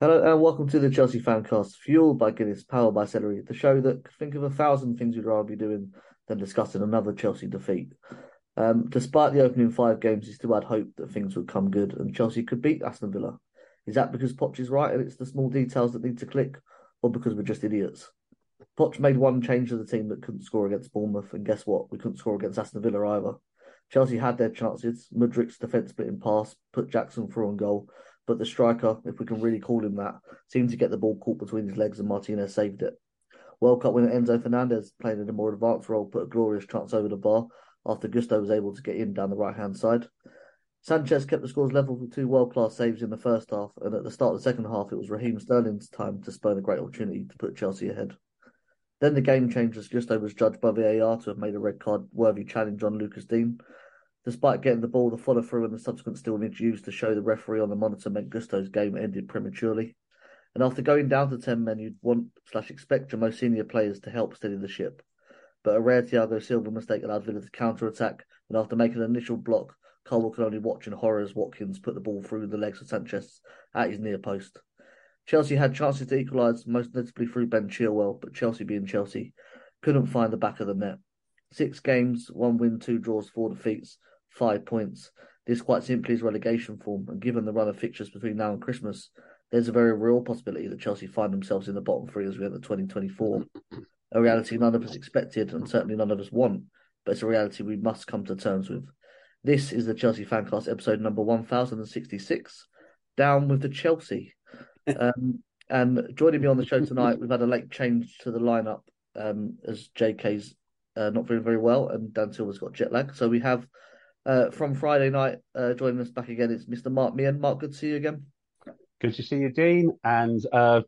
Hello and welcome to the Chelsea Fancast, fueled by Guinness, powered by Celery, the show that could think of a thousand things you'd rather be doing than discussing another Chelsea defeat. Um, despite the opening five games, he still had hope that things would come good and Chelsea could beat Aston Villa. Is that because Poch is right and it's the small details that need to click, or because we're just idiots? Poch made one change to the team that couldn't score against Bournemouth, and guess what? We couldn't score against Aston Villa either. Chelsea had their chances. Mudryk's defence splitting pass put Jackson through on goal, but the striker, if we can really call him that, seemed to get the ball caught between his legs and Martinez saved it. World Cup winner Enzo Fernandez, playing in a more advanced role, put a glorious chance over the bar after Gusto was able to get in down the right hand side. Sanchez kept the scores level with two world class saves in the first half, and at the start of the second half, it was Raheem Sterling's time to spurn a great opportunity to put Chelsea ahead. Then the game changed as Gusto was judged by VAR to have made a red card worthy challenge on Lucas Digne. Despite getting the ball, the follow through and the subsequent still image used to show the referee on the monitor meant Gusto's game ended prematurely. And after going down to 10 men, you'd want slash expect your most senior players to help steady the ship. But a rare Thiago Silva mistake allowed Villa to counter attack, and after making an initial block, Colwill could only watch in horror as Watkins put the ball through the legs of Sanchez at his near post. Chelsea had chances to equalise, most notably through Ben Chilwell, but Chelsea being Chelsea couldn't find the back of the net. Six games, one win, two draws, four defeats, five points. This quite simply is relegation form, and given the run of fixtures between now and Christmas, there's a very real possibility that Chelsea find themselves in the bottom three as we enter 2024. a reality none of us expected, and certainly none of us want, but it's a reality we must come to terms with. This is the Chelsea Fancast episode number 1066, Down with the Chelsea. Um, and joining me on the show tonight, we've had a late change to the lineup um, as JK's uh, not feeling very well and Dan Silver's got jet lag. So we have uh, from Friday night uh, joining us back again. It's Mr. Mark Meehan. Mark, good to see you again. Good to see you, Dean, and uh,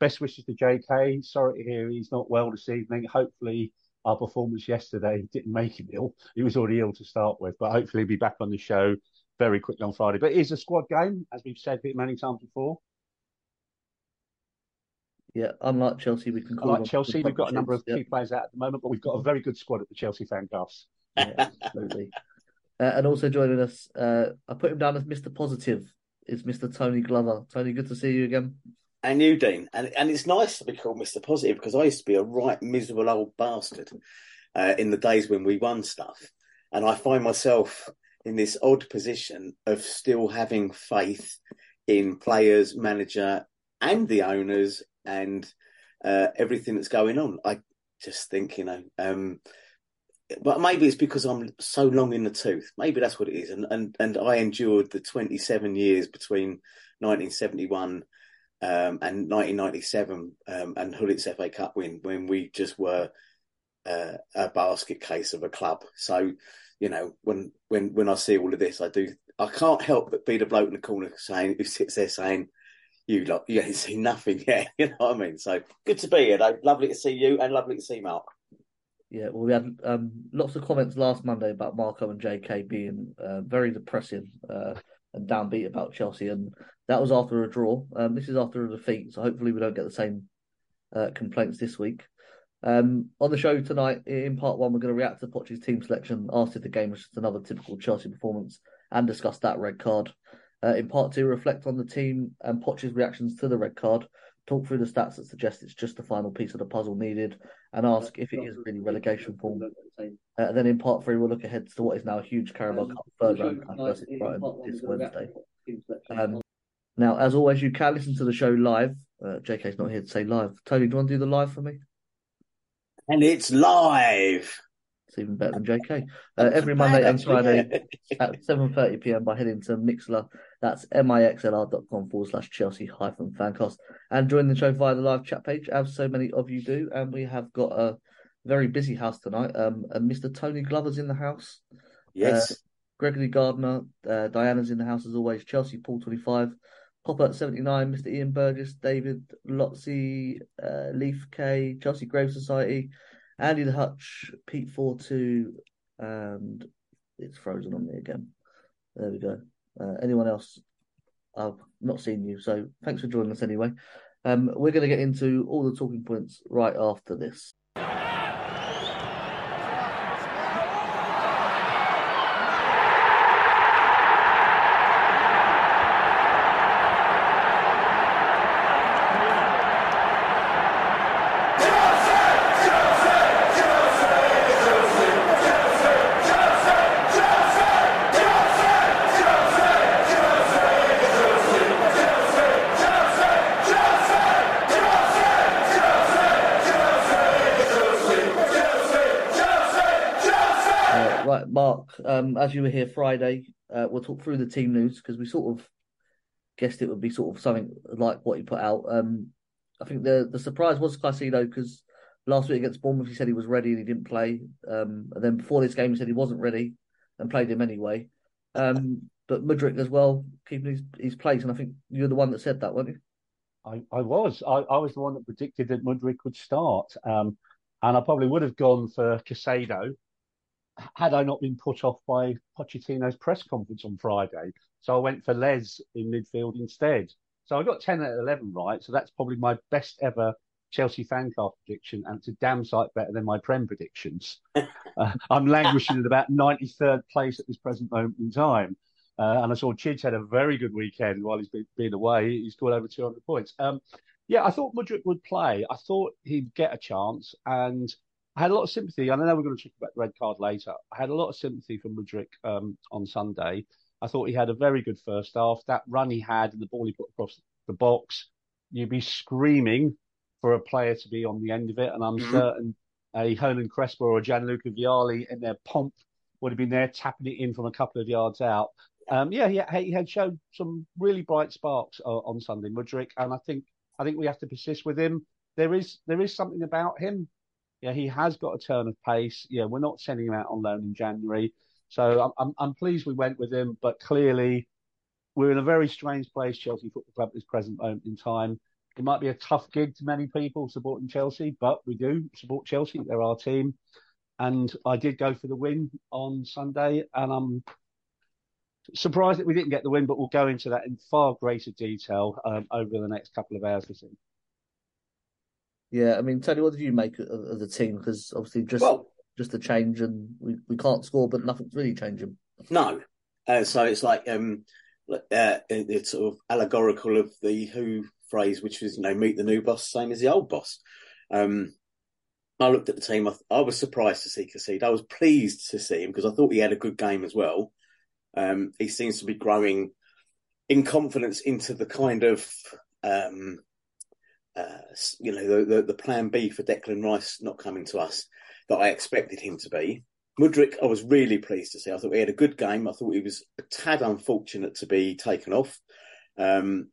best wishes to JK. Sorry to hear he's not well this evening. Hopefully, our performance yesterday didn't make him ill. He was already ill to start with, but hopefully, he'll be back on the show very quickly on Friday. But it is a squad game, as we've said many times before. Yeah, unlike Chelsea, we can call Unlike Chelsea, we've got a number of key players out at the moment, but we've got a very good squad at the Chelsea Fancast. Yeah, absolutely. Uh, and also joining us, uh, I put him down as Mr. Positive. Is Mr. Tony Glover. Tony, good to see you again. And you, Dean. And and it's nice to be called Mr. Positive because I used to be a right miserable old bastard uh, in the days when we won stuff. And I find myself in this odd position of still having faith in players, manager, and the owners and uh, everything that's going on. I just think, you know, um, but maybe it's because I'm so long in the tooth. Maybe that's what it is. And and and I endured the 27 years between 1971 um, and 1997 um, and Gullit's FA Cup win when we just were uh, a basket case of a club. So, you know, when when when I see all of this, I do I can't help but be the bloke in the corner saying who sits there saying, you lot, you ain't seen nothing yet. You know what I mean? So good to be here, though. Lovely to see you and lovely to see Mark. Yeah, well, we had um, lots of comments last Monday about Marco and JK being uh, very depressing uh, and downbeat about Chelsea, and that was after a draw. Um, this is after a defeat, so hopefully we don't get the same uh, complaints this week. Um, on the show tonight, in part one, we're going to react to Poch's team selection, ask if the game was just another typical Chelsea performance, and discuss that red card. Uh, in part two, reflect on the team and Poch's reactions to the red card, talk through the stats that suggest it's just the final piece of the puzzle needed, and ask if it is really relegation form. Uh, and then in part three, we'll look ahead to what is now a huge Carabao Cup third round versus Brighton this Wednesday. Um, now, as always, you can listen to the show live. Uh, JK's not here to say live. Tony, do you want to do the live for me? And it's live. It's even better than JK. Uh, every Monday and Friday at 7.30 p.m. by heading to Mixlr. That's mixlr.com forward slash Chelsea hyphen fancast. And join the show via the live chat page, as so many of you do. And we have got a very busy house tonight. Um, and Mr. Tony Glover's in the house. Yes. Uh, Gregory Gardner, uh, Diana's in the house as always. Chelsea Paul 25. Popper at 79, Mr. Ian Burgess, David Lotzi, uh, Leaf K, Chelsea Grave Society, Andy the Hutch, Pete 42, and it's frozen on me again. There we go. Uh, anyone else? I've not seen you, so thanks for joining us anyway. Um, we're going to get into all the talking points right after this. As you were here Friday, uh, we'll talk through the team news because we sort of guessed it would be sort of something like what you put out. Um, I think the the surprise was Caicedo because last week against Bournemouth he said he was ready and he didn't play. Um, and then before this game he said he wasn't ready and played him anyway. Um, but Mudryk as well keeping his, his place, and I think you're the one that said that, weren't you? I, I was. I, I was the one that predicted that Mudryk would start. Um, and I probably would have gone for Caicedo had I not been put off by Pochettino's press conference on Friday. So I went for Les in midfield instead. So I got 10 out of 11 right. So that's probably my best ever Chelsea fan car prediction. And it's a damn sight better than my Prem predictions. uh, I'm languishing at about 93rd place at this present moment in time. Uh, and I saw Chidge had a very good weekend while he's been, been away. He scored over 200 points. Um, yeah, I thought Mudryk would play. I thought he'd get a chance. And I had a lot of sympathy. I know we're going to talk about the red card later. I had a lot of sympathy for Mudryk um, on Sunday. I thought he had a very good first half. That run he had and the ball he put across the box, you'd be screaming for a player to be on the end of it. And I'm mm-hmm. certain a Hernan Crespo or a Gianluca Vialli in their pomp would have been there tapping it in from a couple of yards out. Um, yeah, he, he, had shown some really bright sparks uh, on Sunday, Mudryk, and I think I think we have to persist with him. There is there is something about him yeah, he has got a turn of pace. Yeah, we're not sending him out on loan in January. So I'm, I'm, I'm pleased we went with him, but clearly we're in a very strange place, Chelsea Football Club, at this present moment in time. It might be a tough gig to many people supporting Chelsea, but we do support Chelsea. They're our team. And I did go for the win on Sunday, and I'm surprised that we didn't get the win, but we'll go into that in far greater detail um, over the next couple of hours this evening. Yeah, I mean, Tony, what did you make of, of the team? Because obviously, just well, just a change, and we, we can't score, but nothing's really changing. No, uh, so it's like um, uh, it's sort of allegorical of the Who phrase, which was you know meet the new boss, same as the old boss. Um, I looked at the team. I, I was surprised to see Cassid. I was pleased to see him because I thought he had a good game as well. Um, he seems to be growing in confidence into the kind of um, uh, you know, the, the, the, plan B for Declan Rice not coming to us that I expected him to be. Mudryk, I was really pleased to see. I thought he had a good game. I thought he was a tad unfortunate to be taken off. Um,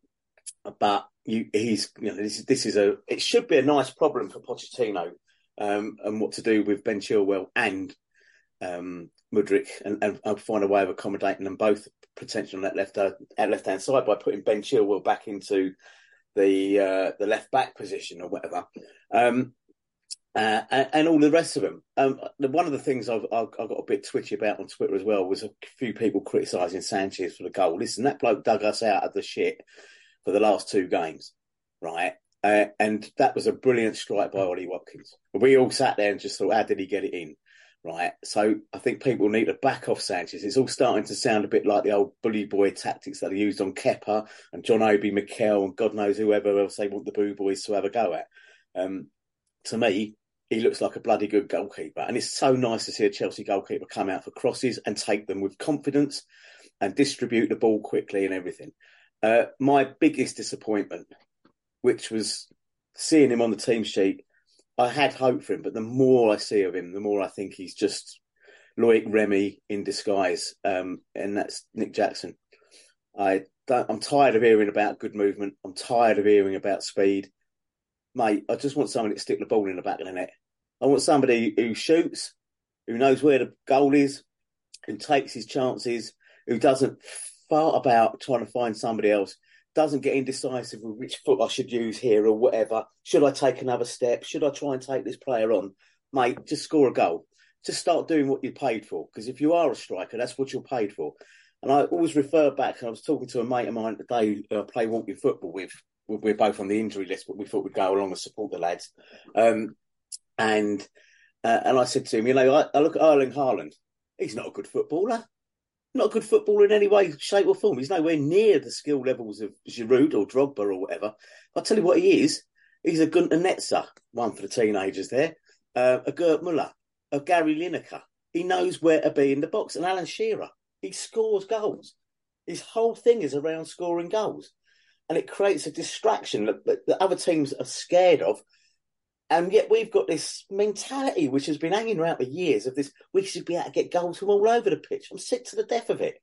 but you, he's, you know, this is, this is a, it should be a nice problem for Pochettino um, and what to do with Ben Chilwell and um, Mudryk and, and, and, find a way of accommodating them both potentially on that left uh, left hand side by putting Ben Chilwell back into the uh, the left back position or whatever. Um, uh, and, all the rest of them. Um, one of the things I've, I've, I've, got a bit twitchy about on Twitter as well was a few people criticising Sanchez for the goal. Listen, that bloke dug us out of the shit for the last two games, right? Uh, and that was a brilliant strike by Ollie Watkins. We all sat there and just thought, how did he get it in? Right. So I think people need to back off Sanchez. It's all starting to sound a bit like the old bully boy tactics that are used on Kepa and John Obi Mikel and God knows whoever else they want the boo boys to have a go at. Um, to me, he looks like a bloody good goalkeeper. And it's so nice to see a Chelsea goalkeeper come out for crosses and take them with confidence and distribute the ball quickly and everything. Uh, my biggest disappointment, which was seeing him on the team sheet, I had hope for him, but the more I see of him, the more I think he's just Loic Remy in disguise, um, and that's Nick Jackson. I I'm tired of hearing about good movement. I'm tired of hearing about speed mate, I just want somebody to stick the ball in the back of the net. I want somebody who shoots, who knows where the goal is, who takes his chances, who doesn't fart about trying to find somebody else, doesn't get indecisive with which foot I should use here or whatever. Should I take another step? Should I try and take this player on? Mate, just score a goal. Just start doing what you're paid for. Because if you are a striker, that's what you're paid for. And I always refer back, I was talking to a mate of mine today who I play walking football with, we're both on the injury list, but we thought we'd go along and support the lads. Um, and uh, and I said to him, you know, I, I, look at Erling Haaland. He's not a good footballer. Not a good footballer in any way, shape, or form. He's nowhere near the skill levels of Giroud or Drogba or whatever. I'll tell you what he is. He's a Gunter Netzer, one for the teenagers there, uh, a Gerd Muller, a Gary Lineker. He knows where to be in the box. And Alan Shearer, he scores goals. His whole thing is around scoring goals and it creates a distraction that, that other teams are scared of. And yet we've got this mentality which has been hanging around for years of this. We should be able to get goals from all over the pitch. I'm sick to the death of it.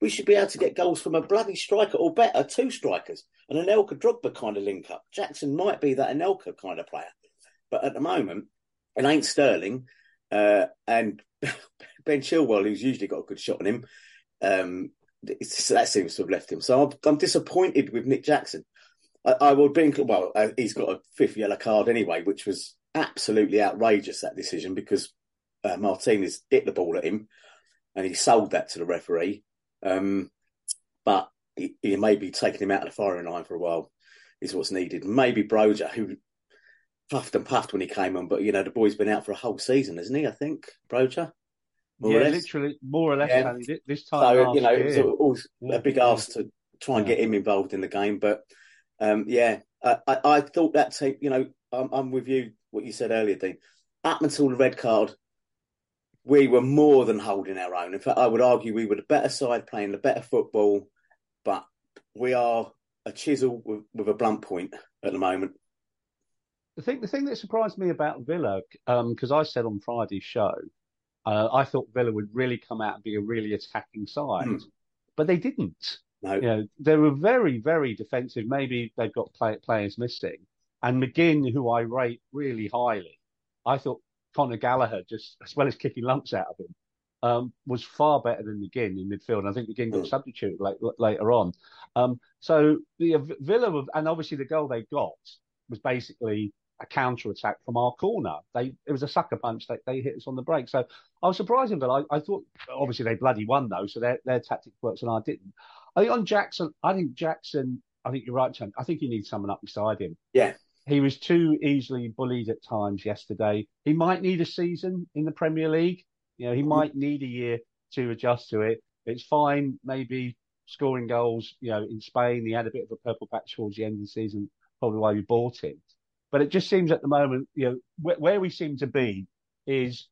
We should be able to get goals from a bloody striker or better, two strikers, and Anelka Drogba kind of link up. Jackson might be that Anelka kind of player, but at the moment, it ain't Sterling. Uh, and Ben Chilwell, who's usually got a good shot on him, um, that seems to have left him. So I'm, I'm disappointed with Nick Jackson. I, I would be well. Uh, he's got a fifth yellow card anyway, which was absolutely outrageous that decision because uh, Martinez hit the ball at him, and he sold that to the referee. Um, but he, he may be taking him out of the firing line for a while is what's needed. Maybe Broja, who puffed and puffed when he came on, but you know the boy's been out for a whole season, hasn't he? I think Broja yeah, literally more or less. Yeah. This time, so you know, year. it was always a big ask to try and yeah. get him involved in the game. But um, yeah, I, I, I, thought that team. You know, I'm, I'm, with you. What you said earlier, Dean. Up until the red card, we were more than holding our own. In fact, I would argue we were the better side, playing the better football. But we are a chisel with, with a blunt point at the moment. The thing, the thing that surprised me about Villa, because um, I said on Friday's show uh, I thought Villa would really come out and be a really attacking side, mm. but they didn't. No. You know, they were very, very defensive. Maybe they've got play, players missing. And McGinn, who I rate really highly, I thought Conor Gallagher, just as well as kicking lumps out of him, um, was far better than McGinn in midfield. And I think McGinn got mm. substituted late, later on. Um, so the uh, Villa, and obviously the goal they got was basically a counter attack from our corner. They it was a sucker punch. They they hit us on the break. So I was surprised, but I, I thought obviously they bloody won though, so their their tactic works and I didn't. I think on Jackson, I think Jackson. I think you're right, Tom. I think he needs someone up beside him. Yeah. He was too easily bullied at times yesterday. He might need a season in the Premier League. You know, he mm-hmm. might need a year to adjust to it. It's fine, maybe scoring goals. You know, in Spain, he had a bit of a purple patch towards the end of the season, probably why we bought him. But it just seems at the moment, you know, where, where we seem to be is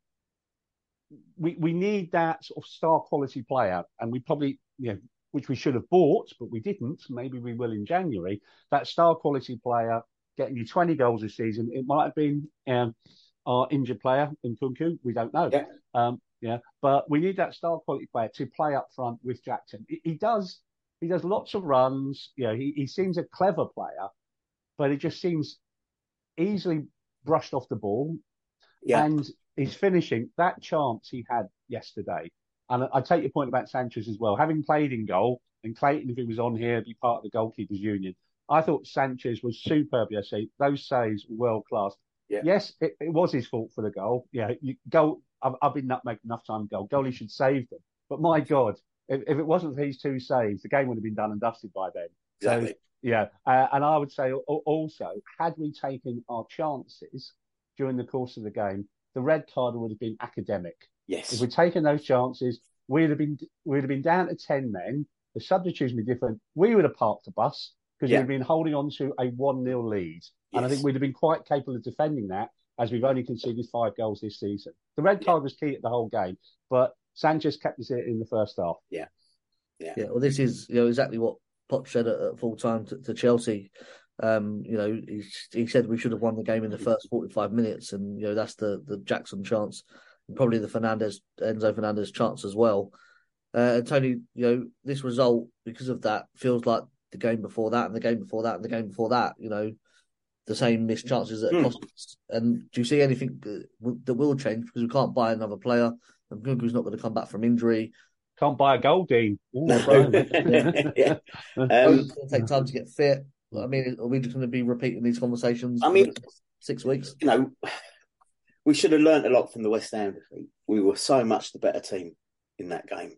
we we need that sort of star quality player, and we probably, you know, which we should have bought, but we didn't. Maybe we will in January. That star quality player getting you 20 goals this season. It might have been um, our injured player in Nkunku. We don't know. Yeah. Um, yeah. But we need that star quality player to play up front with Jackson. He, he does. He does lots of runs. You know, he, he seems a clever player, but it just seems easily brushed off the ball. Yeah. And his finishing, that chance he had yesterday. And I take your point about Sanchez as well. Having played in goal, and Clayton, if he was on here, be part of the goalkeepers union. I thought Sanchez was superb yesterday. Those saves were world class. Yeah. Yes, it, it, was his fault for the goal. Yeah, you, goal. I've, I've been nutmegged enough time. Goal. Goalie should save them. But my God, if, if, it wasn't for these two saves, the game would have been done and dusted by then. Exactly. So, yeah, uh, and I would say also, had we taken our chances during the course of the game, the red card would have been academic. Yes. If we'd taken those chances, we'd have been we'd have been down to ten men. The substitutes would be different. We would have parked the bus because Yeah. we'd been holding on to a one 0 lead, and I think we'd have been quite capable of defending that. As we've only conceded five goals this season, the red card was key at the whole game, but Sanchez kept us in the first half. Yeah, Yeah. well, this is you know exactly what Poch said at, at full time to, to Chelsea. Um, you know, he, he said we should have won the game in the first forty-five minutes, and you know that's the the Jackson chance, and probably the Fernandez Enzo Fernandez chance as well. Uh, and Tony, you know, this result because of that feels like the game before that, and the game before that, and the game before that. You know, the same missed chances that Hmm. cost us. And do you see anything that will- change because we can't buy another player? And Nkunku's not going to come back from injury. Can't buy a goal, Dean. Ooh, No. bro. yeah. Um, Um, it's going to take time to get fit. I mean, are we just going to be repeating these conversations? I mean- for six weeks. you know, we should have learnt a lot from the West Ham defeat. We were so much the better team in that game,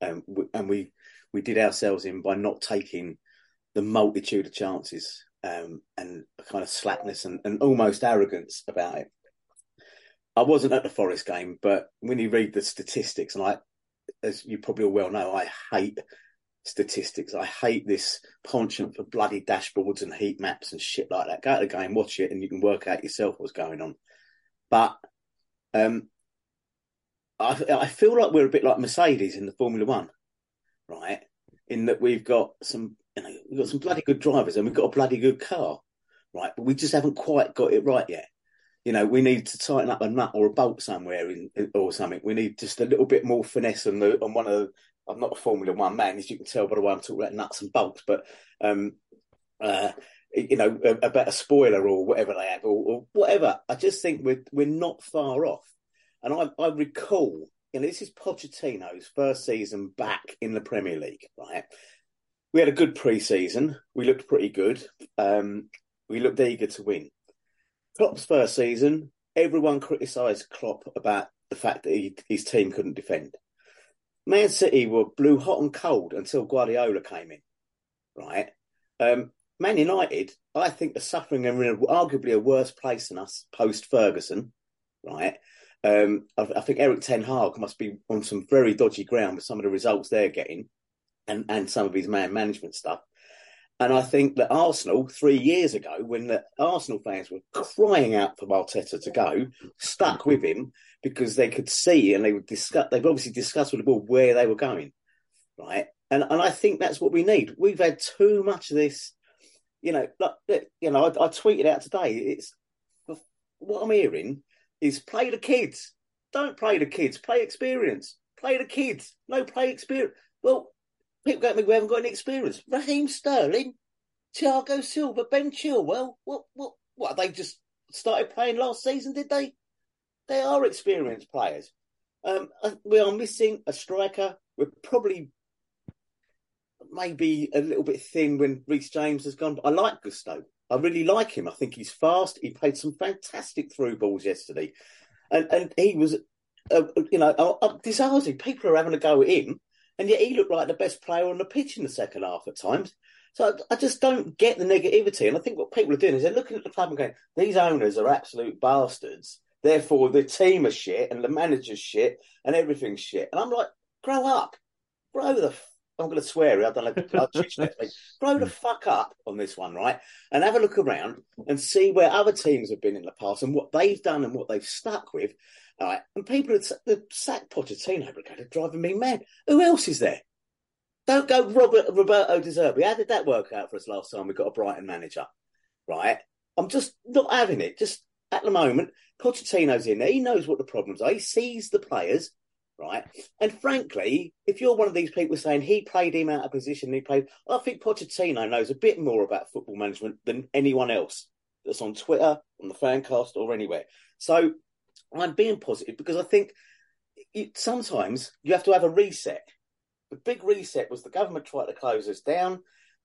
um, and we we did ourselves in by not taking the multitude of chances um, and a kind of slackness and, and almost arrogance about it. I wasn't at the Forest game, but when you read the statistics, and I, as you probably all well know, I hate statistics. I hate this penchant for bloody dashboards and heat maps and shit like that. Go to the game, watch it, and you can work out yourself what's going on. But um, I, I feel like we're a bit like Mercedes in the Formula One, right? In that we've got some, you know, we've got some bloody good drivers and we've got a bloody good car, right? But we just haven't quite got it right yet. You know, we need to tighten up a nut or a bolt somewhere in, or something. We need just a little bit more finesse on the on one of. The, I'm not a Formula One man, as you can tell by the way I'm talking about nuts and bolts, but um, uh, you know, a, a better spoiler or whatever they have, or, or whatever. I just think we're we're not far off. And I, I recall, you know, this is Pochettino's first season back in the Premier League, right? We had a good pre-season. We looked pretty good. Um, we looked eager to win. Klopp's first season, everyone criticised Klopp about the fact that he, his team couldn't defend. Man City were blew hot and cold until Guardiola came in, right? Um, Man United, I think, are suffering and in arguably a worse place than us post Ferguson, right? Um, I, I think Erik Ten Hag must be on some very dodgy ground with some of the results they're getting, and and some of his man management stuff. And I think that Arsenal, three years ago, when the Arsenal fans were crying out for Arteta to go, stuck with him because they could see and they would discuss. They've obviously discussed with the board where they were going, right? And and I think that's what we need. We've had too much of this. You know, like, you know, I, I tweeted out today. It's what I'm hearing is play the kids. Don't play the kids. Play experience. Play the kids. No play experience. Well, people go to me, we haven't got any experience. Raheem Sterling, Thiago Silva, Ben Chilwell. What, what, what? They just started playing last season, did they? They are experienced players. Um, we are missing a striker. We're probably maybe a little bit thin when Reece James has gone. But I like Gusto. I really like him. I think he's fast. He played some fantastic through balls yesterday, and and he was, uh, you know, uh, uh, Disasi. People are having a go at him, and yet he looked like the best player on the pitch in the second half at times. So I, I just don't get the negativity, and I think what people are doing is they're looking at the club and going, "These owners are absolute bastards. Therefore, the team is shit, and the manager's shit, and everything's shit." And I'm like, "Grow up, grow the." I'm going to swear. I don't know. I'll twitch next week. Grow the hmm. fuck up on this one, right? And have a look around and see where other teams have been in the past and what they've done and what they've stuck with. All right. And people have the sacked Pochettino brigade are driving me mad. Who else is there? Don't go Robert Roberto De Zerbi. How did that work out for us last time we got a Brighton manager? Right? I'm just not having it. Just at the moment, Pochettino's in there. He knows what the problems are. He sees the players right? And frankly, if you're one of these people saying he played him out of position, he played, I think Pochettino knows a bit more about football management than anyone else that's on Twitter, on the fancast, or anywhere. So I'm being positive because I think you, sometimes you have to have a reset. The big reset was the government tried to close us down.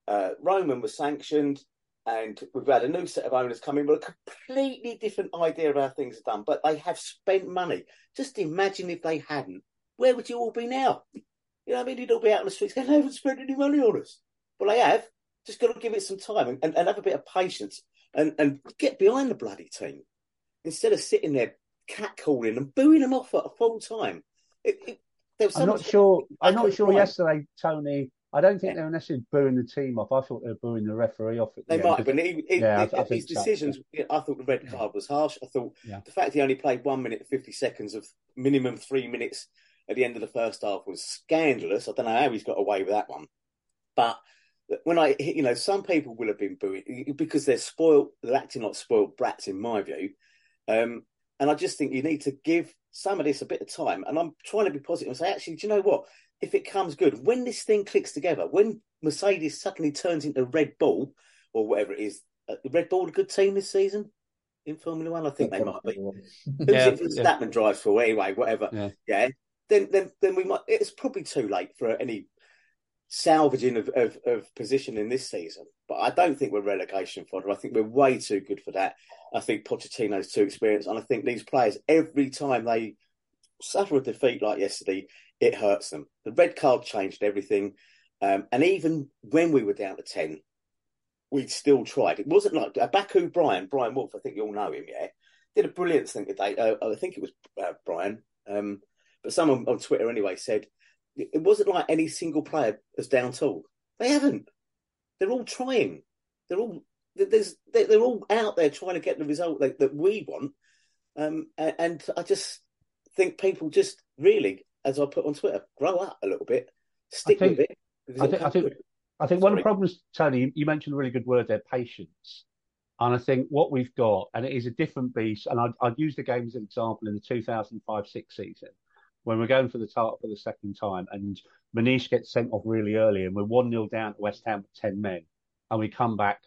uh, Roman was sanctioned, and we've had a new set of owners come in with a completely different idea of how things are done. But they have spent money. Just imagine if they hadn't. Where would you all be now? You know, what I mean, you'd all be out on the streets going, "They haven't spent any money on us." Well, they have. Just got to give it some time and, and, and have a bit of patience and, and get behind the bloody team instead of sitting there catcalling and booing them off at a full time. It, it, there was so I'm not sure. I'm not sure yesterday, Tony. I don't think Yeah. they were necessarily booing the team off. I thought they were booing the referee off. At the They end, might have, but he, he, Yeah, I- he- I his think so, decisions. I thought the red card was harsh. I thought Yeah. the fact he only played one minute fifty seconds of minimum three minutes at the end of the first half was scandalous. I don't know how he's got away with that one, but when I, you know, some people will have been booing because they're spoiled. They're acting like spoiled brats, in my view. Um, and I just think you need to give some of this a bit of time. And I'm trying to be positive and say, actually, do you know what? If it comes good, when this thing clicks together, when Mercedes suddenly turns into Red Bull or whatever it is, uh, Red Bull a good team this season in Formula One? I think they might be. Who's Yeah, it yeah. Statman drives for anyway, whatever. Yeah. Yeah. Then then then we might it's probably too late for any salvaging of, of, of position in this season. But I don't think we're relegation fodder. I think we're way too good for that. I think Pochettino's too experienced. And I think these players, every time they suffer a defeat like yesterday, it hurts them. The red card changed everything. Um, and even when we were down to 10, we still tried. It wasn't like uh, Baku Brian, Brian Wolf, I think you all know him, yeah? Did a brilliant thing today. Uh, I think it was uh, Brian, um, but someone on Twitter anyway said it wasn't like any single player has down tooled. They haven't. They're all trying. They're all there's they're, all out there trying to get the result that, that we want. Um, and I just think people just really, as I put on Twitter, grow up a little bit, stick think- with it. I think, I think. I think one of the problems, Tony, you- mentioned a really good word there, patience. And I think what we've got, and it is a different beast, and I'd, I'd use the game as an example in the 2005 6 season when we're going for the title for the second time, and Maniche gets sent off really early, and we're 1 0 down to West Ham with 10 men, and we come back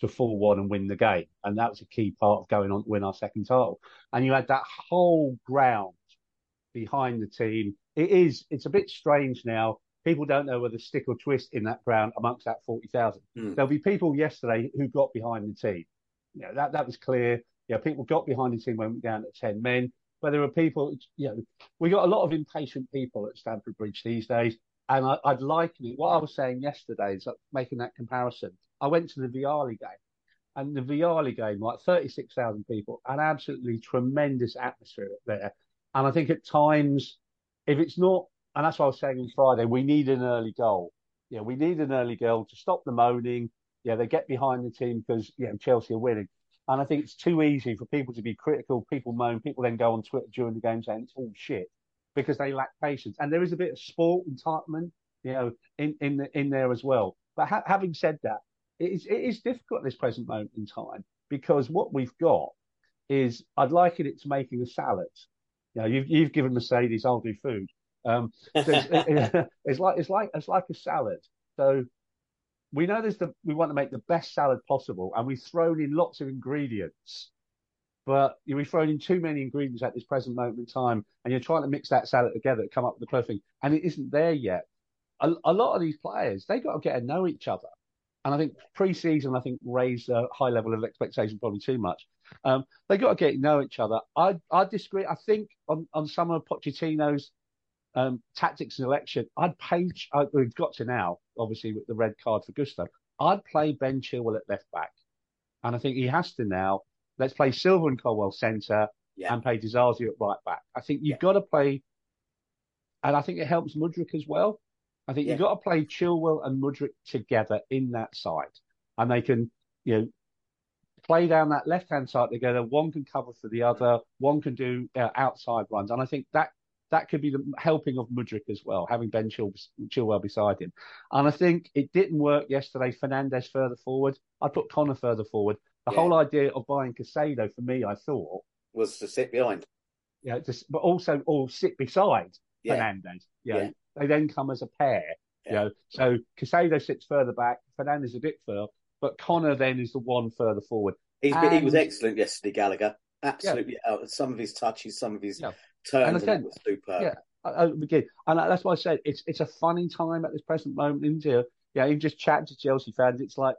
to 4 1 and win the game. And that was a key part of going on to win our second title. And you had that whole ground behind the team. It is, it's a bit strange now. People don't know whether stick or twist in that ground amongst that 40,000. Hmm. There'll be people yesterday who got behind the team. You know, that, that was clear. Yeah, people got behind the team when we went down to 10 men. But there were people, you know, we got a lot of impatient people at Stamford Bridge these days. And I, I'd liken it. What I was saying yesterday is like making that comparison. I went to the Vialli game and the Vialli game, like 36,000 people, an absolutely tremendous atmosphere there. And I think at times, if it's not, and that's what I was saying on Friday, we need an early goal. Yeah, we need an early goal to stop the moaning. Yeah, they get behind the team because, you know, Chelsea are winning. And I think it's too easy for people to be critical. People moan. People then go on Twitter during the game saying it's all shit because they lack patience. And there is a bit of sport entitlement, you know, in in the, in there as well. But ha- having said that, it is it is difficult at this present moment in time because what we've got is I'd liken it to making a salad. You know, you've you've given Mercedes, I'll do food. Um, so it's, it's like it's like it's like a salad. So we know there's the we want to make the best salad possible, and we've thrown in lots of ingredients, but we've thrown in too many ingredients at this present moment in time, and you're trying to mix that salad together to come up with the perfect thing, and it isn't there yet. A, a lot of these players they got to get to know each other, and I think pre-season I think raised a high level of expectation probably too much. Um, they got to get to know each other. I I disagree. I think on on some of Pochettino's um, tactics and election, I'd pay. I, we've got to now, obviously, with the red card for Gusto. I'd play Ben Chilwell at left back, and I think he has to now. Let's play Silva and Colwill centre Yeah. and play Disasi at right back. I think you've Yeah. got to play, and I think it helps Mudryk as well. I think Yeah. you've got to play Chilwell and Mudryk together in that side, and they can, you know, play down that left hand side together. One can cover for the other. One can do uh, outside runs, and I think that that could be the helping of Mudryk as well, having Ben Chil- Chilwell beside him. And I think it didn't work yesterday. Fernandez further forward. I put Conor further forward. The Yeah. whole idea of buying Caicedo for me, I thought, was to sit behind. you know, just, but also all sit beside Yeah. Fernandez. You know, Yeah. They then come as a pair. You Yeah. know, so Caicedo sits further back, Fernandez a bit further, but Conor then is the one further forward. He's been, he was excellent yesterday, Gallagher. Absolutely. Uh, some of his touches, some of his Yeah. turns, And and again- was superb. Yeah. I, I begin, and that's why I said it's it's a funny time at this present moment in here yeah, even just chatting to Chelsea fans, it's like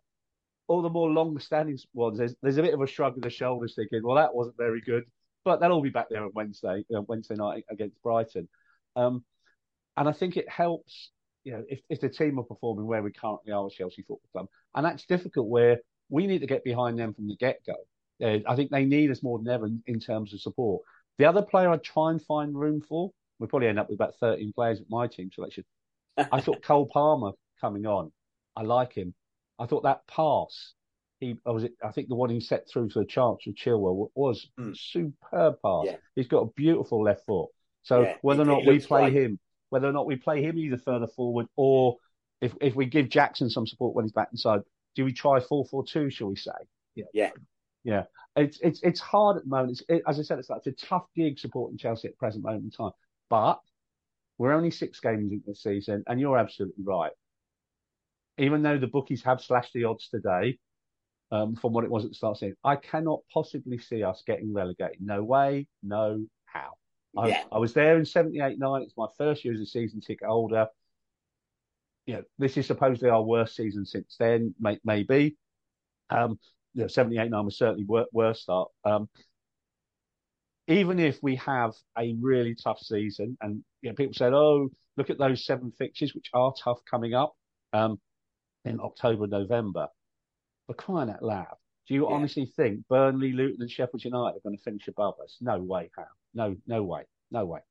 all the more long-standing ones. There's there's a bit of a shrug of the shoulders, thinking, well, that wasn't very good, but they'll all be back there on Wednesday, you know, Wednesday night against Brighton. Um, and I think it helps, you know, if, if the team are performing where we currently are with Chelsea Football Club, and that's difficult where we need to get behind them from the get-go. Uh, I think they need us more than ever in, in terms of support. The other player I'd try and find room for, we probably end up with about 13 players at my team selection. I thought Cole Palmer coming on, I like him. I thought that pass, he I was I think the one he set through to the chance of Chilwell was Mm. superb pass. Yeah. He's got a beautiful left foot. So Yeah, whether or not we play great. him, whether or not we play him either further forward or if if we give Jackson some support when he's back inside, do we try four four two? Shall we say? Yeah. Yeah, Yeah, it's it's it's hard at the moment. It's, it, as I said, it's like it's a tough gig supporting Chelsea at the present moment in time. But we're only six games into the season, and you're absolutely right. Even though the bookies have slashed the odds today, um, from what it was at the start of the season, I cannot possibly see us getting relegated. No way, no how. I, Yeah. I was there in 78 9. It's my first year as a season ticket holder. You know, this is supposedly our worst season since then, may, maybe. Um, you know, 78 9 was certainly wor- worst start. Um, even if we have a really tough season, and you know, people said, "Oh, look at those seven fixtures, which are tough coming up um, in October, November." For crying out loud, do you Yeah. honestly think Burnley, Luton, and Sheffield United are going to finish above us? No way, how? No, no way, no way.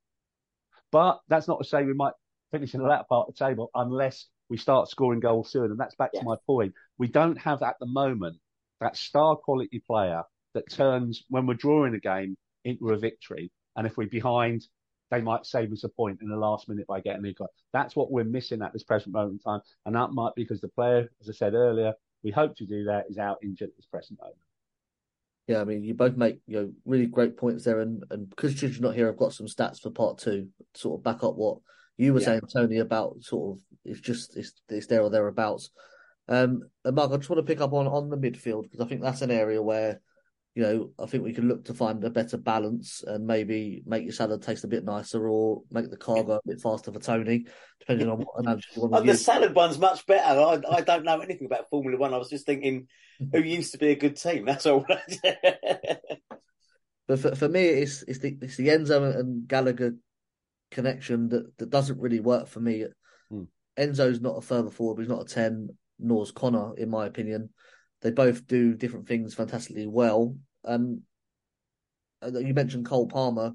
But that's not to say we might finish in the latter part of the table unless we start scoring goals soon. And that's back Yeah. to my point. We don't have at the moment that star quality player that turns when we're drawing a game into a victory. And if we're behind, they might save us a point in the last minute by getting a goal. That's what we're missing at this present moment in time. And that might be because the player, as I said earlier, we hope to do that, is out injured at this present moment. Yeah, I mean, you both make you know really great points there, and and because Chid's not here, I've got some stats for part two, sort of back up what you were Yeah. saying, Tony, about sort of it's just it's it's there or thereabouts. Um, and Mark, I just want to pick up on on the midfield because I think that's an area where you know I think we can look to find a better balance and maybe make your salad taste a bit nicer or make the car go a bit faster for Tony, depending on what analogy you want Oh, to the use. salad one's much better. I, I don't know anything about Formula One. I was just thinking who used to be a good team. That's all. But for, for me, it's it's the it's the Enzo and Gallagher connection that, that doesn't really work for me. Hmm. Enzo's not a further forward, but he's not a ten, nor's Conor, in my opinion. They both do different things fantastically well. And uh, you mentioned Cole Palmer.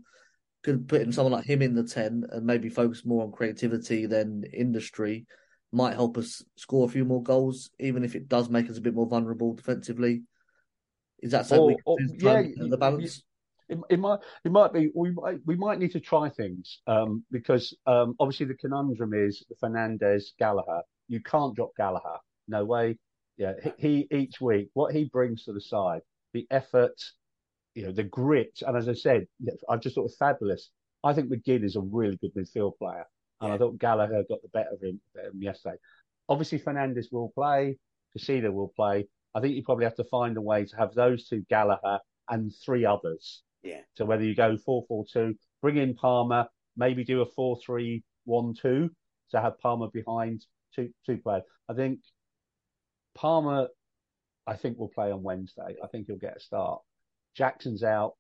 Could putting someone like him in the ten and maybe focus more on creativity than industry might help us score a few more goals, even if it does make us a bit more vulnerable defensively. Is that something we can or- do to try and yeah, the balance? It, it might it might be we might we might need to try things um, because um, obviously the conundrum is Fernandez Gallagher. You can't drop Gallagher. No way. Yeah, he, he each week what he brings to the side, the effort, you know, the grit, and as I said, I just thought it was fabulous. I think McGinn is a really good midfield player, and I thought Gallagher got the better of him, better of him yesterday. Obviously, Fernandez will play. Caicedo will play. I think you probably have to find a way to have those two Gallagher and three others. yeah, So whether you go four four two, bring in Palmer, maybe do a four three one two to have Palmer behind two two players. I think Palmer, I think will play on Wednesday. I think he'll get a start. Jackson's out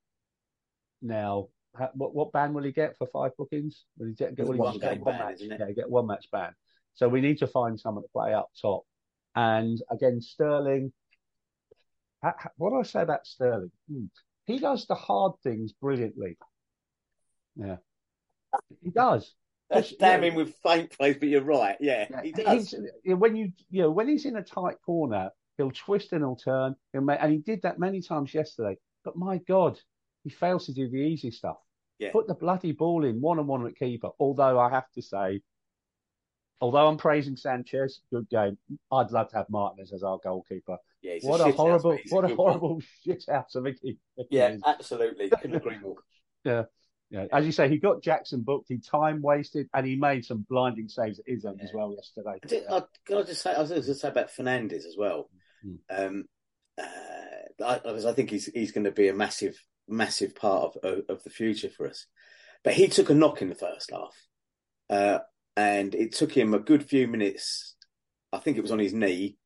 now. Ha- What what ban will he get for five bookings? Will he get, get will he one get game one ban, match? isn't it? Yeah, get one match ban. So we need to find someone to play up top. And again, Sterling. ha- ha- What do I say about Sterling? Hmm. He does the hard things brilliantly. Yeah, he does. That's damn him with faint praise. But you're right. Yeah, he does. When you you know when he's in a tight corner, he'll twist and he'll turn. He'll make, and he did that many times yesterday. But my God, he fails to do the easy stuff. Yeah. Put the bloody ball in one on one at keeper. Although I have to say, although I'm praising Sanchez, good game. I'd love to have Martinez as our goalkeeper. Yeah, What a house, horrible, what a one. horrible shit house of a keeper. Yeah, absolutely. Couldn't agree more. Yeah. Yeah, as you say, he got Jackson booked. He time wasted, and he made some blinding saves at his end as well yesterday. I did- I, can I just say, I was going to say about Fernandez as well. Mm. Um, uh, I, because I think he's he's going to be a massive, massive part of, of of the future for us. But he took a knock in the first half, uh, and it took him a good few minutes I think it was on his knee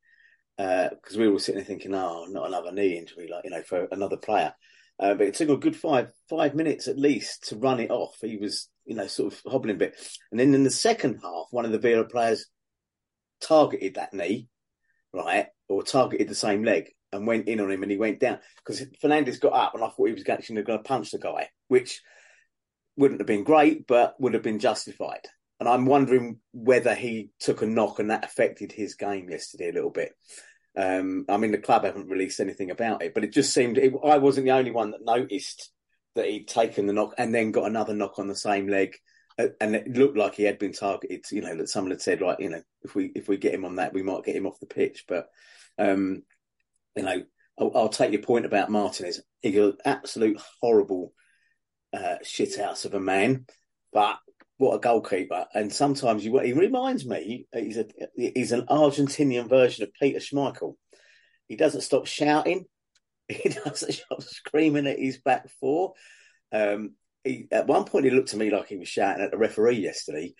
because uh, we were all sitting there thinking, oh, not another knee injury, like you know, for another player. Uh, but it took a good five five minutes at least to run it off. He was, you know, sort of hobbling a bit, and then in the second half, one of the Villa players targeted that knee, right, or targeted the same leg and went in on him, and he went down because Fernandez got up, and I thought he was actually going to punch the guy, which wouldn't have been great, but would have been justified. And I'm wondering whether he took a knock and that affected his game yesterday a little bit. Um, I mean, the club haven't released anything about it, but it just seemed it, I wasn't the only one that noticed that he'd taken the knock and then got another knock on the same leg, uh, and it looked like he had been targeted. You know, that someone had said, like, you know, if we if we get him on that, we might get him off the pitch. But um, you know, I'll, I'll take your point about Martinez. He's an absolute horrible uh, shithouse of a man, but what a goalkeeper! And sometimes you, he reminds me he's a he's an Argentinian version of Peter Schmeichel. He doesn't stop shouting. He doesn't stop screaming at his back four. Um, he, at one point, he looked to me like he was shouting at the referee yesterday.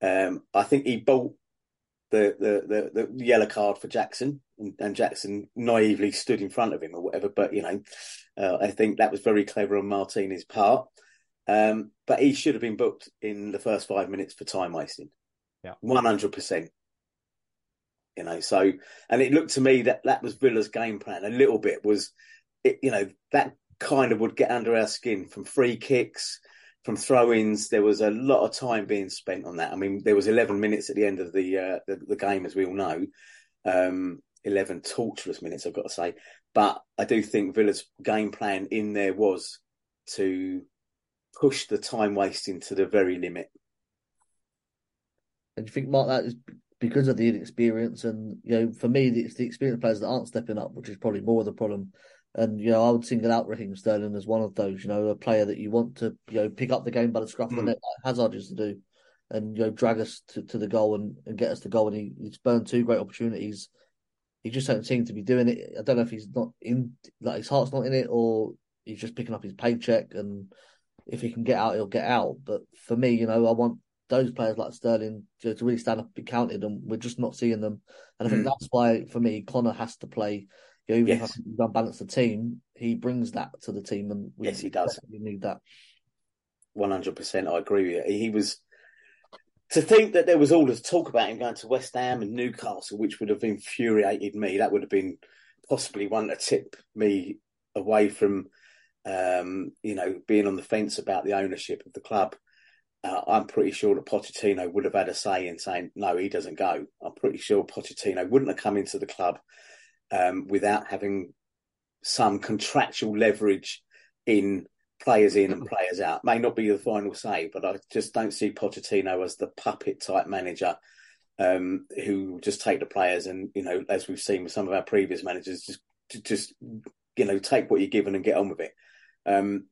Um, I think he bought the, the, the, the, yellow card for Jackson, and, and, Jackson naively stood in front of him or whatever. But you know, uh, I think that was very clever on Martinez's part. Um, but he should have been booked in the first five minutes for time wasting. Yeah, one hundred percent. You know, so and it looked to me that that was Villa's game plan. A little bit was, it, you know, that kind of would get under our skin from free kicks, from throw-ins. There was a lot of time being spent on that. I mean, there was eleven minutes at the end of the uh, the, the, game, as we all know. Um, 11 torturous minutes, I've got to say. But I do think Villa's game plan in there was to push the time wasting to the very limit. And you think, Mark, that is because of the inexperience, and you know, for me, it's the experienced players that aren't stepping up, which is probably more of the problem. And you know, I would single out Raheem Sterling as one of those. You know, a player that you want to you know pick up the game by the scruff of the mm. neck, like Hazard used to do, and you know drag us to, to the goal and, and get us to goal. And he, he's burned two great opportunities. He just don't seem to be doing it. I don't know if he's not in, like his heart's not in it, or he's just picking up his paycheck and if he can get out, he'll get out. But for me, you know, I want those players like Sterling to, to really stand up and be counted, and we're just not seeing them. And I think mm. that's why, for me, Conor has to play. You know, even yes. if I balance the team, he brings that to the team, and we, yes, he does. We need that. One hundred percent, I agree with you. He was to think that there was all this talk about him going to West Ham and Newcastle, which would have infuriated me. That would have been possibly one to tip me away from um, you know, being on the fence about the ownership of the club. Uh, I'm pretty sure that Pochettino would have had a say in saying no, he doesn't go. I'm pretty sure Pochettino wouldn't have come into the club um, without having some contractual leverage in players in and players out. May not be the final say, but I just don't see Pochettino as the puppet type manager um, who just take the players and you know, as we've seen with some of our previous managers, just just you know take what you're given and get on with it. Um,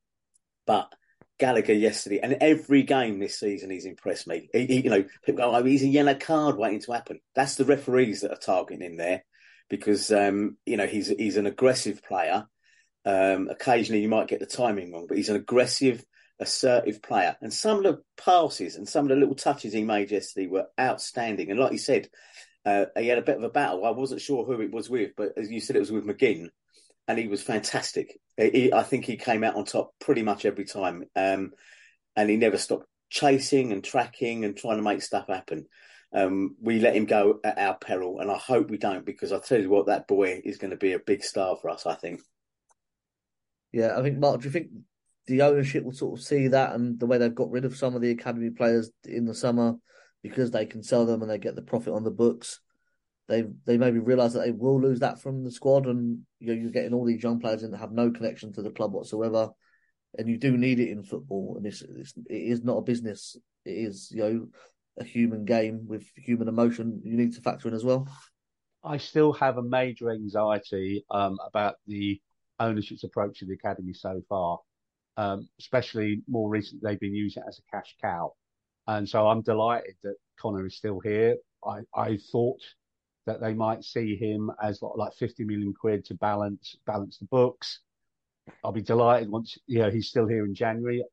but Gallagher yesterday, and every game this season, he's impressed me. He, he, you know, people go, "Oh, he's a yellow card waiting to happen." That's the referees that are targeting him there, because um, you know he's he's an aggressive player. Um, occasionally, you might get the timing wrong, but he's an aggressive, assertive player. And some of the passes and some of the little touches he made yesterday were outstanding. And like you said, uh, he had a bit of a battle. I wasn't sure who it was with, but as you said, it was with McGinn and he was fantastic. He, I think he came out on top pretty much every time, um, and he never stopped chasing and tracking and trying to make stuff happen. Um, we let him go at our peril, and I hope we don't because I tell you what, that boy is going to be a big star for us. I think. Yeah, I think Mark. Do you think the ownership will sort of see that and the way they've got rid of some of the academy players in the summer because they can sell them and they get the profit on the books? They they maybe realise that they will lose that from the squad, and you know, you're getting all these young players in that have no connection to the club whatsoever, and you do need it in football. And it's, it's it is not a business; it is you know a human game with human emotion. You need to factor in as well. I still have a major anxiety um, about the ownership's approach to the academy so far, um, especially more recently they've been using it as a cash cow, and so I'm delighted that Conor is still here. I, I thought that they might see him as like 50 million quid to balance balance the books. I'll be delighted once you know he's still here in January.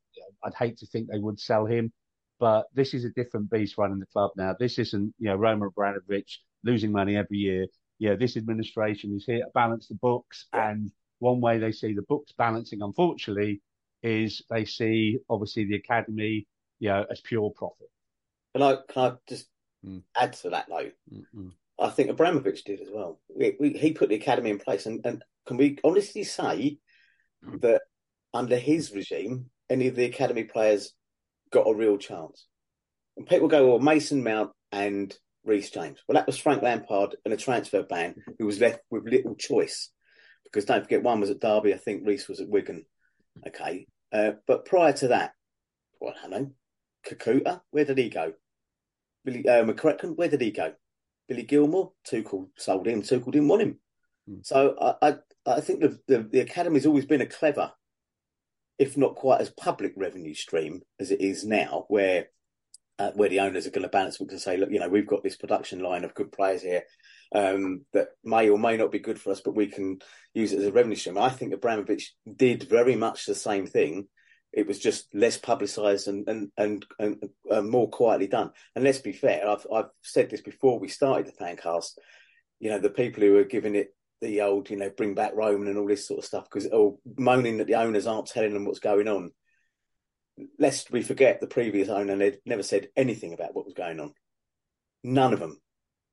I'd hate to think they would sell him, but this is a different beast running the club now. This isn't you know Roman Abramovich losing money every year. Yeah, this administration is here to balance the books, and one way they see the books balancing, unfortunately, is they see obviously the academy, you know, as pure profit. Can I can I just Mm. add to that though? Mm-mm. I think Abramovich did as well. We, we, he put the academy in place, and, and can we honestly say that under his regime, any of the academy players got a real chance? And people go, "Well, Mason Mount and Reece James." Well, that was Frank Lampard and a transfer ban, who was left with little choice because don't forget, one was at Derby. I think Reece was at Wigan. Okay, uh, but prior to that, well, I know, Kakuta, where did he go? Billy uh, McCracken, where did he go? Billy Gilmour, Tuchel sold him. Tuchel didn't want him. Hmm. So I, I, I think the, the the academy's always been a clever, if not quite as public revenue stream as it is now, where uh, where the owners are going to balance books and say, look, you know, we've got this production line of good players here um, that may or may not be good for us, but we can use it as a revenue stream. I think Abramovich did very much the same thing. It was just less publicised and and and, and more quietly done. And let's be fair, I've I've said this before we started the fancast. You know, the people who are giving it the old, you know, bring back Roman and all this sort of stuff, because or moaning that the owners aren't telling them what's going on. Lest we forget the previous owner had never said anything about what was going on. None of them.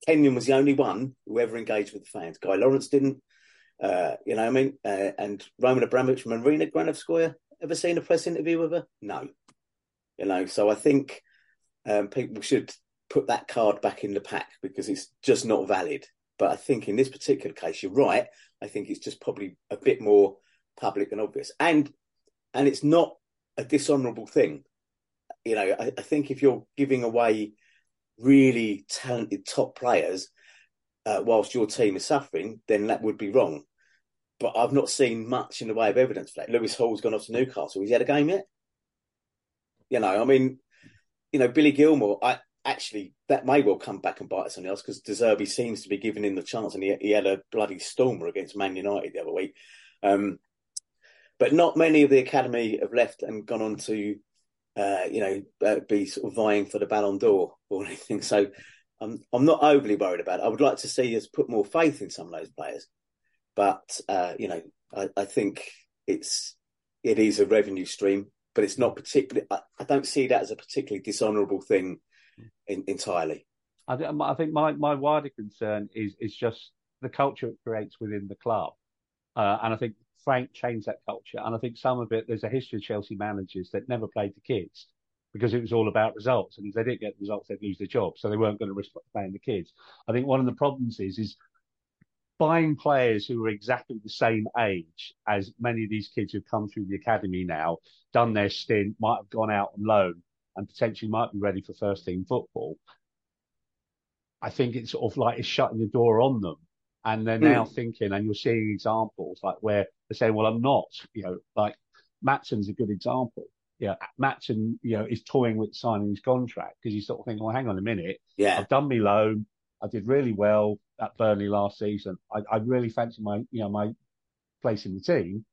Kenyon was the only one who ever engaged with the fans. Guy Laurence didn't. Uh, you know what I mean? Uh, and Roman Abramovich, Marina Granovskaya, ever seen a press interview with her? No. You know, so I think um, people should put that card back in the pack because it's just not valid. But I think in this particular case, you're right. I think it's just probably a bit more public and obvious, and and it's not a dishonourable thing. You know, I, I think if you're giving away really talented top players uh, whilst your team is suffering, then that would be wrong. But I've not seen much in the way of evidence for that. Lewis Hall's gone off to Newcastle. Has he had a game yet? You know, I mean, you know, Billy Gilmour, I actually that may well come back and bite us on the else because De Zerbi seems to be giving him the chance, and he, he had a bloody stormer against Man United the other week. Um, but not many of the academy have left and gone on to, uh, you know, uh, be sort of vying for the Ballon d'Or or anything. So I'm I'm not overly worried about it. I would like to see us put more faith in some of those players, but uh, you know, I, I think it's it is a revenue stream, but it's not particularly. I, I don't see that as a particularly dishonourable thing in, entirely. I, I think my, my wider concern is is just the culture it creates within the club, uh, and I think Frank changed that culture. And I think some of it there's a history of Chelsea managers that never played the kids because it was all about results, and if they didn't get the results, they'd lose their job, so they weren't going to risk playing the kids. I think one of the problems is is buying players who are exactly the same age as many of these kids who've come through the academy now, done their stint, might have gone out on loan, and potentially might be ready for first team football. I think it's sort of like it's shutting the door on them. And they're hmm. now thinking, and you're seeing examples like where they're saying, well, I'm not, you know, like Maatsen's a good example. Yeah, Maatsen, you know, is toying with signing his contract because he's sort of thinking, well, hang on a minute. Yeah, I've done me loan. I did really well at Burnley last season. I, I really fancy my, you know, my place in the team,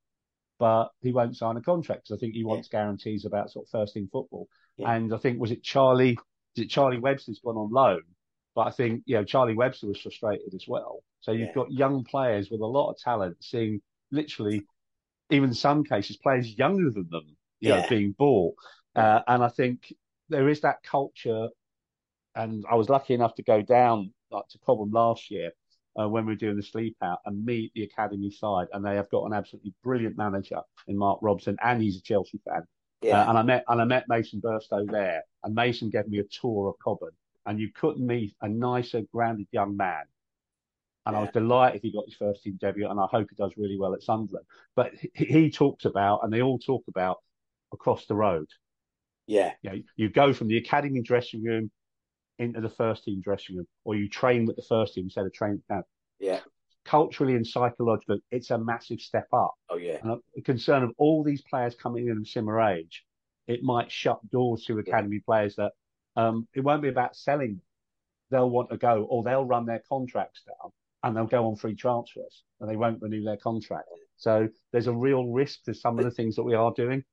but he won't sign a contract because I think he wants guarantees about sort of first team football. Yeah. And I think was it Charlie? Is it Charlie Webster's gone on loan? But I think you know Charlie Webster was frustrated as well. So you've Yeah. got young players with a lot of talent seeing literally, even in some cases, players younger than them, you know, being bought. Uh, and I think there is that culture. And I was lucky enough to go down like to Cobham last year uh, when we were doing the sleep out and meet the academy side. And they have got an absolutely brilliant manager in Mark Robinson, and he's a Chelsea fan. yeah, Uh, and I met and I met Mason Burstow there, and Mason gave me a tour of Cobham, and you couldn't meet a nicer, grounded young man. And I was delighted he got his first team debut, and I hope he does really well at Sunderland. But he, he talks about, and they all talk about, across the road. yeah, You know, you go from the academy dressing room into the first team dressing room, or you train with the first team instead of training. Now, yeah. culturally and psychologically, it's a massive step up. Oh yeah, And I'm concerned of all these players coming in of similar age, it might shut doors to academy players that um, it won't be about selling. them. They'll want to go, or they'll run their contracts down and they'll go on free transfers and they won't renew their contract. So there's a real risk to some of the things that we are doing.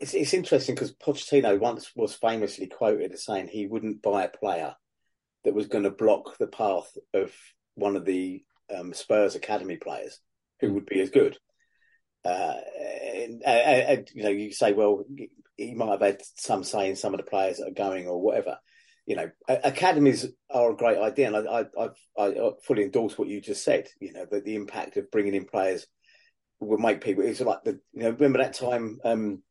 It's it's interesting because Pochettino once was famously quoted as saying he wouldn't buy a player that was going to block the path of one of the um, Spurs academy players who would be as good. Uh, and, and, and, you know, you say, well, he might have had some say in some of the players that are going or whatever. You know, academies are a great idea, and I, I, I, I fully endorse what you just said. You know, that the impact of bringing in players will make people. It's like the you know, remember that time um,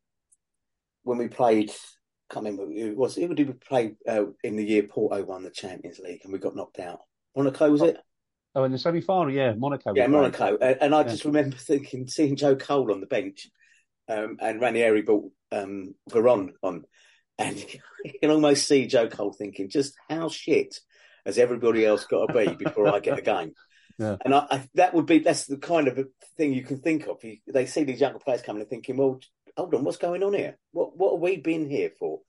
when we played. I can't remember it was. It did we play uh, in the year Porto won the Champions League and we got knocked out. Monaco was it? Oh, in the semi final, yeah, Monaco. Yeah, Monaco. And, and I yeah. just remember thinking, seeing Joe Cole on the bench, um, and Ranieri brought um, Veron on, and you can almost see Joe Cole thinking, just how shit has everybody else got to be before I get a game? Yeah. And I, I, that would be that's the kind of thing you can think of. You, they see these younger players coming and thinking, well, hold on, what's going on here? What what have we been here for?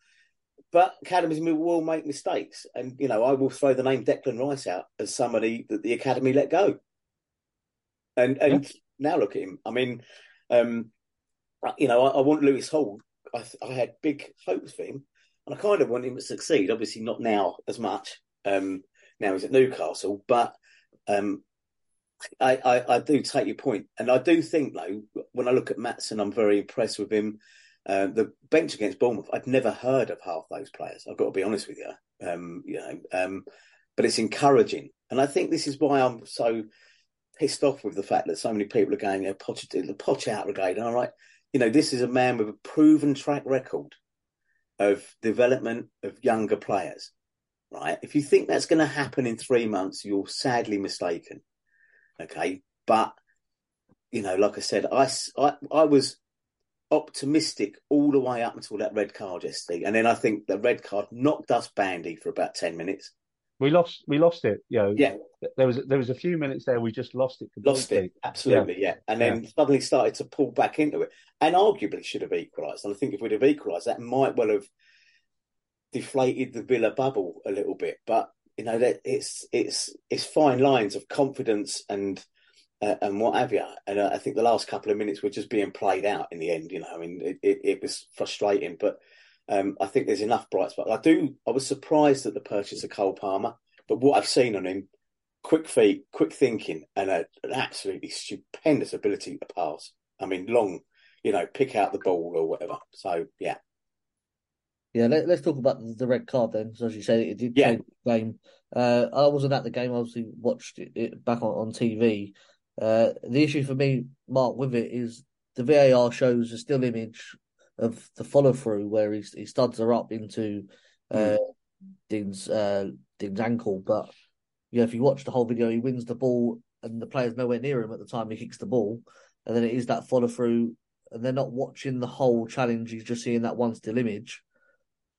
But academies will make mistakes, and you know I will throw the name Declan Rice out as somebody that the academy let go. And and yeah. now look at him. I mean, um, you know, I, I want Lewis Hall. I, I, had big hopes for him, and I kind of want him to succeed. Obviously, not now as much. Um, now he's at Newcastle, but um, I, I, I, do take your point, and I do think though when I look at Maatsen, I'm very impressed with him. Uh, the bench against Bournemouth, I'd never heard of half those players. I've got to be honest with you. Um, you know, um, but it's encouraging, and I think this is why I'm so pissed off with the fact that so many people are going, know, Poch, the Poch out brigade. All right, you know, this is a man with a proven track record of development of younger players. Right, if you think that's going to happen in three months, you're sadly mistaken. Okay, but you know, like I said, I, I, I was optimistic all the way up until that red card yesterday, and then I think the red card knocked us bandy for about ten minutes. We lost, we lost it. You know, yeah. There was there was a few minutes there we just lost it. Completely. Lost it, absolutely, yeah. yeah. And then yeah. suddenly started to pull back into it, and arguably should have equalised. And I think if we'd have equalised, that might well have deflated the Villa bubble a little bit. But you know that it's it's it's fine lines of confidence and uh, and what have you. And uh, I think the last couple of minutes were just being played out in the end. You know, I mean, it, it, it was frustrating, but um, I think there's enough bright spots. I do. I was surprised at the purchase of Cole Palmer, but what I've seen on him, quick feet, quick thinking, and a, an absolutely stupendous ability to pass. I mean, long, you know, pick out the ball or whatever. So yeah, yeah, let, us talk about the, red card then. So as you said, it did yeah. change the game. Uh, I wasn't at the game. I obviously watched it, it back on, on TV. Uh, the issue for me, Mark, with it is the VAR shows a still image of the follow through where he, he studs her up into uh, mm. Dean's uh, Dean's ankle. But yeah, if you watch the whole video, he wins the ball and the player's nowhere near him at the time he kicks the ball, and then it is that follow through, and they're not watching the whole challenge. He's just seeing that one still image.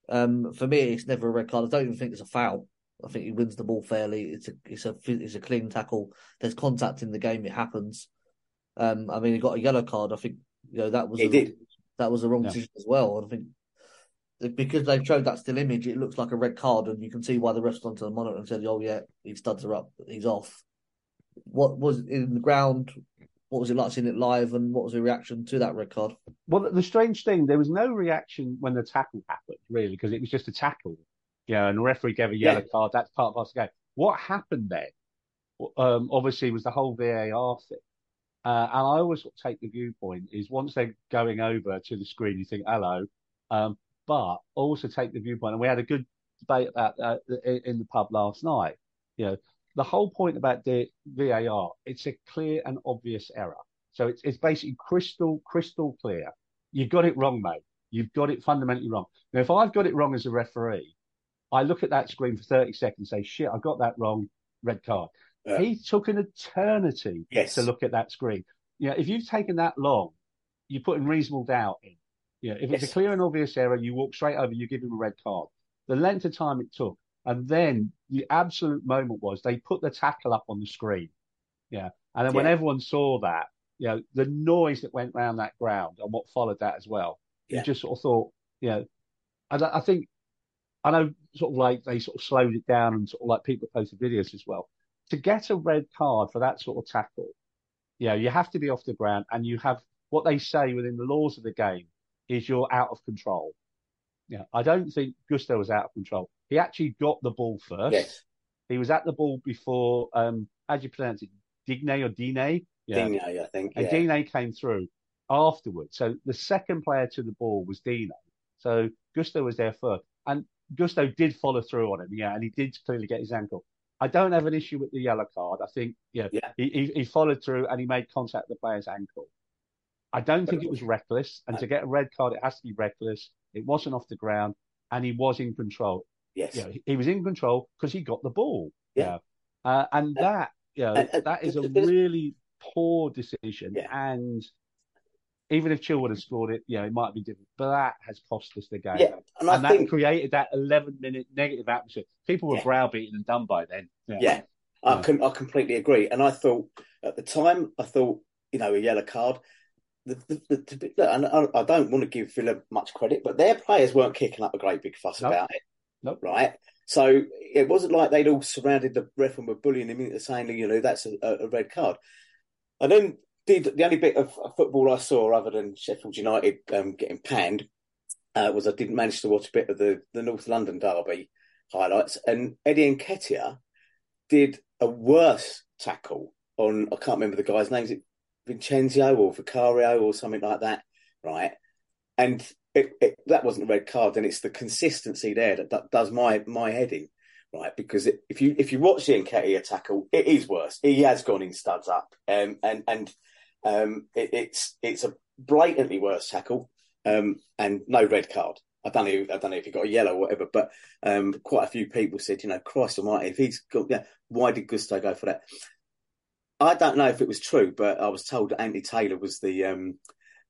Um, for me, it's never a red card. I don't even think it's a foul. I think he wins the ball fairly. It's a it's a it's a clean tackle. There's contact in the game. It happens. Um, I mean, he got a yellow card. I think you know that was he a, did. that was a wrong yeah. decision as well. I think because they showed that still image, it looks like a red card, and you can see why the refs onto the monitor and said, "Oh yeah, he studs her up. He's off." What was in the ground? What was it like seeing it live and what was the reaction to that red card? Well, the strange thing, there was no reaction when the tackle happened, really, because it was just a tackle. Yeah, and the referee gave a yellow yeah. card. That's part of the game. What happened then, um, obviously, was the whole VAR thing. Uh, and I always take the viewpoint is once they're going over to the screen, you think, hello. Um, but also take the viewpoint, and we had a good debate about that in the pub last night. You know, the whole point about the VAR, it's a clear and obvious error. So it's, it's basically crystal, crystal clear. You've got it wrong, mate. You've got it fundamentally wrong. Now, if I've got it wrong as a referee, I look at that screen for 30 seconds and say, shit, I got that wrong, red card. Yeah. He took an eternity yes. to look at that screen. You know, if you've taken that long, you're putting reasonable doubt in. You know, if it's yes. a clear and obvious error, you walk straight over, you give him a red card. The length of time it took, and then the absolute moment was they put the tackle up on the screen. Yeah. And then yeah. when everyone saw that, you know, the noise that went around that ground and what followed that as well, yeah. you just sort of thought, you know, and I think, I know sort of like they sort of slowed it down and sort of like people posted videos as well. To get a red card for that sort of tackle, yeah, you have to be off the ground and you have what they say within the laws of the game is you're out of control. Yeah, I don't think Gusto was out of control. He actually got the ball first. Yes. He was at the ball before. Um, how do you pronounce it? Digne or Dine? Yeah. Digne, I think. And yeah. Digne came through afterwards. So the second player to the ball was Digne. So Gusto was there first, and Gusto did follow through on him. Yeah, and he did clearly get his ankle. I don't have an issue with the yellow card. I think yeah, Yeah. He, he he followed through and he made contact with the player's ankle. I don't think it was reckless, and to get a red card, it has to be reckless. It wasn't off the ground, and he was in control. Yes. Yeah, he- he was in control because he got the ball. Yeah. Uh, and that, yeah, and- and that is a really poor decision. Yeah. And even if Chilwell had scored it, yeah, it might be different. But that has cost us the game. Yeah, and I that think- created that 11 minute negative atmosphere. People were Yeah. browbeaten and done by then. Yeah, I can I completely agree. And I thought at the time, I thought you know a yellow card. The, the, the, look, and I, I don't want to give Villa much credit, but their players weren't kicking up a great big fuss Nope. about it, Nope. right? So it wasn't like they'd all surrounded the ref and were bullying him into saying, you know, that's a, a red card. And then did the only bit of football I saw other than Sheffield United um, getting panned uh, was I didn't manage to watch a bit of the, the North London derby highlights. And Eddie and Nketiah did a worse tackle on, I can't remember the guy's name, is it Vincenzo or Vicario or something like that, right? And it, it, that wasn't a red card, and it's the consistency there that, that does my my head in, right? Because it, if you if you watch the Nketiah tackle, it is worse. He has gone in studs up, um, and and um, it, it's it's a blatantly worse tackle, um, and no red card. I don't know. I don't know if he got a yellow or whatever, but um, quite a few people said, you know, Christ Almighty, if he's got, yeah, why did Gusto go for that? I don't know if it was true, but I was told that Anthony Taylor was the um,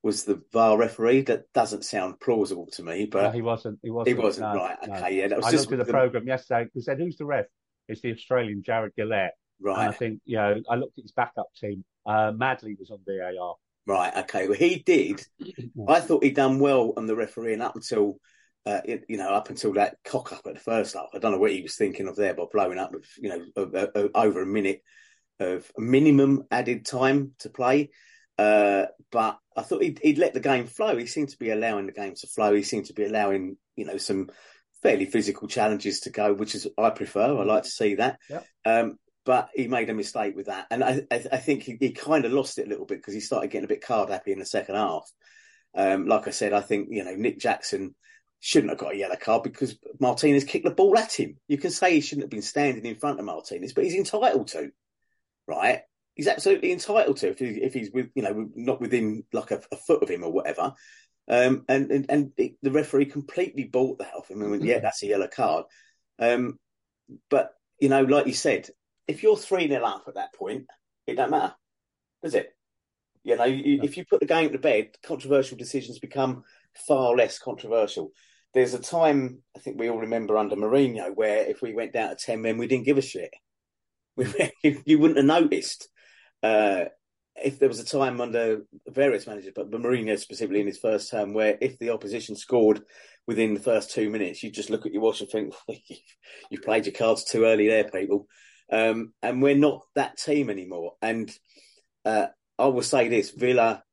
was the VAR referee. That doesn't sound plausible to me, but No, he wasn't. He wasn't. he wasn't no, right. no. Okay, yeah, that was I just looked at the the- program yesterday. We said, "Who's the ref?" It's the Australian Jarred Gillett. And I think, you know, I looked at his backup team. Uh, Madley was on VAR. right, okay. Well, he did. I thought he'd done well on the refereeing up until. Uh, it, you know, up until that cock up at the first half, I don't know what he was thinking of there by blowing up with, you know, uh, uh, over a minute of minimum added time to play. Uh, but I thought he'd, he'd let the game flow. He seemed to be allowing the game to flow. He seemed to be allowing, you know, some fairly physical challenges to go, which is I prefer. I like to see that. Yep. Um, but he made a mistake with that, and I, I, I think he, he kind of lost it a little bit because he started getting a bit card happy in the second half. Um, like I said, I think you know Nick Jackson shouldn't have got a yellow card because Martinez kicked the ball at him. You can say he shouldn't have been standing in front of Martinez, but he's entitled to, right? He's absolutely entitled to if, he, if he's with you know not within like a, a foot of him or whatever. Um, and and, and it, the referee completely bought that off him and went, yeah, that's a yellow card. Um, but you know, like you said, if you're three 0 up at that point, it don't matter, does it? You know, you, if you put the game to bed, controversial decisions become far less controversial. There's a time I think we all remember under Mourinho where if we went down to ten men, we didn't give a shit. You wouldn't have noticed. Uh, if there was a time under various managers, but Mourinho specifically in his first term, where if the opposition scored within the first two minutes, you just look at your watch and think, you've played your cards too early there, people. Um, and we're not that team anymore. And uh, I will say this Villa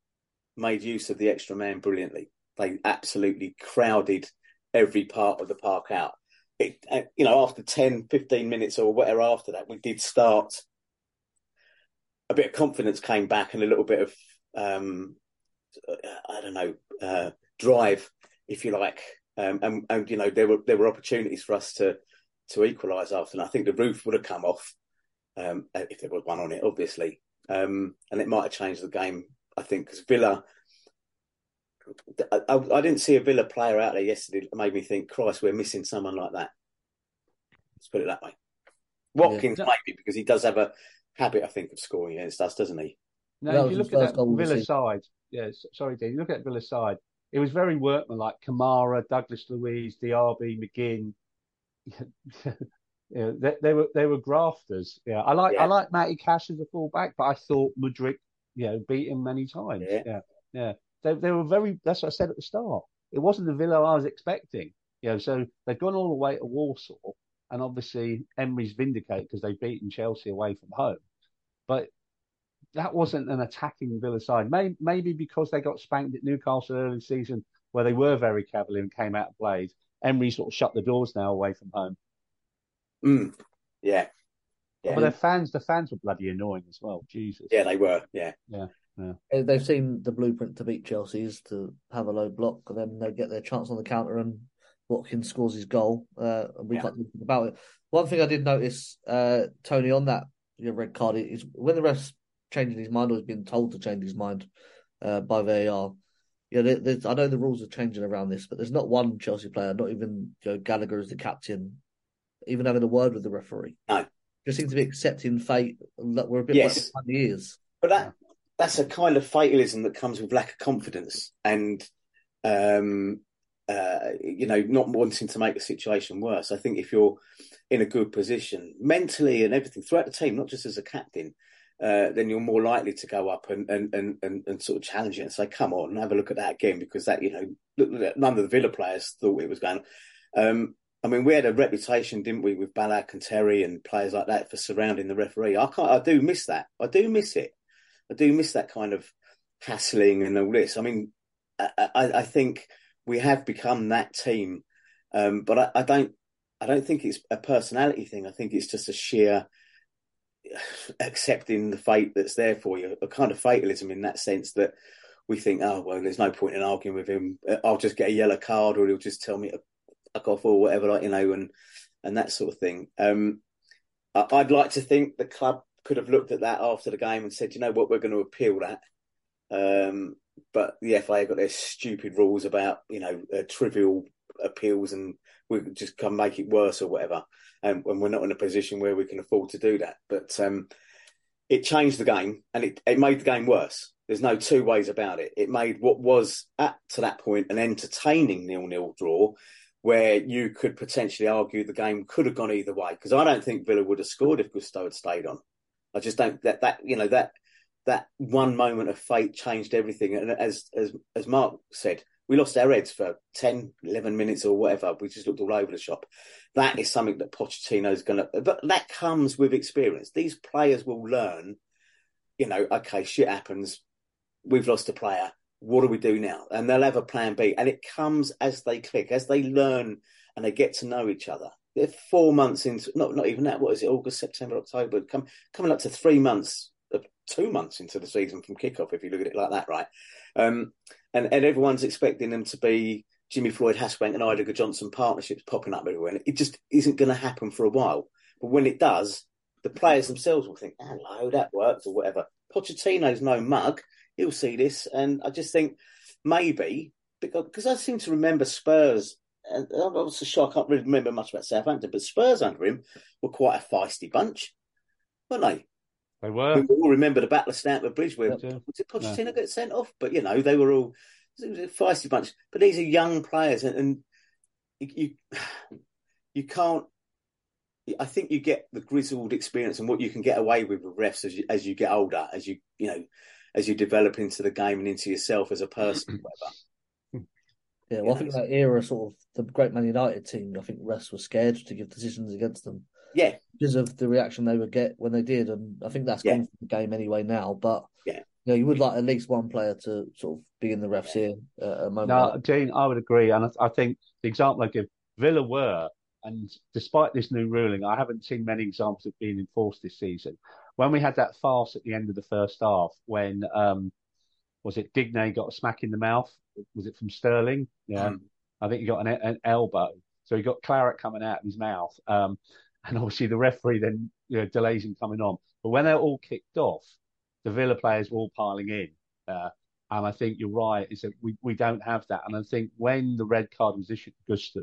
made use of the extra man brilliantly. They absolutely crowded every part of the park out. It, uh, you know, after 10, 15 minutes or whatever after that, we did start. A bit of confidence came back and a little bit of, um, I don't know, uh, drive, if you like. Um, and, and, you know, there were there were opportunities for us to to equalise after. And I think the roof would have come off um, if there was one on it, obviously. Um, and it might have changed the game, I think, because Villa. I, I, I didn't see a Villa player out there yesterday that made me think, Christ, we're missing someone like that. Let's put it that way. Watkins, Yeah. maybe, because he does have a habit, I think, of scoring against us, doesn't he? No, if you look at that goal of the Villa season. side, yeah, sorry, Dean, you look at Villa side, it was very workmanlike. Kamara, Douglas Luiz, DRB, McGinn. yeah, they, they were they were grafters. Yeah, I like Yeah. I like Matty Cash as a fullback, but I thought Mudryk, you know, beat him many times. Yeah. yeah, yeah. They they were very. That's what I said at the start. It wasn't the Villa I was expecting. You know, so they've gone all the way to Warsaw, and obviously Emery's vindicated because they've beaten Chelsea away from home. But that wasn't an attacking Villa side. Maybe, maybe because they got spanked at Newcastle early season, where they were very cavalier and came out of plays. Emery sort of shut the doors now away from home. Mm. Yeah. Yeah. But their fans, the fans were bloody annoying as well. Jesus. yeah, they were. Yeah. Yeah. Uh, They've seen the blueprint to beat Chelsea is to have a low block, and then they get their chance on the counter, and Watkins scores his goal, uh, and we Yeah. can't do anything about it. One thing I did notice, uh, Tony, on that your red card is when the ref's changing his mind or has been told to change his mind uh, by VAR. Yeah, there, there's, I know the rules are changing around this, but there's not one Chelsea player, not even you know, Gallagher as the captain, even having a word with the referee. No. Just seem to be accepting fate. That we're a bit Yes. like behind the ears. But that that's a kind of fatalism that comes with lack of confidence and um uh you know not wanting to make the situation worse. I think if you're in a good position mentally and everything throughout the team, not just as a captain, uh, then you're more likely to go up and and, and, and and sort of challenge it and say, "Come on, have a look at that again," because that you know none of the Villa players thought it was going. Um, I mean, we had a reputation, didn't we, with Ballack and Terry and players like that for surrounding the referee. I can't. I do miss that. I do miss it. I do miss that kind of hassling and all this. I mean, I, I, think we have become that team, um, but I, I don't. I don't think it's a personality thing. I think it's just a sheer accepting the fate that's there for you, a kind of fatalism in that sense that we think, oh well, there's no point in arguing with him. I'll just get a yellow card, or he'll just tell me to fuck off or whatever, like you know, and and that sort of thing. Um, I'd like to think the club could have looked at that after the game and said, you know what, we're going to appeal that. Um, but the FA got their stupid rules about you know uh, trivial appeals and we just come make it worse or whatever. And, we're not in a position where we can afford to do that. But um, it changed the game and it, it made the game worse. There's no two ways about it. It made what was at to that point an entertaining nil-nil draw where you could potentially argue the game could have gone either way. Because I don't think Villa would have scored if Gusto had stayed on. I just don't that that you know that that one moment of fate changed everything. And as as as Mark said, we lost our heads for 10, 11 minutes or whatever. We just looked all over the shop. That is something that Pochettino's going to, but that comes with experience. These players will learn, you know, okay, shit happens. We've lost a player. What do we do now? And they'll have a plan B. And it comes as they click, as they learn and they get to know each other. They're four months into, not not even that. What is it? August, September, October. Come, coming up to three months, uh, two months into the season from kickoff. If you look at it like that, right? Um, and and everyone's expecting them to be Jimmy Floyd, Hasselbaink, and Eidur Gudjohnsen partnerships popping up everywhere. And it just isn't going to happen for a while. But when it does, the players themselves will think, "Hello, that works," or whatever. Pochettino's no mug. He'll see this, and I just think maybe because I seem to remember Spurs. And I was so sure I can't really remember much about Southampton, but Spurs under him were quite a feisty bunch, weren't they? They were. We all remember the Battle of Stamford Bridge where was it Pochettino got sent off? But you know, they were all it was a feisty bunch. But these are young players, and, and you, you you can't. I think you get the grizzled experience and what you can get away with with refs as you, as you get older, as you you know, as you develop into the game and into yourself as a person. whatever. Yeah, well, I think that era, sort of the great Man United team, I think refs were scared to give decisions against them Yeah, because of the reaction they would get when they did, and I think that's Yeah. gone from the game anyway now. But Yeah. you know, you would like at least one player to sort of be in the refs here uh, at a moment. No, like Gene, I would agree, and I, I think the example I give, Villa were, and despite this new ruling, I haven't seen many examples of being enforced this season. When we had that farce at the end of the first half, when um, was it Digne got a smack in the mouth? Was it from Sterling? Yeah, Mm. I think he got an, an elbow, so he got claret coming out of his mouth, um, and obviously the referee then you know, delays him coming on. But when they're all kicked off, the Villa players were all piling in. Uh, and I think you're right, is that we, we don't have that. And I think when the red card was issued to Gusto,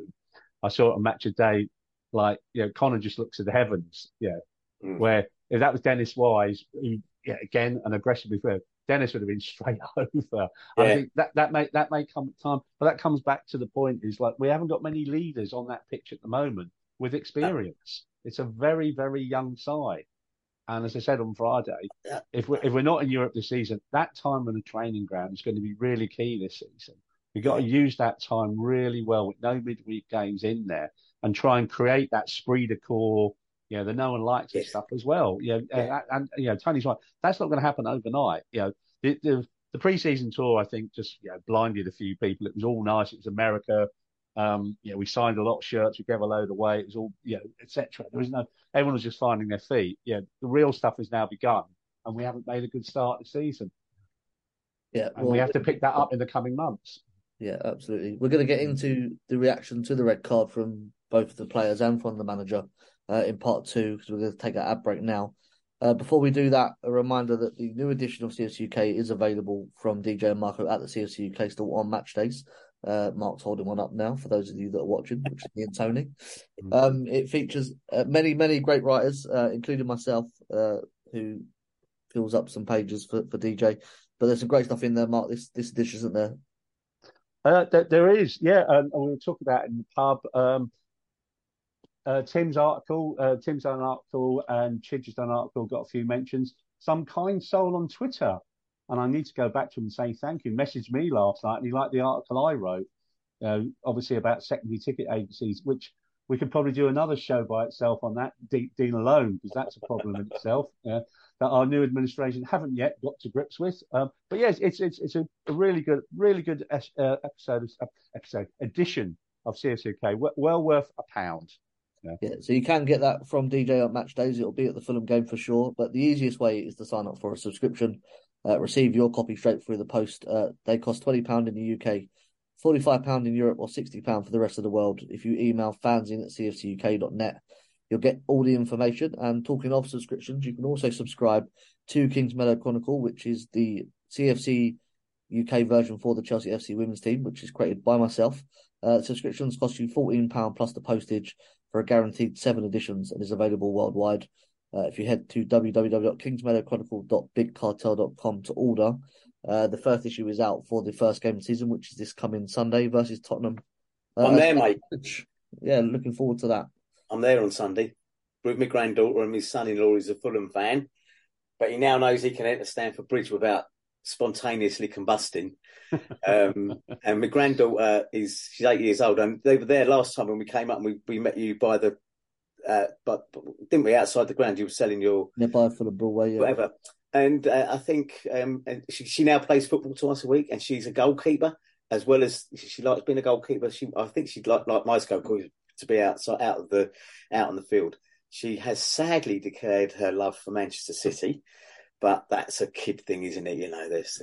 I saw a match a day, like, you know, Conor just looks at the heavens, yeah, Mm. where if that was Dennis Wise, who, yeah, again, an aggressive before, Dennis would have been straight over. I think that, that may, that may come at time, but that comes back to the point is like, we haven't got many leaders on that pitch at the moment with experience. It's a very, very young side. And as I said on Friday, Yeah. if we're, if we're not in Europe this season, that time on the training ground is going to be really key this season. We've got to use that time really well with no midweek games in there and try and create that esprit de corps, you know, the no one likes this Yes. stuff as well. You know, Yeah. and, and, you know, Tony's right. That's not going to happen overnight. You know, the, the, the pre-season tour, I think, just, you know, blinded a few people. It was all nice. It was America. Um, you know, we signed a lot of shirts, we gave a load away, it was all, you know, etc. There was no, everyone was just finding their feet. Yeah, the real stuff has now begun, and we haven't made a good start this season. Yeah, and well, we have to pick that up in the coming months. Yeah, absolutely. We're going to get into the reaction to the red card from both the players and from the manager uh, in part two because we're going to take that ad break now. Uh, before we do that, a reminder that the new edition of CFC UK is available from DJ and Marco at the CFC UK store on match days. Uh, Mark's holding one up now for those of you that are watching, which is me and Tony. Mm-hmm. Um, it features uh, many, many great writers, uh, including myself, uh, who fills up some pages for, for DJ. But there's some great stuff in there, Mark. This this edition isn't there. Uh, there, there is, yeah. Um, we were talking about in the pub. Um, uh, Tim's article, uh, Tim's done an article, and Chidge's done an article, got a few mentions. Some kind soul on Twitter, and I need to go back to him and say thank you. Messaged me last night, and he liked the article I wrote, uh, obviously about secondary ticket agencies, which we could probably do another show by itself on that, Dean alone, because that's a problem in itself. Yeah, that our new administration haven't yet got to grips with. Um, but yes, it's it's it's a, really good, really good uh, episode episode edition of CFCK. Well worth a pound. Yeah. yeah. so you can get that from DJ on match days. It'll be at the Fulham game for sure. But the easiest way is to sign up for a subscription. Uh, receive your copy straight through the post. Uh, they cost twenty pound in the UK, forty five pound in Europe, or sixty pound for the rest of the world. If you email fanzine at cfcuk.net, you'll get all the information. And talking of subscriptions, you can also subscribe to Kingsmeadow Chronicle, which is the CFC UK version for the Chelsea FC women's team, which is created by myself. Uh, subscriptions cost you £14 plus the postage for a guaranteed seven editions and is available worldwide. Uh, if you head to www.kingsmeadowchronicle.bigcartel.com to order, uh, the first issue is out for the first game of the season, which is this coming Sunday versus Tottenham. Uh, I'm there, mate. Yeah, looking forward to that. I'm there on Sunday with my granddaughter and my son-in-law is a Fulham fan, but he now knows he can enter Stamford Bridge without spontaneously combusting. um, and my granddaughter is she's eight years old, and they were there last time when we came up and we, we met you by the. Uh, but didn't we outside the ground? You were selling your yeah, by for the Broadway, yeah. whatever. And uh, I think um, she, she now plays football twice a week, and she's a goalkeeper as well as she likes being a goalkeeper. She, I think she'd like like my goalkeeper to be outside out of the out on the field. She has sadly declared her love for Manchester City, but that's a kid thing, isn't it? You know, there's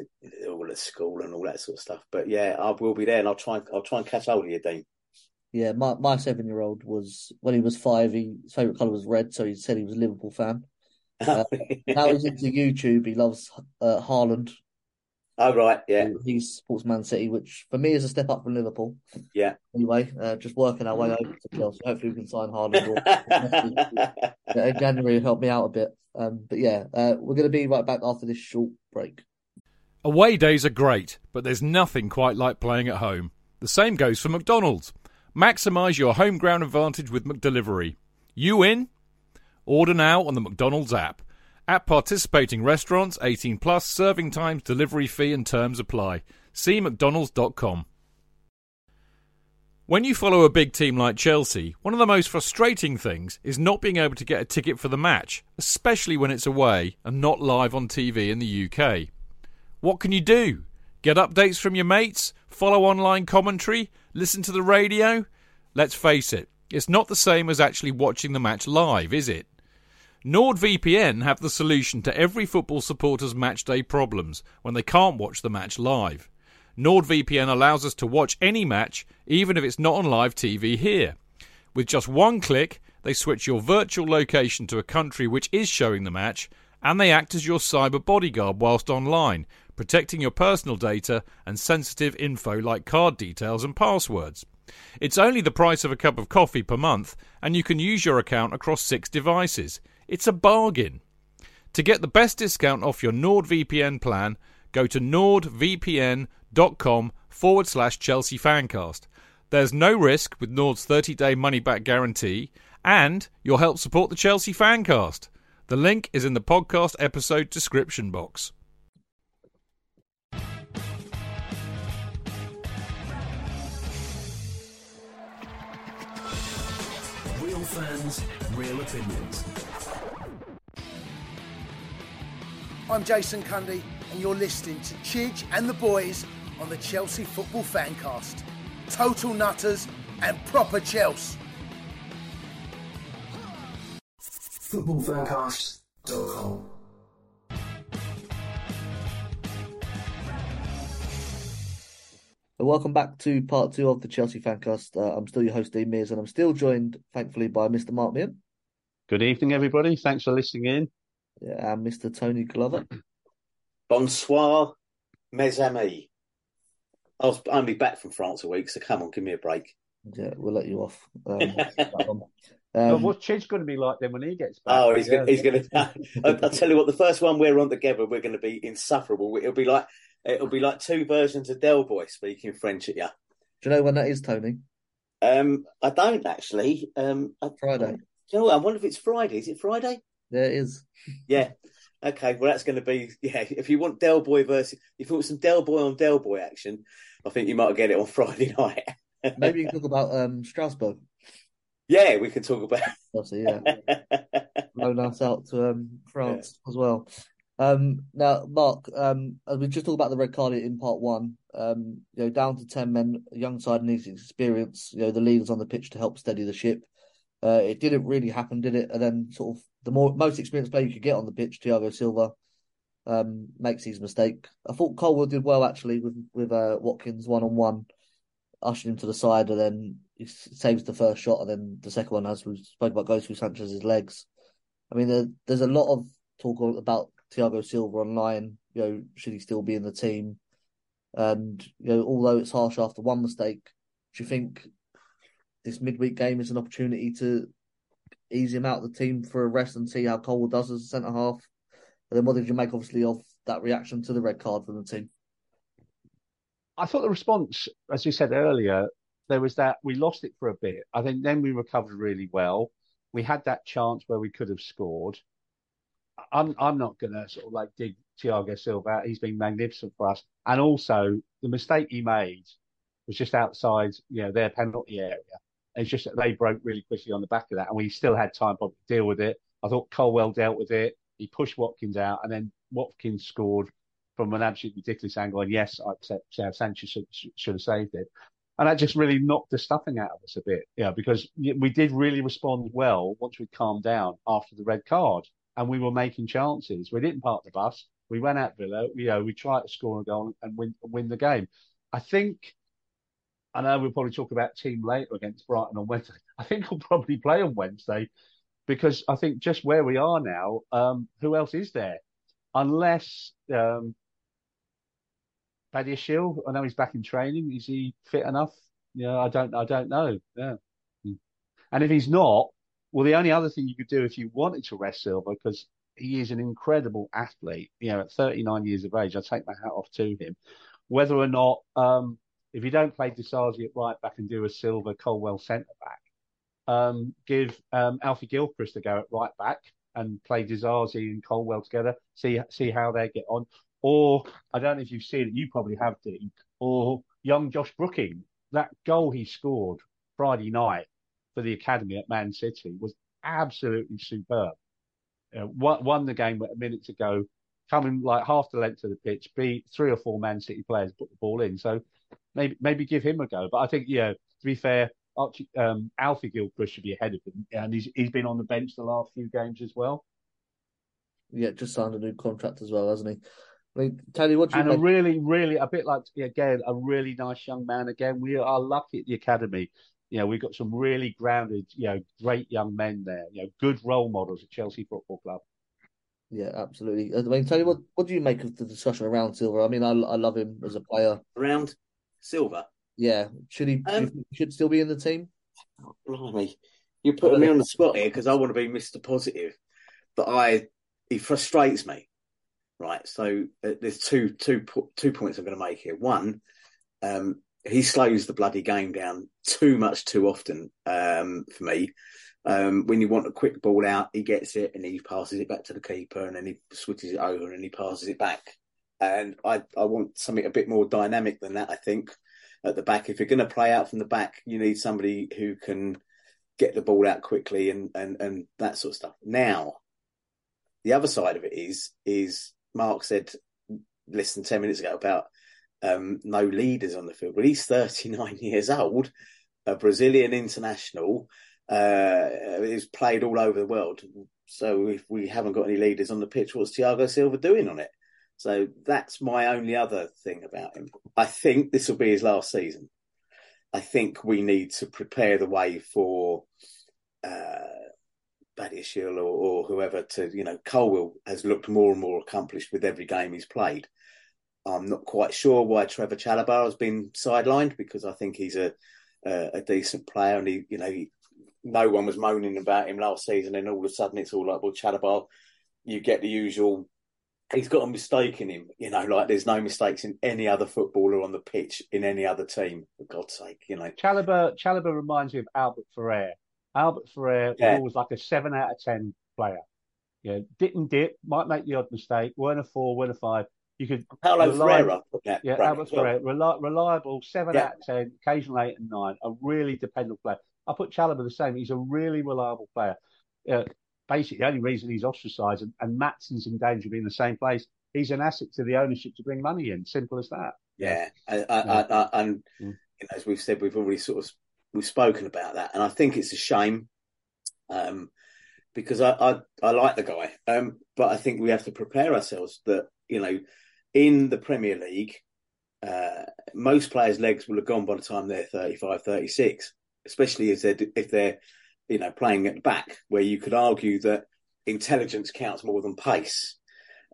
all at school and all that sort of stuff. But yeah, I will be there, and I'll try. And, I'll try and catch hold of you, Dean. Yeah, my my seven year old was when he was five. He, his favorite color was red, so he said he was a Liverpool fan. Uh, now he's into YouTube. He loves uh, Haaland. Oh right, yeah. He supports Man City, which for me is a step up from Liverpool. Yeah. Anyway, uh, just working our way over to Chelsea. Hopefully, we can sign Haaland. January will help me out a bit. Um, but yeah, uh, we're going to be right back after this short break. Away days are great, but there's nothing quite like playing at home. The same goes for McDonald's. Maximise your home ground advantage with McDelivery. You in? Order now on the McDonald's app. At participating restaurants, 18 plus, serving times, delivery fee and terms apply. See mcdonalds.com. When you follow a big team like Chelsea, one of the most frustrating things is not being able to get a ticket for the match, especially when it's away and not live on TV in the UK. What can you do? Get updates from your mates? Follow online commentary? Listen to the radio? Let's face it, it's not the same as actually watching the match live, is it? NordVPN have the solution to every football supporter's matchday problems when they can't watch the match live. NordVPN allows us to watch any match, even if it's not on live TV here. With just one click, they switch your virtual location to a country which is showing the match, and they act as your cyber bodyguard whilst online, protecting your personal data and sensitive info like card details and passwords. It's only the price of a cup of coffee per month, and you can use your account across six devices. It's a bargain. To get the best discount off your NordVPN plan, go to nordvpn.com com forward slash Chelsea Fancast. There's no risk with Nord's 30 day money back guarantee, and you'll help support the Chelsea Fancast. The link is in the podcast episode description box. Real fans, real opinions. I'm Jason Cundy, and you're listening to Chidge and the boys on the Chelsea Football Fancast. Total nutters, and proper Chelsea. footballfancast.com. Welcome back to part two of the Chelsea Fancast. Uh, I'm still your host, Dean Mears, and I'm still joined, thankfully, by Mr. Mark Meehan Good evening, everybody. Thanks for listening in. Yeah, and Mr. Tony Glover. Bonsoir, mes amis. I was only back from France a week, so come on, give me a break. Yeah, we'll let you off. Um, um, what's Chid's going to be like then when he gets back? Oh, he's Yeah. gonna, he's going to. I'll tell you what. The first one we're on together, we're going to be insufferable. It'll be like it'll be like two versions of Del Boy speaking French at you. do you know when that is, Tony? Um, I don't actually. Um, I, Friday. Do you know what? I wonder if it's Friday. Is it Friday? There it is. Yeah. Okay. Well, that's going to be yeah. If you want Del Boy versus, if you want some Del Boy on Del Boy action, I think you might get it on Friday night. Maybe you can talk about um, Strasbourg. yeah, we can talk about. Obviously, yeah. loan us out to um, France as well. Um, now, Mark, um, as we just talked about the red card in part one, um, you know, down to ten men, young side needs experience. You know, the leaders on the pitch to help steady the ship. Uh, it didn't really happen, did it? And then, sort of, the more most experienced player you could get on the pitch, Thiago Silva, um, makes his mistake. I thought Colwill did well actually with with uh, Watkins one on one, ushering him to the side, and then he saves the first shot, and then the second one, as we spoke about, goes through Sanchez's legs. I mean, there, there's a lot of talk about Thiago Silva online. You know, should he still be in the team? And you know, although it's harsh after one mistake, do you think this midweek game is an opportunity to ease him out of the team for a rest and see how Colwill does as a centre half? And then what did you make, obviously, of that reaction to the red card from the team? I thought the response, as you said earlier, there was that we lost it for a bit. I think then we recovered really well. We had that chance where we could have scored. I'm I'm not gonna sort of like dig Thiago Silva out. He's been magnificent for us. And also the mistake he made was just outside, you know, their penalty area. It's just that they broke really quickly on the back of that, and we still had time probably to deal with it. I thought Colwill dealt with it. He pushed Watkins out, and then Watkins scored from an absolutely ridiculous angle. And yes, I accept uh, Sanchez should, should have saved it. And that just really knocked the stuffing out of us a bit, yeah, because we did really respond well once we calmed down after the red card, and we were making chances. We didn't park the bus. We went out Villa. You know, we tried to score a goal and win win the game. I think. I know we'll probably talk about team later against Brighton on Wednesday. I think we'll probably play on Wednesday because I think just where we are now, um, who else is there? Unless um, Badiashile, I know he's back in training. Is he fit enough? Yeah, I don't, I don't know. Yeah, and if he's not, well, the only other thing you could do if you wanted to rest Silva, because he is an incredible athlete. You know, at 39 years of age, I take my hat off to him. Whether or not, um, if you don't play Disasi at right back and do a Silva Colwill centre back, um, give um, Alfie Gilchrist a go at right back and play Disasi and Colwill together. See see how they get on. Or I don't know if you've seen it. You probably have, Dean. Or young Josh Brooking. That goal he scored Friday night for the academy at Man City was absolutely superb. Uh, won, won the game a minute to go, coming like half the length of the pitch, beat three or four Man City players, put the ball in. So maybe maybe give him a go. But I think yeah, to be fair, Archie, um, Alfie Gilchrist should be ahead of him, and he's he's been on the bench the last few games as well. Yeah, just signed a new contract as well, hasn't he? I mean, Tony, what do you And a really, really, a bit like to be again, a really nice young man. Again, we are lucky at the academy. You know, we've got some really grounded, you know, great young men there. You know, good role models at Chelsea Football Club. Yeah, absolutely. I mean, Tony, what, what do you make of the discussion around Silva? I mean, I I love him as a player. Around Silva. Yeah, should he, Um, should still be in the team? Oh, blimey. You're putting me on the spot here because I want to be Mr. Positive. But I, he frustrates me. Right. So uh, there's two, two, points I'm going to make here. One, um, he slows the bloody game down too much too often um, for me. Um, when you want a quick ball out, he gets it and he passes it back to the keeper and then he switches it over and he passes it back. And I, I want something a bit more dynamic than that, I think, at the back. If you're going to play out from the back, you need somebody who can get the ball out quickly and, and, and that sort of stuff. Now, the other side of it is, is Mark said less than 10 minutes ago about um, no leaders on the field. Well, he's 39 years old a Brazilian international uh, is played all over the world. So if we haven't got any leaders on the pitch, what's Thiago Silva doing on it? So that's my only other thing about him. I think this will be his last season. I think we need to prepare the way for uh, Badiashile or, or whoever to, you know, Colwill has looked more and more accomplished with every game he's played. I'm not quite sure why Trevor Chalobah has been sidelined because I think he's a a, a decent player and he, you know, he, no one was moaning about him last season, and all of a sudden it's all like, well, Chalobah, you get the usual. He's got a mistake in him, you know, like there's no mistakes in any other footballer on the pitch in any other team. For God's sake, you know. Chalobah, Chalobah reminds me of Albert Ferrer. Albert Ferrer Yeah. was like a seven out of ten player. Yeah, didn't dip, might make the odd mistake, weren't a four, weren't a five. You could Paulo Ferreira, that Yeah, Albert well. Ferrer, reli- reliable, seven Yeah. out of ten, occasional eight and nine, a really dependable player. I put Chalobah the same. He's a really reliable player. Uh, basically, the only reason he's ostracised and, and Maatsen's in danger of being in the same place, he's an asset to the ownership to bring money in. Simple as that. Yeah, I, I, I, I, and Mm. you know, as we've said, we've already sort of we've spoken about that, and I think it's a shame, um, because I, I I like the guy, um, but I think we have to prepare ourselves that you know, in the Premier League, uh, most players' legs will have gone by the time they're 35, 36, especially if they're if they're you know playing at the back, where you could argue that intelligence counts more than pace.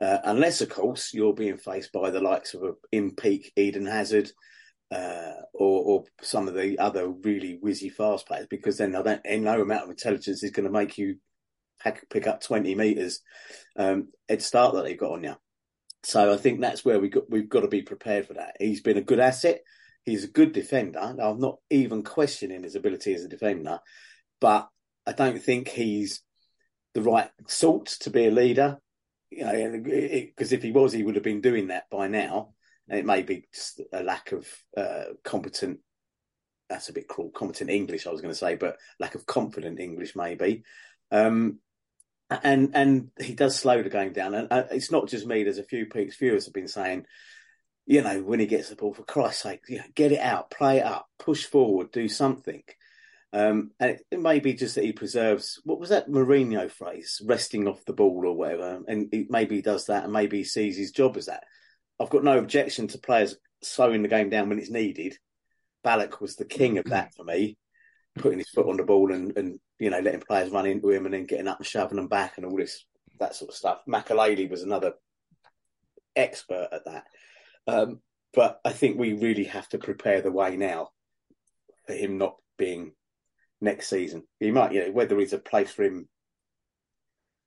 Uh, unless, of course, you're being faced by the likes of in peak Eden Hazard uh, or, or some of the other really whizzy fast players, because then no amount of intelligence is going to make you pick up 20 metres um, head start that they've got on you. So I think that's where we got, we've got to be prepared for that. He's been a good asset. He's a good defender. I'm not even questioning his ability as a defender, but I don't think he's the right sort to be a leader. You know, because if he was, he would have been doing that by now. And it may be just a lack of uh, competent. That's a bit cruel. Competent English, I was going to say, but lack of confident English, maybe. Um, and and he does slow the game down. And uh, it's not just me. There's a few peaks viewers have been saying, you know, when he gets the ball, for Christ's sake, you know, get it out, play it up, push forward, do something. Um, and it, may be just that he preserves what was that Mourinho phrase, resting off the ball or whatever. And it, maybe he does that, and maybe he sees his job as that. I've got no objection to players slowing the game down when it's needed. Ballack was the king of that for me, putting his foot on the ball and, and you know letting players run into him and then getting up and shoving them back and all this that sort of stuff. Makelele was another expert at that. Um, but I think we really have to prepare the way now for him not being next season. He might, you know, whether he's a place for him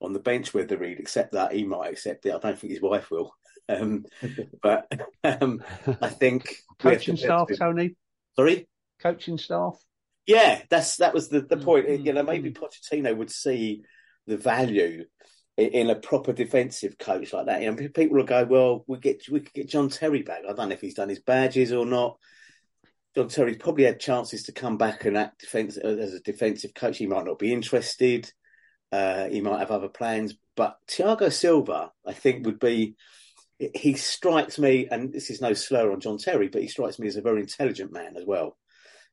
on the bench, whether he'd accept that, he might accept it. I don't think his wife will. Um, but um, I think we have Coaching to- staff, Tony. Sorry. Coaching staff. Yeah, that's that was the, the point. Mm, You know, maybe Pochettino would see the value in, in a proper defensive coach like that. You know, people will go, "Well, we get we could get John Terry back." I don't know if he's done his badges or not. John Terry's probably had chances to come back and act defense as a defensive coach. He might not be interested. Uh, he might have other plans, but Thiago Silva, I think, would be. He strikes me, and this is no slur on John Terry, but he strikes me as a very intelligent man as well.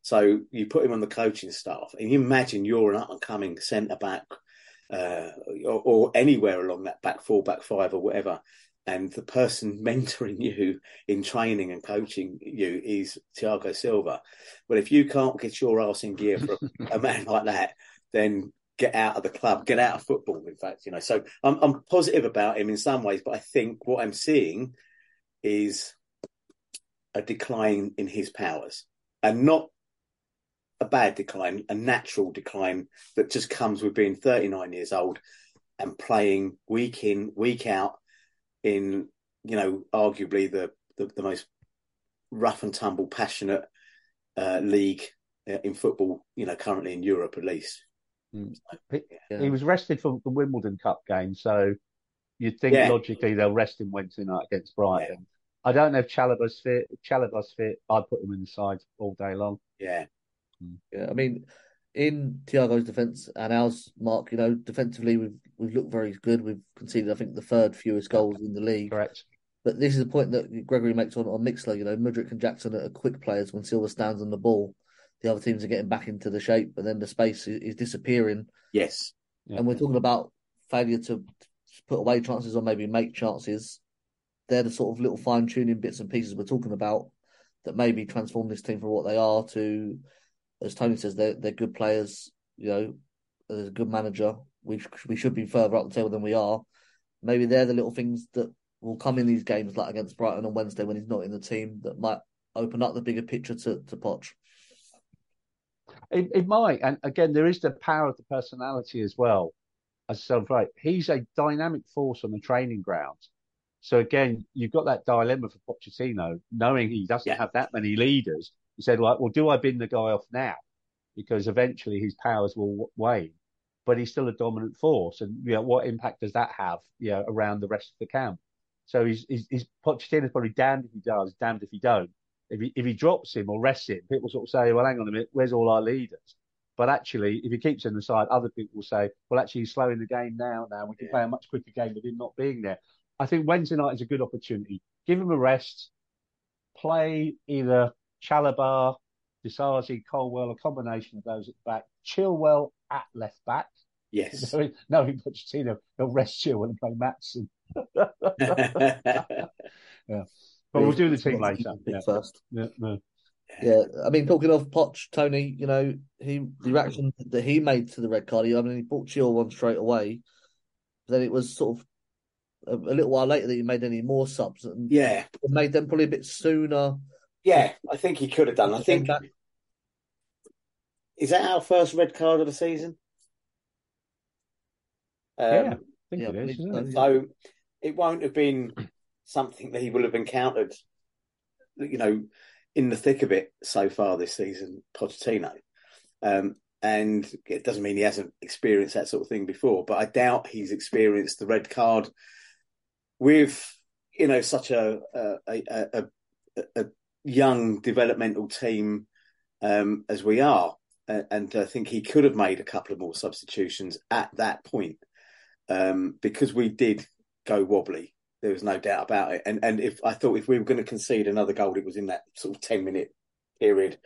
So you put him on the coaching staff, and you imagine you're an up and coming centre back, uh, or, or anywhere along that back four, back five, or whatever, and the person mentoring you in training and coaching you is Thiago Silva. But if you can't get your ass in gear for a, a man like that, then get out of the club, get out of football. In fact, you know, so I'm, I'm positive about him in some ways, but I think what I'm seeing is a decline in his powers, and not a bad decline, a natural decline that just comes with being 39 years old and playing week in, week out in, you know, arguably the, the, the most rough and tumble, passionate uh, league uh, in football, you know, currently in Europe at least. He, Yeah. he was rested for the Wimbledon Cup game, so you'd think Yeah. logically they'll rest him Wednesday night against Brighton. I don't know if Chalobah's fit. If Chalobah's fit, I'd put him in the side all day long. Yeah. Yeah, I mean, in Thiago's defence and ours, Mark, you know, defensively we've we've looked very good. We've conceded, I think, the third fewest goals in the league. Correct. But this is the point that Gregory makes on, on Mixlr. You know, Mudryk and Jackson are quick players when Silva stands on the ball. the other teams are getting back into the shape, and then the space is, is disappearing. Yes. Yeah. And we're talking about failure to put away chances or maybe make chances. They're the sort of little fine tuning bits and pieces we're talking about that maybe transform this team from what they are to, as Tony says, they're they're good players. You know, as a good manager, we we should be further up the table than we are. Maybe they're the little things that will come in these games, like against Brighton on Wednesday when he's not in the team, that might open up the bigger picture to to Poch. It, it might, and again, there is the power of the personality as well. As so right, he's a dynamic force on the training ground. So again, you've got that dilemma for Pochettino, knowing he doesn't Yeah. have that many leaders. He said, like, well, do I bin the guy off now? Because eventually his powers will wane, but he's still a dominant force. And you know, what impact does that have, you know, around the rest of the camp? So he's, he's, he's Pochettino's probably damned if he does, damned if he don't. If he, if he drops him or rests him, people sort of say, well, hang on a minute, where's all our leaders? But actually, if he keeps him aside, other people will say, well, actually, he's slowing the game now. Now we can Yeah. play a much quicker game with him not being there. I think Wednesday night is a good opportunity. Give him a rest. Play either Chalobah, Disasi, Colwill, a combination of those at the back. Chilwell at left back. Yes. Knowing, knowing Pochettino, he'll rest Chilwell and play Maatsen. Yeah. But we'll do the team later. Yeah. first. Yeah, no. Yeah, I mean, talking of Poch, Tony, you know, he the reaction that he made to the red card, I mean, he brought Chilwell on straight away. Then it was sort of a, a little while later that he made any more subs and yeah. made them probably a bit sooner. Yeah. I think he could have done. I think Back. is that our first red card of the season? Um, yeah, I think yeah, it is. I Isn't believe it? So it won't have been something that he will have encountered, you know, in the thick of it so far this season, Pochettino. Um, and it doesn't mean he hasn't experienced that sort of thing before, but I doubt he's experienced the red card with, you know, such a a, a, a, a young developmental team um, as we are. And, I think he could have made a couple of more substitutions at that point um, because we did go wobbly. There was no doubt about it. And and if I thought if we were going to concede another goal, it was in that sort of ten minute period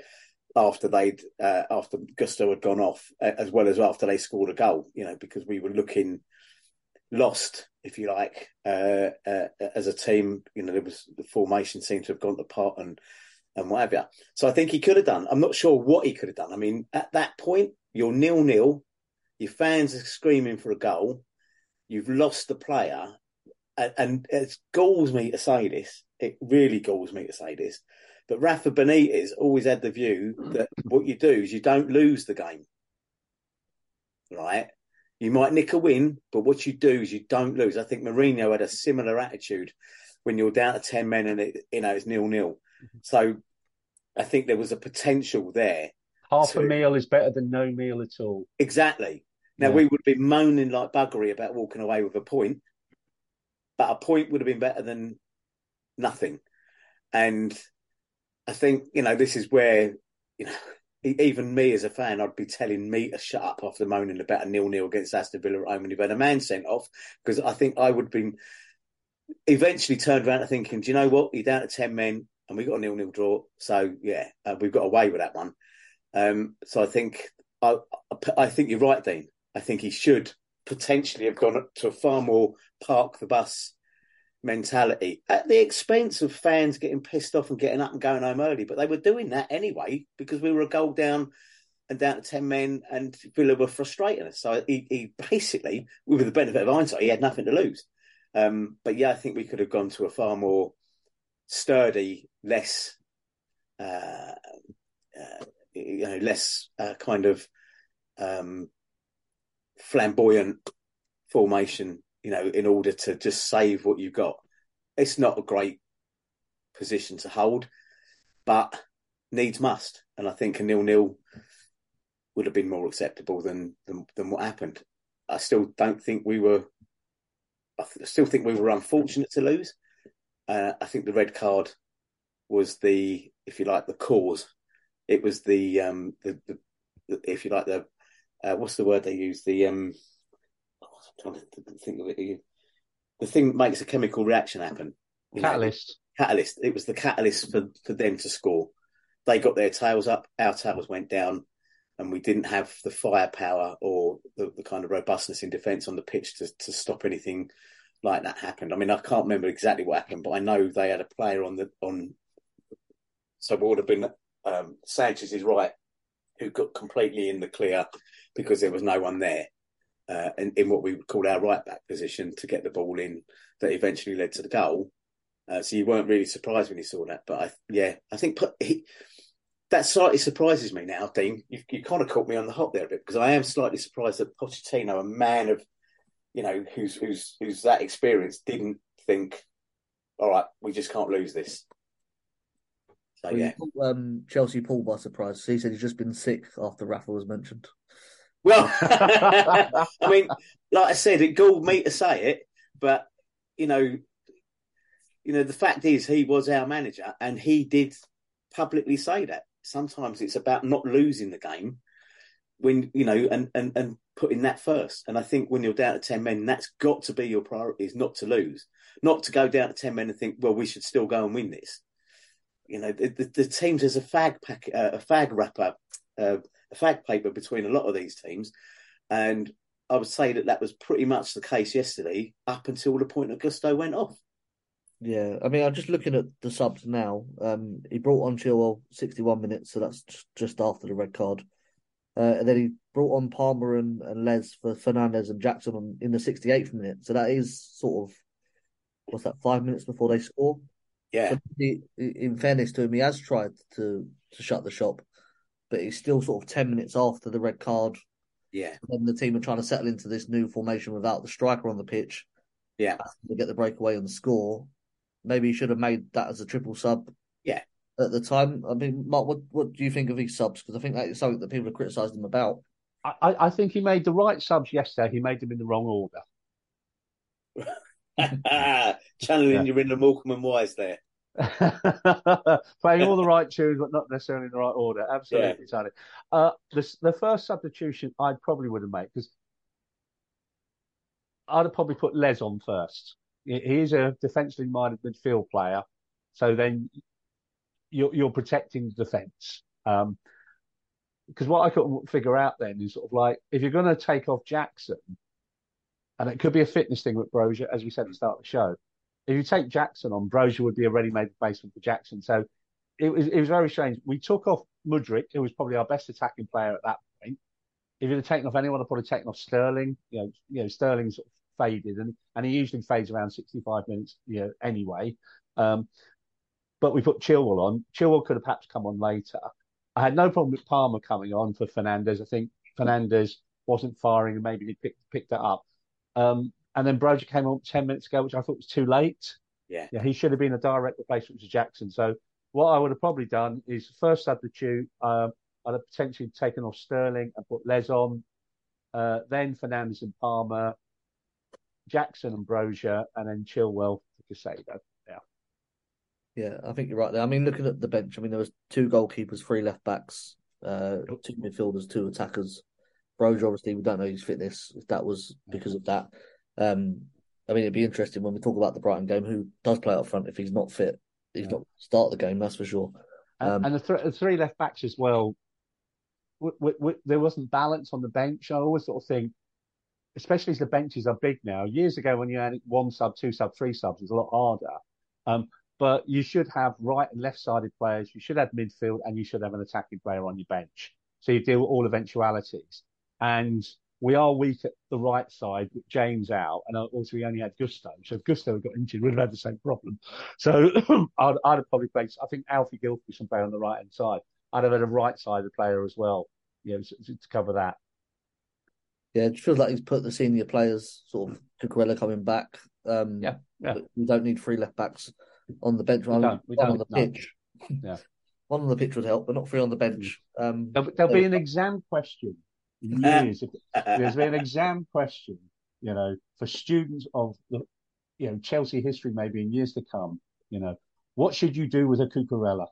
after they'd uh, after Gusto had gone off, as well as after they scored a goal. You know, because we were looking lost, if you like, uh, uh, as a team. You know, there was the formation seemed to have gone to pot and and whatever. So I think he could have done. I'm not sure what he could have done. I mean, at that point, you're nil nil. Your fans are screaming for a goal. You've lost the player, and, and it galls me to say this. It really galls me to say this. But Rafa Benitez always had the view that what you do is you don't lose the game. Right? You might nick a win, but what you do is you don't lose. I think Mourinho had a similar attitude when you're down to 10 men and it, you know, it's nil nil. Mm-hmm. So I think there was a potential there. Half a meal is better than no meal at all. Exactly. Now Yeah. we would be moaning like buggery about walking away with a point, but a point would have been better than nothing. And I think you know this is where you know even me as a fan, I'd be telling me to shut up after moaning about a nil nil against Aston Villa at home and you've had a man sent off because I think I would have been eventually turned around to thinking, do you know what? You're down to ten men and we got a nil nil draw, so yeah, uh, we've got away with that one. Um, so I think I, I think you're right, Dean. I think he should potentially have gone to a far more park the bus mentality at the expense of fans getting pissed off and getting up and going home early. But they were doing that anyway because we were a goal down and down to 10 men and Villa were frustrating us. So he, he basically, with the benefit of hindsight, he had nothing to lose. Um, but yeah, I think we could have gone to a far more sturdy, less, uh, uh, you know, less uh, kind of um, flamboyant formation, you know, in order to just save what you've got. It's not a great position to hold, but needs must. And I think a nil-nil would have been more acceptable than than, than what happened. I still don't think we were. I still think we were unfortunate to lose. Uh, I think the red card was the, if you like, the cause. It was the, um, the, the, if you like, the uh, what's the word they use? The um, trying to think of it. The thing that makes a chemical reaction happen. You know, Catalyst. catalyst. It was the catalyst for, for them to score they got their tails up, our tails went down, and we didn't have the firepower or the, the kind of robustness in defence on the pitch to, to stop anything like that happened. I mean, I can't remember exactly what happened, but I know they had a player on the on. So it would have been um, Sanchez's right, who got completely in the clear because there was no one there, uh, in, in what we would call our right back position to get the ball in that eventually led to the goal. Uh, so you weren't really surprised when you saw that, but I, yeah, I think he, that slightly surprises me now, Dean. You, you kind of caught me on the hop there a bit because I am slightly surprised that Pochettino, a man of, you know, who's who's who's that experience, didn't think, all right, we just can't lose this. So Well, you yeah, caught, um, Chelsea Paul by surprise. He said he's just been sick after Rafa was mentioned. Well, I mean, like I said, it galled me to say it, but you know, you know, the fact is, he was our manager, and he did publicly say that. Sometimes it's about not losing the game when you know, and and and putting that first. And I think when you're down to ten men, that's got to be your priority: is not to lose, not to go down to ten men and think, well, we should still go and win this. You know, the, the, the teams there's a fag pack, uh, a fag wrapper, uh, fag paper between a lot of these teams, and I would say that that was pretty much the case yesterday, up until the point that Gusto went off. Yeah, I mean, I'm just looking at the subs now. Um, he brought on Chilwell 61 minutes, so that's just, after the red card. Uh, and then he brought on Palmer and, and Les for Fernandez and Jackson on, in the 68th minute. So that is sort of what's that? Five minutes before they score. Yeah, So he, in fairness to him, he has tried to to shut the shop, but he's still sort of 10 minutes after the red card. yeah, When the team are trying to settle into this new formation without the striker on the pitch yeah. to get the breakaway and score. Maybe he should have made that as a triple sub. Yeah. At the time, I mean, Mark, what what do you think of his subs? Because I think that is something that people have criticised him about. I, I I think he made the right subs yesterday. He made them in the wrong order. Channeling Yeah. your inner Morecambe and Wise there. Playing all the right tunes, but not necessarily in the right order. Absolutely, Tony. Uh, the the first substitution I probably would have made because I'd have probably put Les on first. He is a defensively minded midfield player, so then you're you're protecting the defence. Um, because what I couldn't figure out then is sort of like if you're going to take off Jackson, and it could be a fitness thing with Broja, as we said at the start of the show. If you take Jackson on, Broja would be a ready-made replacement for Jackson. So it was it was very strange. We took off Mudryk, who was probably our best attacking player at that point. If you'd have taken off anyone, I'd probably taken off Sterling. You know, you know, Sterling sort of faded, and and he usually fades around 65 minutes, you know, anyway. Um, but we put Chilwell on. Chilwell could have perhaps come on later. I had no problem with Palmer coming on for Fernandez. I think Fernandez wasn't firing and maybe he picked picked that up. Um, and then Broja came on 10 minutes ago, which I thought was too late. Yeah. Yeah, he should have been a direct replacement to Jackson. So what I would have probably done is first substitute, um, I'd have potentially taken off Sterling and put Les on, uh, then Fernandez and Palmer, Jackson and Broja, and then Chilwell to Casado. Yeah. Yeah, I think you're right there. I mean, looking at the bench, I mean, there was two goalkeepers, three left backs, uh, two midfielders, two attackers. Broja, obviously, we don't know his fitness. If that was because of that, um, I mean, it'd be interesting when we talk about the Brighton game. Who does play up front if he's not fit? He's Yeah. not start the game, that's for sure. And, Um, and the, th- the three left backs as well. W- w- w- there wasn't balance on the bench. I always sort of think, especially as the benches are big now. Years ago, when you had one sub, two sub, three subs, it was a lot harder. Um, but you should have right and left sided players. You should have midfield, and you should have an attacking player on your bench. So you deal with all eventualities. And we are weak at the right side with James out, and also we only had Gusto. So if Gusto had got injured, we'd have had the same problem. So I'd, I'd have probably played. I think Alfie Gilfie should play on the right hand side. I'd have had a right sided player as well, you know, to, to cover that. yeah, it feels like he's put the senior players, sort of Cucurella coming back. Um, Yeah, yeah. We don't need three left backs on the bench. We don't, we one don't, on the no. pitch. Yeah. one on the pitch would help, but not three on the bench. Um, There'll, there'll be an exam question in years. Uh, There's been an exam question, you know, for students of the, you know, Chelsea history maybe in years to come. You know, what should you do with a Cucurella?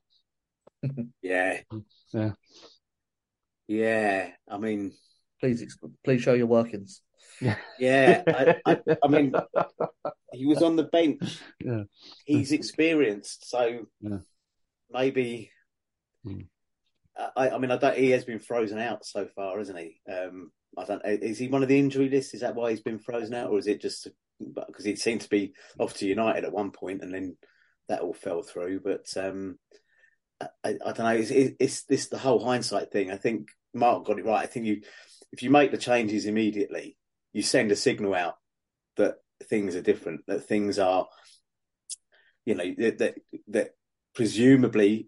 yeah, Yeah. yeah. I mean, please, ex- please show your workings. yeah. I, I, I mean, he was on the bench. Yeah. He's experienced, so Yeah. maybe Mm. I, I mean, I don't. He has been frozen out so far, hasn't he? Um, I don't. Is he one of the injury lists? Is that why he's been frozen out, or is it just because he seemed to be off to United at one point and then that all fell through? But um, I, I don't know. It's, it's this the whole hindsight thing. I think Mark got it right. I think you, if you make the changes immediately, you send a signal out that things are different. That things are, you know, that that, that presumably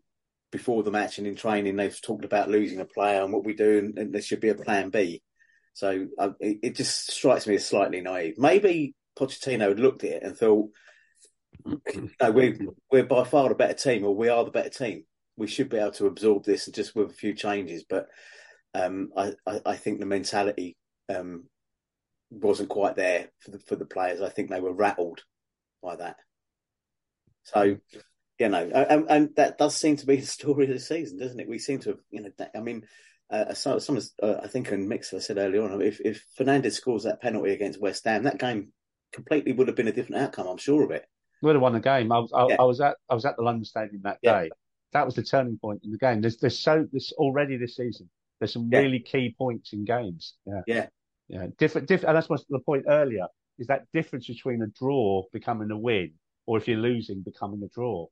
before the match and in training they've talked about losing a player and what we do, and, and there should be a plan B. So uh, it, it, just strikes me as slightly naive. Maybe Pochettino looked at it and thought, no, we're we're by far the better team, or we are the better team. We should be able to absorb this just with a few changes. But um, I, I, I, think the mentality um, wasn't quite there for the for the players. I think they were rattled by that. So you know, and, and, that does seem to be the story of the season, doesn't it? We seem to have, you know, I mean, uh, some, uh, I think in Mixer I said earlier on, if, if Fernandes scores that penalty against West Ham, that game completely would have been a different outcome. I'm sure of it. We would have won the game. I was, I, yeah. I was at, I was at the London Stadium that day. Yeah. That was the turning point in the game. There's, there's so, this already this season. There's some yeah. really key points in games. Yeah, yeah, yeah. Different, different, and that's what the point earlier is that difference between a draw becoming a win, or if you're losing, becoming a draw.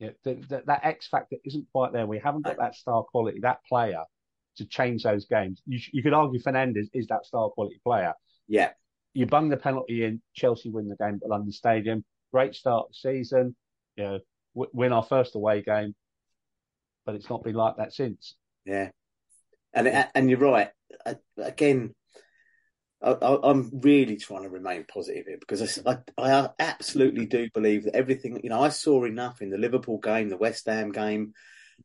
Yeah, the, the, that X factor isn't quite there. We haven't got that star quality, that player to change those games. You, you could argue Fernandes is that star quality player. Yeah. You bung the penalty in, Chelsea win the game at London Stadium. Great start of the season. You know, w- win our first away game, but it's not been like that since. Yeah, and and you're right. Again, I, am really trying to remain positive here because I, I, absolutely do believe that everything, you know, I saw enough in the Liverpool game, the West Ham game,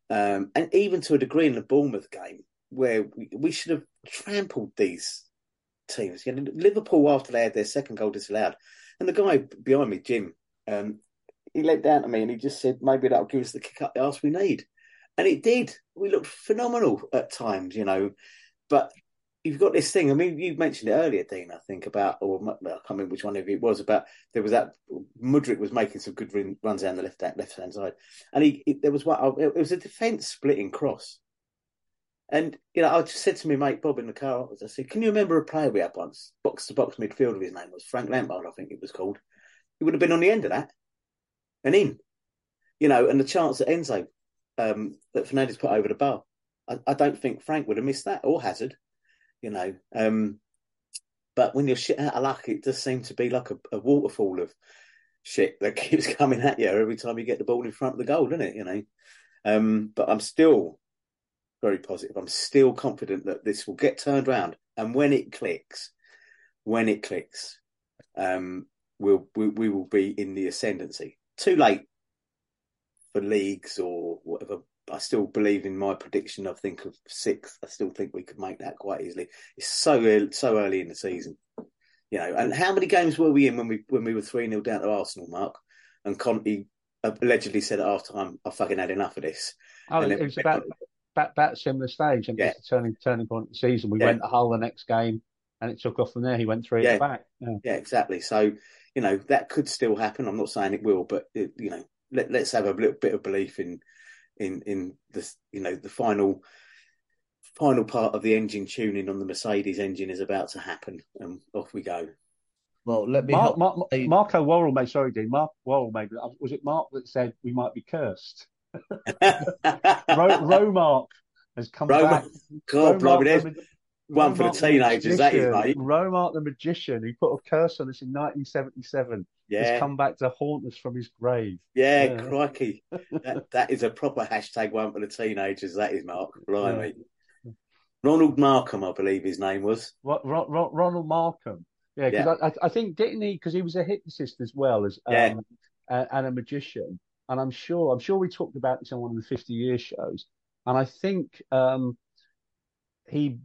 um, and even to a degree in the Bournemouth game where we, we should have trampled these teams. You know, Liverpool, after they had their second goal disallowed, and the guy behind me, Jim, um, he led down to me and he just said, maybe that'll give us the kick up the arse we need. And it did. We looked phenomenal at times, you know. But you've got this thing. I mean, you mentioned it earlier, Dean. I think about, or I can't remember which one of you it was about. There was that Mudryk was making some good runs down the left left hand side, and he, he there was what it was a defence splitting cross. And you know, I just said to my mate Bob in the car, I said, "Can you remember a player we had once, box to box midfielder? His name was Frank Lampard, I think it was called. He would have been on the end of that, and in, you know, and the chance that Enzo, um, that Fernandes put over the bar. I, I don't think Frank would have missed that or Hazard you know. Um, but when you're shit out of luck, it does seem to be like a, a, waterfall of shit that keeps coming at you every time you get the ball in front of the goal, doesn't it? You know. Um, but I'm still very positive. I'm still confident that this will get turned around, and when it clicks, when it clicks, um, we'll we, we will be in the ascendancy. Too late for leagues or whatever I still believe in my prediction. I think of sixth. I still think we could make that quite easily. It's so early, so early in the season, you know. And how many games were we in when we when we were three 0 down to Arsenal, Mark? And Conte allegedly said at half time, "I fucking had enough of this." Oh, and it was about that that similar stage, and yeah. it's a turning turning point of the season. We yeah. went to Hull the next game, and it took off from there. He went three yeah. back. Yeah. yeah, exactly. So you know that could still happen. I'm not saying it will, but it, you know, let, let's have a little bit of belief in in in the you know the final final part of the engine tuning on the Mercedes engine is about to happen, and off we go. Well, let me. Mark, Mark, Marco Worrell made sorry, Dean. Mark Worrell made was it Mark that said we might be cursed? Ro, Romark has come Ro- back. God, Romark, one for the teenagers, that is, mate. Romark the magician, who put a curse on us in 1977, yeah. has come back to haunt us from his grave. Yeah, yeah. crikey. that, that is a proper hashtag one for the teenagers, that is, Mark. Blimey. Yeah. Ronald Markham, I believe his name was. What, Ronald Markham. Yeah, because yeah. I, I, think, didn't he, because he was a hypnotist as well as um, and a magician. And I'm sure, I'm sure we talked about this on one of the 50 year shows. And I think um, he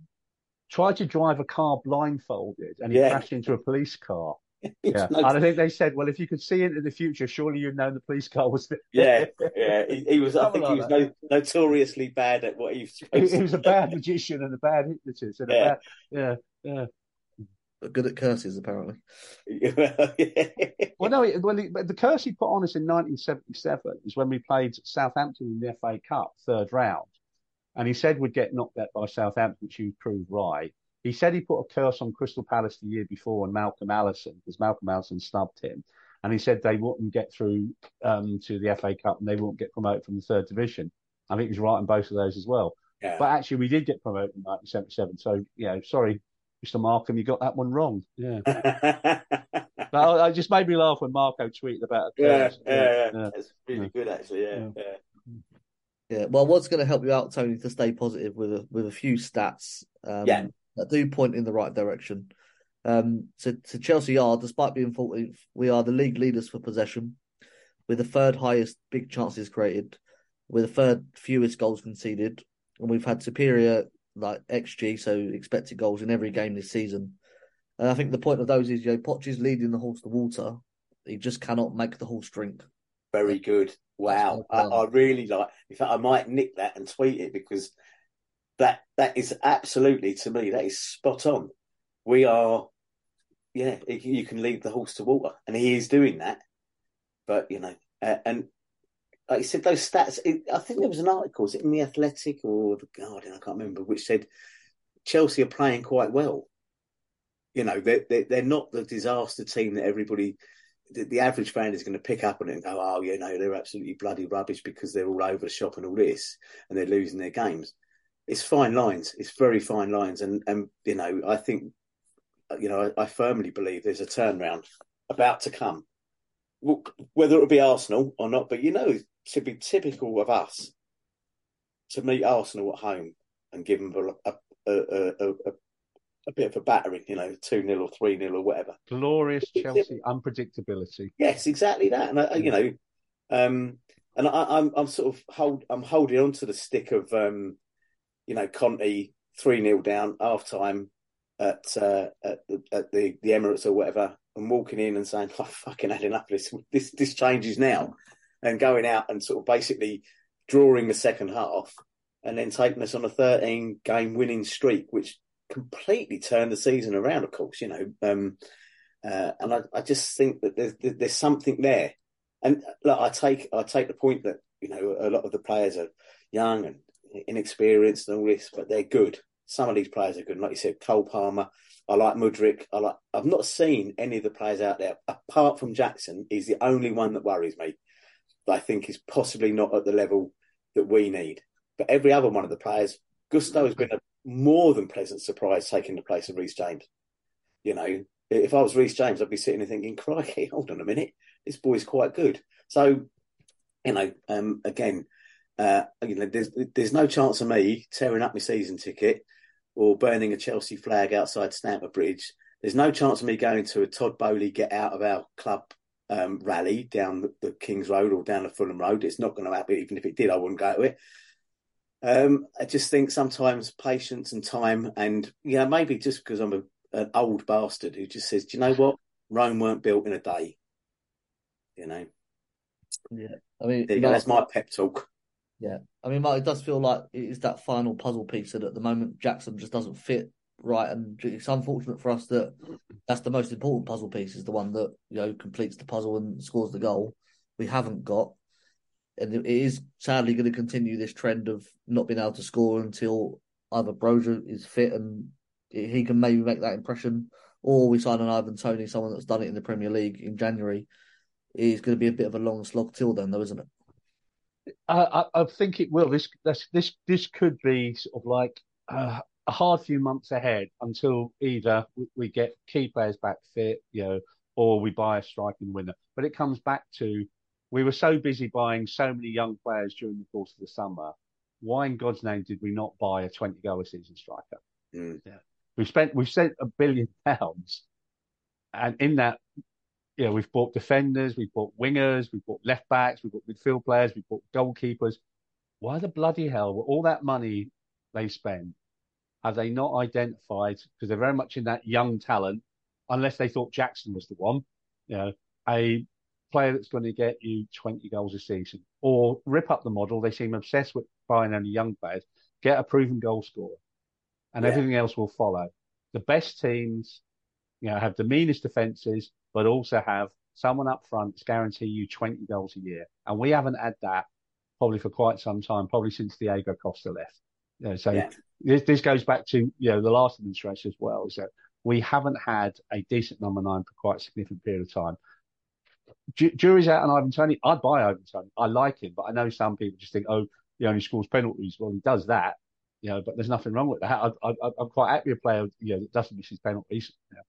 tried to drive a car blindfolded and he yeah. crashed into a police car. yeah, no... and I think they said, well, if you could see into the future, surely you'd know the police car was there. Yeah, yeah. He, he was. I think like he was no, notoriously bad at what he was. He, he, was a bad magician and a bad hypnotist and yeah. a bad, yeah, yeah. good at curses apparently. Well, no, it- when the, the curse he put on us in 1977 is when we played Southampton in the FA Cup third round, and he said we'd get knocked out by Southampton, which you proved right. He said he put a curse on Crystal Palace the year before and Malcolm Allison because Malcolm Allison snubbed him, and he said they wouldn't get through um, to the FA Cup and they wouldn't get promoted from the third division. I think he was right on both of those as well. Yeah. But actually, we did get promoted in 1977. So, you know, sorry, Mr. Markham, you got that one wrong. Yeah. But I, I just made me laugh when Marco tweeted about it. yeah, curse. yeah, yeah, yeah. That's really good, actually. Yeah, Yeah. Yeah. Well, what's going to help you out, Tony, to stay positive with a, with a few stats um, Yeah. that do point in the right direction. Um, so, so Chelsea are, despite being 14th, we are the league leaders for possession, with the third highest big chances created, with the third fewest goals conceded, and we've had superior like XG, so expected goals in every game this season. And I think the point of those is, you know, Poch is leading the horse to water. He just cannot make the horse drink. Very good. Wow. I. I really like. In fact, I might nick that and tweet it because that that is absolutely to me that is spot on. We are, yeah. it- You can lead the horse to water, and he is doing that. But you know, uh, and like you said, those stats. It, I think there was an article, was it in the Athletic or the Guardian? I can't remember, which said Chelsea are playing quite well. You know, they're they're, they're not the disaster team that everybody the, the average fan is going to pick up on it and go, oh, you know, they're absolutely bloody rubbish because they're all over the shop and all this and they're losing their games. It's fine lines. It's very fine lines. And, and you know, I think, you know, I, I firmly believe there's a turnaround about to come. Whether it'll be Arsenal or not, but you know, should be typical of us to meet Arsenal at home and give them a, a, a, a, a, bit of a battering, you know, 2 0 or 3 0 or whatever. Glorious Chelsea unpredictability. Yes, exactly that. And I, you know, um, and I, I'm I'm sort of hold I'm holding on to the stick of um, you know, Conte three 0 down half time at uh, at, the, at the the Emirates or whatever, and walking in and saying, "I fucking had enough of this. This this changes now," and going out and sort of basically drawing the second half, and then taking us on a 13 game winning streak, which completely turned the season around. Of course, you know. Um, uh, and I, I just think that there's there's something there. And look, I take I take the point that you know a lot of the players are young and inexperienced and all this, but they're good. Some of these players are good. Like you said, Cole Palmer. I like Mudryk. I like. I've not seen any of the players out there apart from Jackson. He's the only one that worries me. That I think is possibly not at the level that we need. But every other one of the players, Gusto has been a more than pleasant surprise taking the place of Reece James. You know, if I was Reece James, I'd be sitting there thinking, "Crikey, hold on a minute, this boy's quite good." So, you know, um, again, uh, you know, there's there's no chance of me tearing up my season ticket or burning a Chelsea flag outside Stamford Bridge. There's no chance of me going to a Todd Boehly get out of our club um, rally down the, the King's Road or down the Fulham Road. It's not going to happen. Even if it did, I wouldn't go to it. Um, I just think sometimes patience and time, and yeah, maybe just because I'm a, an old bastard who just says, "Do you know what? Rome weren't built in a day." You know, Yeah, I mean. Mark- That's my pep talk. Yeah, I mean, Mark, it does feel like it is that final puzzle piece that at the moment Jackson just doesn't fit right, and it's unfortunate for us that that's the most important puzzle piece is the one that you know completes the puzzle and scores the goal. We haven't got, and it is sadly going to continue this trend of not being able to score until either Broja is fit and he can maybe make that impression, or we sign an Ivan Toney, someone that's done it in the Premier League in January. It's going to be a bit of a long slog till then, though, isn't it? I, I, think it will. This this this could be sort of like uh, a hard few months ahead until either we get key players back fit, you know, or we buy a striking winner. But it comes back to we were so busy buying so many young players during the course of the summer. Why in God's name did we not buy a twenty goal a season striker? Mm. We've spent we've spent a billion pounds, and in that, you know, we've bought defenders, we've bought wingers, we've bought left backs, we've bought midfield players, we've bought goalkeepers. Why the bloody hell, were all that money they spend, have they not identified? Because they're very much in that young talent, unless they thought Jackson was the one, you know, a player that's going to get you 20 goals a season, or rip up the model. They seem obsessed with buying only young players. Get a proven goal scorer and Yeah. everything else will follow. The best teams you know, have the meanest defences, but also have someone up front that's guarantee you 20 goals a year. And we haven't had that probably for quite some time, probably since Diego Costa left. You know, so Yeah. this, this goes back to, you know, the last administration as well, is that we haven't had a decent number nine for quite a significant period of time. Ju- jury's out on Ivan Toney. I'd buy Ivan Toney. I like him, but I know some people just think, oh, he only scores penalties. Well, he does that, you know, but there's nothing wrong with that. I, I, I'm quite happy a player, you know, that doesn't miss his penalties. You know.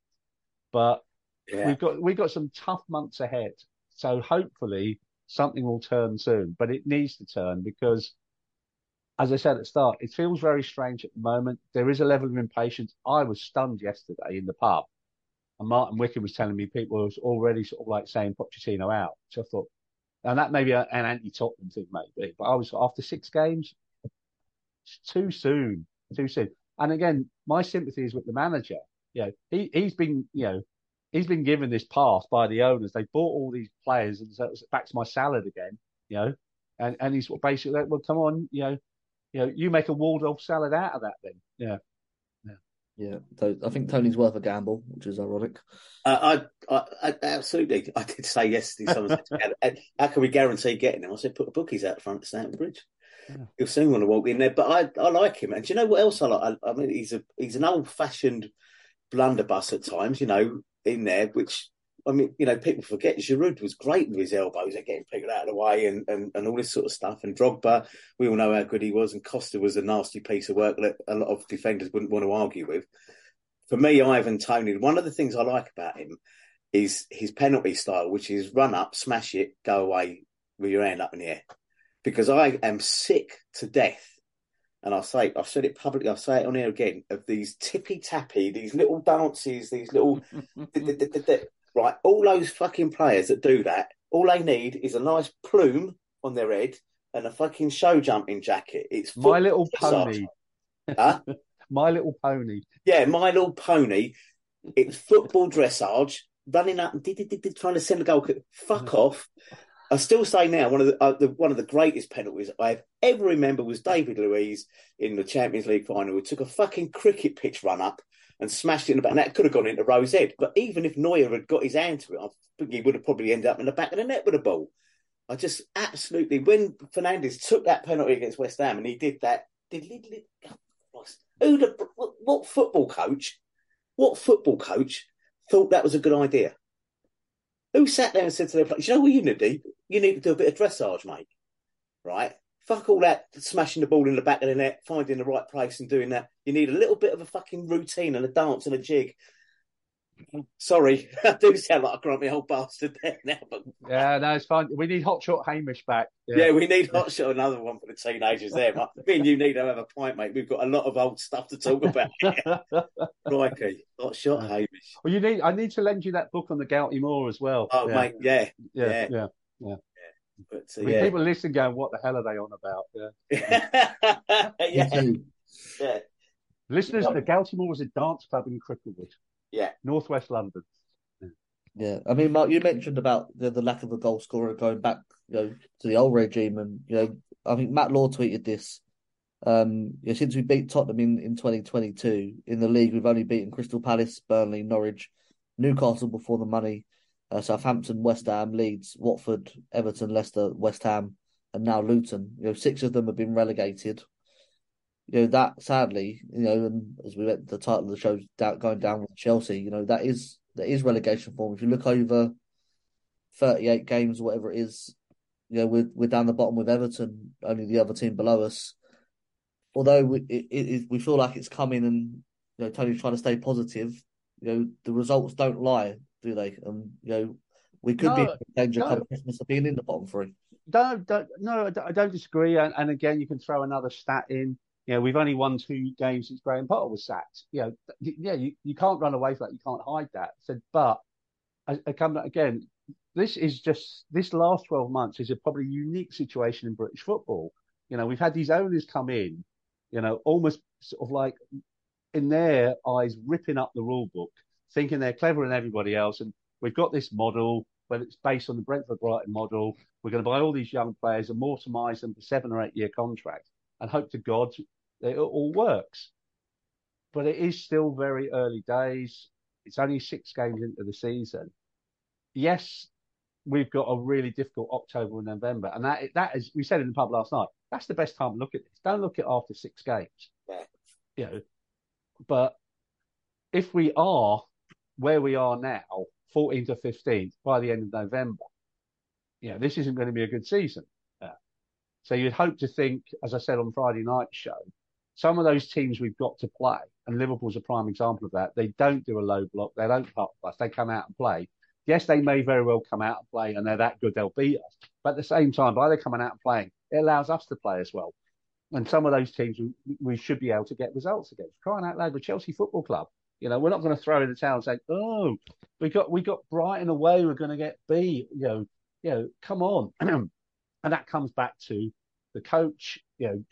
But Yeah. we've got we've got some tough months ahead. So hopefully something will turn soon, but it needs to turn because, as I said at the start, it feels very strange at the moment. There is a level of impatience. I was stunned yesterday in the pub, and Martin Wickham was telling me people was already sort of like saying Pochettino out. So I thought, and that may be an anti-Tottenham thing, maybe, but I was after six games, it's too soon, too soon. And again, my sympathy is with the manager. You know, he he's been you know he's been given this path by the owners. They bought all these players, and so back to my salad again. You know, and and he's basically like, well, come on, you know, you know, you make a Waldorf salad out of that, then. Yeah. Yeah, so I think Toney's worth a gamble, which is ironic. Uh, I, I, I absolutely. I did say yesterday. Someone said, "How- "How can we guarantee getting him?" I said, "Put the bookies out front at Stamford Bridge. Yeah. He'll soon want to walk in there." But I, I like him, and do you know what else I like? I, I mean, he's a he's an old fashioned blunderbuss at times. You know, in there, which I mean, you know, people forget. Giroud was great with his elbows at getting people out of the way and, and, and all this sort of stuff. And Drogba, we all know how good he was, and Costa was a nasty piece of work that a lot of defenders wouldn't want to argue with. For me, Ivan Toney, one of the things I like about him is his penalty style, which is run up, smash it, go away with your hand up in the air. Because I am sick to death, and I say I've said it publicly, I'll say it on here again, of these tippy tappy, these little dances, these little right, all those fucking players that do that, all they need is a nice plume on their head and a fucking show jumping jacket. It's My Little Pony. Huh? My Little Pony. Yeah, My Little Pony. It's football dressage, running up trying to send a goal. Fuck off. I still say now one of the, uh, the one of the greatest penalties I've ever remember was David Luiz in the Champions League final who took a fucking cricket pitch run up and smashed it in the back. And that could have gone into Rose Head. But even if Neuer had got his hand to it, I think he would have probably ended up in the back of the net with a ball. I just absolutely when Fernandez took that penalty against West Ham and he did that, did, did, did who the, what, what football coach, what football coach thought that was a good idea? Who sat there and said to their players, you know what you need to do? You need to do a bit of dressage, mate. Right? Fuck all that smashing the ball in the back of the net, finding the right place and doing that. You need a little bit of a fucking routine and a dance and a jig. Sorry, I do sound like a grumpy old bastard there now, but Yeah, no, it's fine. We need Hot Shot Hamish back. yeah, we need hot shot another one for the teenagers there. mate. Me and you need to have a pint, mate. We've got a lot of old stuff to talk about. Crikey, hot shot, Hamish. Well, you need. I need to lend you that book on the Galtymore as well. Oh, yeah. mate, yeah, yeah, yeah. yeah. but uh, I mean, yeah, people listening going, "What the hell are they on about?" Yeah. yeah, yeah, Listeners, the Galtymore is a dance club in Cricklewood, yeah. northwest London. Yeah, I mean, Mark, you mentioned about the, the lack of a goal scorer going back, you know, to the old regime, and you know, I think Matt Law tweeted this. Um, you know, since we beat Tottenham in, in 2022 in the league, we've only beaten Crystal Palace, Burnley, Norwich, Newcastle before the money, uh, Southampton, West Ham, Leeds, Watford, Everton, Leicester, West Ham, and now Luton. You know, six of them have been relegated. You know that sadly, you know, and as we went, the title of the show going down with Chelsea. You know that is that is relegation form. If you look over thirty-eight games, whatever it is, you know, we're we're down the bottom with Everton, only the other team below us. Although we it, it, we feel like it's coming, and you know, Tony's trying to stay positive. You know, the results don't lie, do they? And you know, we could be in danger no. come Christmas of being in the bottom three. Don't, don't no, I don't, I don't disagree. And, and again, you can throw another stat in. You know, we've only won two games since Graham Potter was sacked. You know, yeah, you, you can't run away from that. You can't hide that. So, but I, I come again. This is just this last twelve months is a probably unique situation in British football. You know, we've had these owners come in, you know, almost sort of like in their eyes ripping up the rule book, thinking they're cleverer than everybody else, and we've got this model, but it's based on the Brentford Brighton model. We're going to buy all these young players, and amortize them for seven or eight year contracts, and hope to God it all works. But it is still very early days. It's only six games into the season. Yes, we've got a really difficult October and November, and that that is we said in the pub last night. That's the best time to look at this. Don't look at after six games. Yeah. You know, but if we are where we are now, 14th or 15th by the end of November, you know, this isn't going to be a good season. Yeah. So you'd hope to think, as I said on Friday night show, some of those teams we've got to play, and Liverpool's a prime example of that. They don't do a low block, they don't pop us, they come out and play. Yes, they may very well come out and play, and they're that good they'll beat us. But at the same time, by they coming out and playing, it allows us to play as well. And some of those teams we, we should be able to get results against. Crying out loud, the Chelsea Football Club. You know, we're not going to throw in the towel and say, "Oh, we got we got Brighton away, we're going to get B." You know, you know, come on. and that comes back to the coach. You know.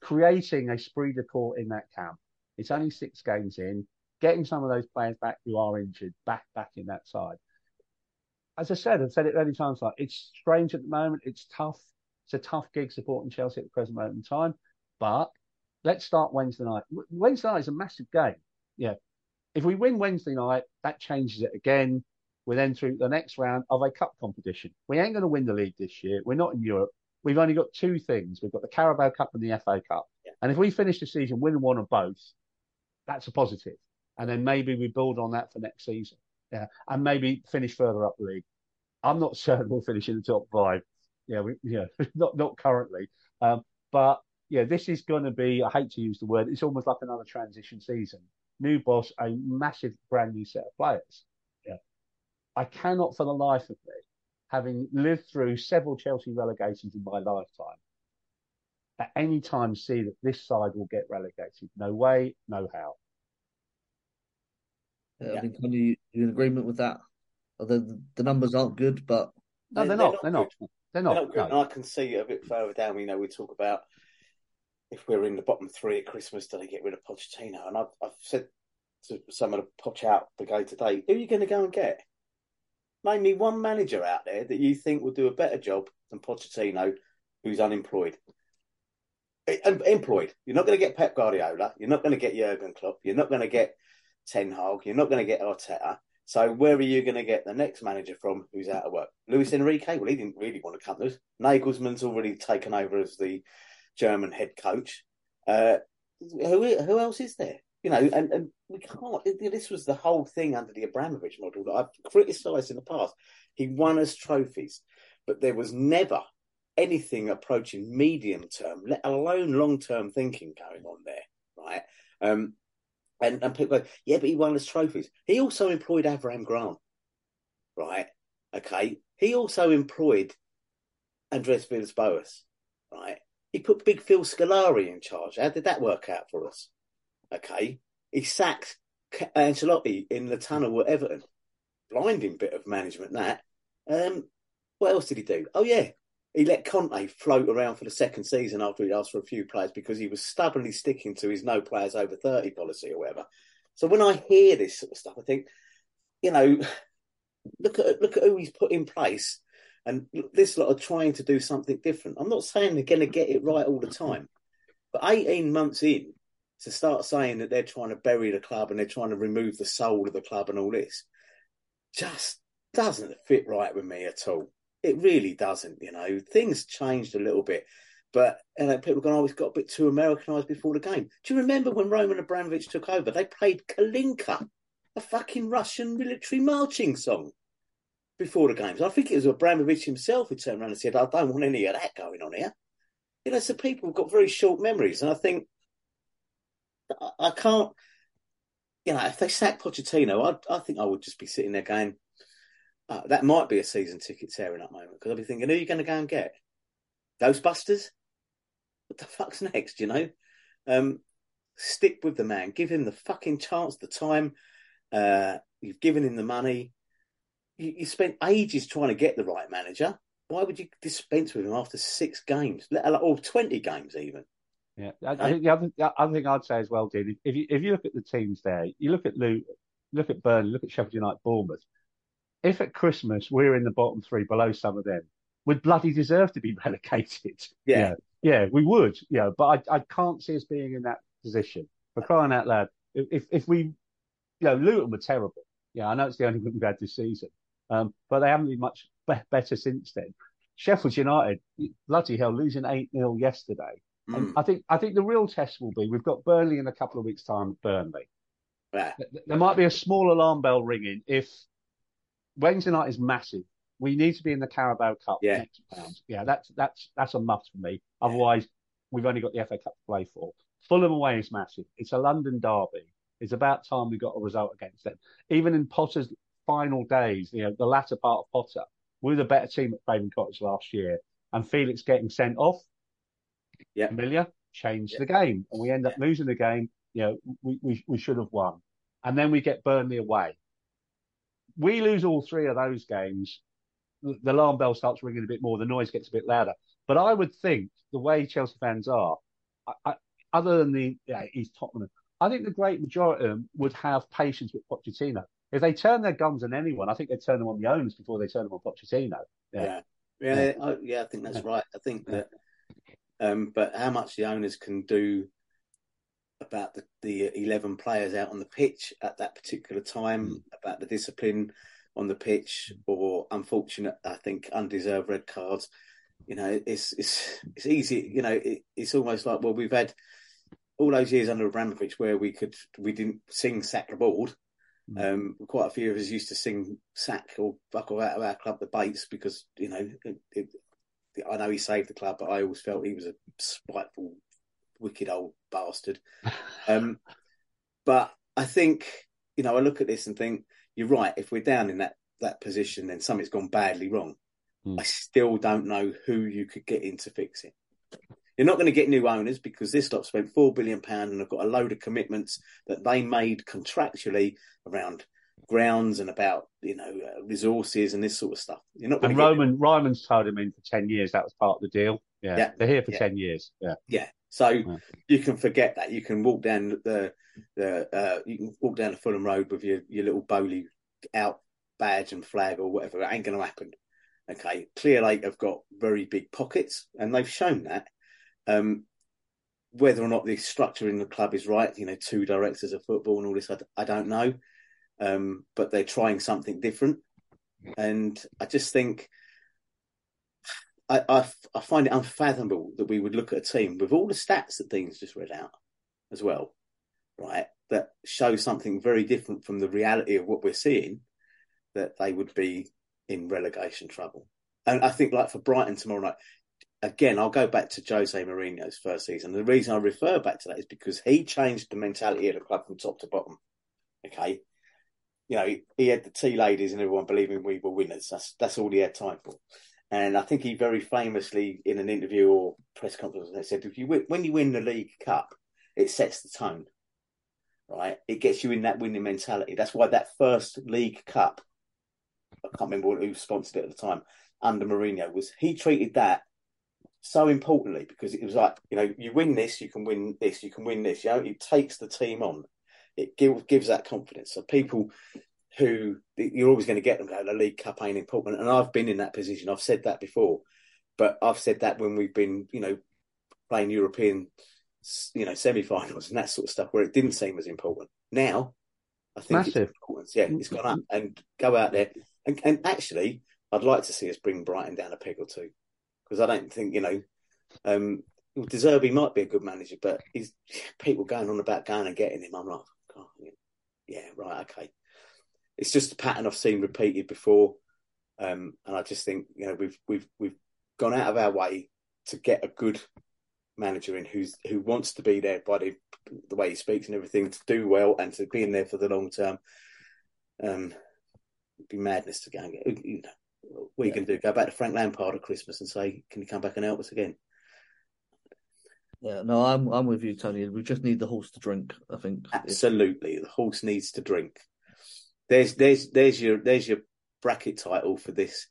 Creating a esprit de corps in that camp. It's only six games in, getting some of those players back who are injured back back in that side. As I said, I've said it many times. Like it's strange at the moment. It's tough. It's a tough gig supporting Chelsea at the present moment in time. But let's start Wednesday night. Wednesday night is a massive game. Yeah. If we win Wednesday night, that changes it again. We're then through the next round of a cup competition. We ain't going to win the league this year. We're not in Europe. We've only got two things. We've got the Carabao Cup and the FA Cup. Yeah. And if we finish the season winning one of both, that's a positive. And then maybe we build on that for next season. Yeah. And maybe finish further up the league. I'm not certain we'll finish in the top five. Yeah, we, yeah, not not currently. Um, but yeah, this is going to be. I hate to use the word. It's almost like another transition season. New boss, a massive brand new set of players. Yeah, I cannot for the life of me, having lived through several Chelsea relegations in my lifetime, at any time see that this side will get relegated. No way, no how. Uh, yeah, Yeah. I think are you, you in agreement with that? The, the numbers aren't good, but No, They- they're, they're not. not They're not. They're They're not. not good. And. I can see a bit further down. You know, we talk about if we're in the bottom three at Christmas, do they get rid of Pochettino? And I've, I've said to some of the Poch out brigade today, who are you going to go and get? Name me one manager out there that you think will do a better job than Pochettino, who's unemployed. Eh, Employed. You're not going to get Pep Guardiola. You're not going to get Jurgen Klopp. You're not going to get Ten Hag. You're not going to get Arteta. So where are you going to get the next manager from who's out of work? Luis Enrique? Well, he didn't really want to come. Nagelsmann's already taken over as the German head coach. Uh, who who else is there? You know, and, and we can't. This was the whole thing under the Abramovich model that I've criticised in the past. He won us trophies, but there was never anything approaching medium term, let alone long term thinking going on there, right? Um, and, and people go, yeah, but he won us trophies. He also employed Avram Grant, right? Okay. He also employed Andres Villas-Boas, right? He put Big Phil Scolari in charge. How did that work out for us? Okay. He sacked Ancelotti in the tunnel at Everton. Blinding bit of management, that. Um, what else did he do? Oh, yeah. He let Conte float around for the second season after he asked for a few players because he was stubbornly sticking to his no players over 30 policy or whatever. So when I hear this sort of stuff, I think, you know, look at look at who he's put in place, and this lot are trying to do something different. I'm not saying they're going to get it right all the time, but 18 months in to start saying that they're trying to bury the club and they're trying to remove the soul of the club and all this, just doesn't fit right with me at all. It really doesn't. You know, things changed a little bit. But you know, people going, oh, it's got a bit too Americanized before the game. Do you remember when Roman Abramovich took over? They played Kalinka, a fucking Russian military marching song, before the games. I think it was Abramovich himself who turned around and said, I don't want any of that going on here. You know, so people have got very short memories. And I think I, can't, you know, if they sack Pochettino, I, I think I would just be sitting there going, uh, that might be a season ticket tearing up moment because I'd be thinking, who are you going to go and get? Ghostbusters? What the fuck's next, you know? Um, stick with the man. Give him the fucking chance, the time. Uh, you've given him the money. You, you spent ages trying to get the right manager. Why would you dispense with him after six games, let alone twenty games even? Yeah, I, I think the other, the other thing I'd say as well, Dean, if you if you look at the teams there, you look at Luke, look at Burnley, look at Sheffield United, Bournemouth. If at Christmas we're in the bottom three below some of them, we'd bloody deserve to be relegated. Yeah. yeah, yeah, we would. Yeah, but I, I can't see us being in that position. For crying out loud, if if we, you know, Luton were terrible. Yeah, I know it's the only win we've had this season, um, but they haven't been much be- better since then. Sheffield United, bloody hell, losing 8 0 yesterday. Mm. I think I think the real test will be we've got Burnley in a couple of weeks' time at Burnley. Yeah. There might be a small alarm bell ringing if Wednesday night is massive. We need to be in the Carabao Cup Yeah. Yeah, that's that's that's a must for me. Otherwise, we've only got the FA Cup to play for. Fulham away is massive. It's a London derby. It's about time we got a result against them. Even in Potter's final days, you know, the latter part of Potter, we were the better team at Craven Cottage last year. And Felix getting sent off, Yeah. Amelia changed Yeah. the game, and we end up losing the game. You know, we, we we should have won, and then we get Burnley away. We lose all three of those games. The alarm bell starts ringing a bit more. The noise gets a bit louder. But I would think the way Chelsea fans are, I, I, other than the yeah, he's Tottenham, I think the great majority of them would have patience with Pochettino. If they turn their guns on anyone, I think they turn them on the owners before they turn them on Pochettino. Yeah, yeah, I, oh, yeah. I think that's right. I think that, um, but how much the owners can do about the, the eleven players out on the pitch at that particular time, about the discipline on the pitch, or unfortunate, I think, undeserved red cards. You know, it's it's it's easy. You know, it, it's almost like well, we've had all those years under Abramovich where we could we didn't sing sack the board. Um, quite a few of us used to sing sack or buckle out of our club the Bates because you know it, it, I know he saved the club, but I always felt he was a spiteful, wicked old bastard. Um, but I think you know I look at this and think you're right. If we're down in that that position, then something's gone badly wrong. I still don't know who you could get in to fix it. You're not going to get new owners because this lot spent four billion pound and have got a load of commitments that they made contractually around grounds and about you know uh, resources and this sort of stuff. You're not going And Roman Ryman's tied him in for ten years. That was part of the deal. Yeah, Yeah. they're here for Yeah. ten years. Yeah, yeah. So you can forget that. You can walk down the the uh, you can walk down the Fulham Road with your your little Boehly out badge and flag or whatever. It ain't going to happen. Okay, Clearlake have got very big pockets, and they've shown that. Um, whether or not the structure in the club is right, you know, two directors of football and all this, I, I don't know. Um, but they're trying something different, and I just think I, I, I find it unfathomable that we would look at a team with all the stats that Dean's just read out as well, right? That show something very different from the reality of what we're seeing, that they would be in relegation trouble. And I think, like for Brighton tomorrow night, again, I'll go back to Jose Mourinho's first season. The reason I refer back to that is because he changed the mentality of the club from top to bottom. Okay. You know, he, had the tea ladies and everyone believing we were winners. That's that's all he had time for. And I think he very famously, in an interview or press conference, said, "If you win, when you win the League Cup, it sets the tone, right? It gets you in that winning mentality. That's why that first League Cup, I can't remember who sponsored it at the time, under Mourinho, was he treated that so importantly because it was like, you know, you win this, you can win this, you can win this. You know, it takes the team on. It gives gives that confidence. So people who you're always going to get them going, the League Cup ain't important. And I've been in that position. I've said that before, but I've said that when we've been, you know, playing European, you know, semi-finals and that sort of stuff where it didn't seem as important. Now, I think Massive. it's important. Yeah, it's gone up and go out there. And, and actually, I'd like to see us bring Brighton down a peg or two because I don't think, you know, um, De Zerbi might be a good manager, but he's people going on about going and getting him. I'm like, oh, yeah, yeah, right, okay. It's just a pattern I've seen repeated before, um, and I just think you know we've we've we've gone out of our way to get a good manager in who's who wants to be there by the the way he speaks and everything to do well and to be in there for the long term. Um, it'd be madness to go and get. You know, what are you going to do? Go back to Frank Lampard at Christmas and say, "Can you come back and help us again?" Yeah, no, I'm I'm with you, Tony. We just need the horse to drink. I think. Absolutely, the horse needs to drink. There's there's there's your there's your bracket title for this.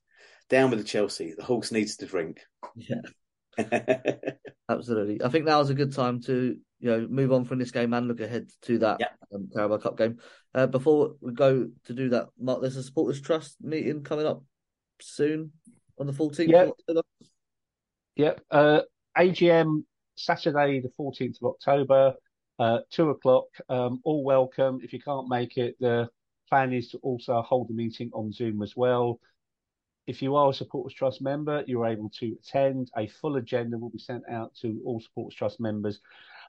Down with the Chelsea. The horse needs to drink. Yeah, absolutely. I think now is a good time to you know move on from this game and look ahead to that um, Carabao Cup game. Uh, before we go to do that, Mark, there's a supporters trust meeting coming up soon on the 14th. Yeah. of October. Yep. Uh, AGM Saturday, the 14th of October, uh, two o'clock. Um, all welcome. If you can't make it, the plan is to also hold the meeting on Zoom as well. If you are a Supporters Trust member, you're able to attend. A full agenda will be sent out to all Supporters Trust members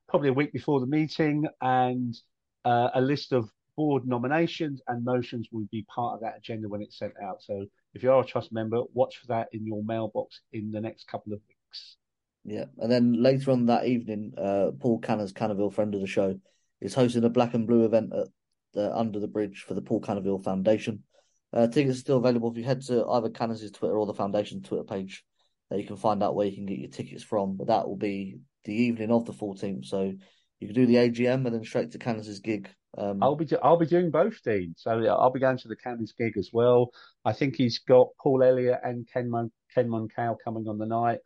probably a week before the meeting, and uh, a list of board nominations and motions will be part of that agenda when it's sent out. So if you are a trust member, watch for that in your mailbox in the next couple of weeks. Yeah, and then later on that evening, uh, Paul Canners, Canoville friend of the show, is hosting a black and blue event at the, under the bridge for the Paul Canoville Foundation. Uh, tickets are still available if you head to either Canners' Twitter or the foundation Twitter page. Uh, you can find out where you can get your tickets from. But that will be the evening of the 14th, so you can do the AGM and then straight to Canners' gig. Um, I'll be do- I'll be doing both, Dean. So I'll be going to the Canners gig as well. I think he's got Paul Elliott and Ken Mon- Ken Monkou coming on the night.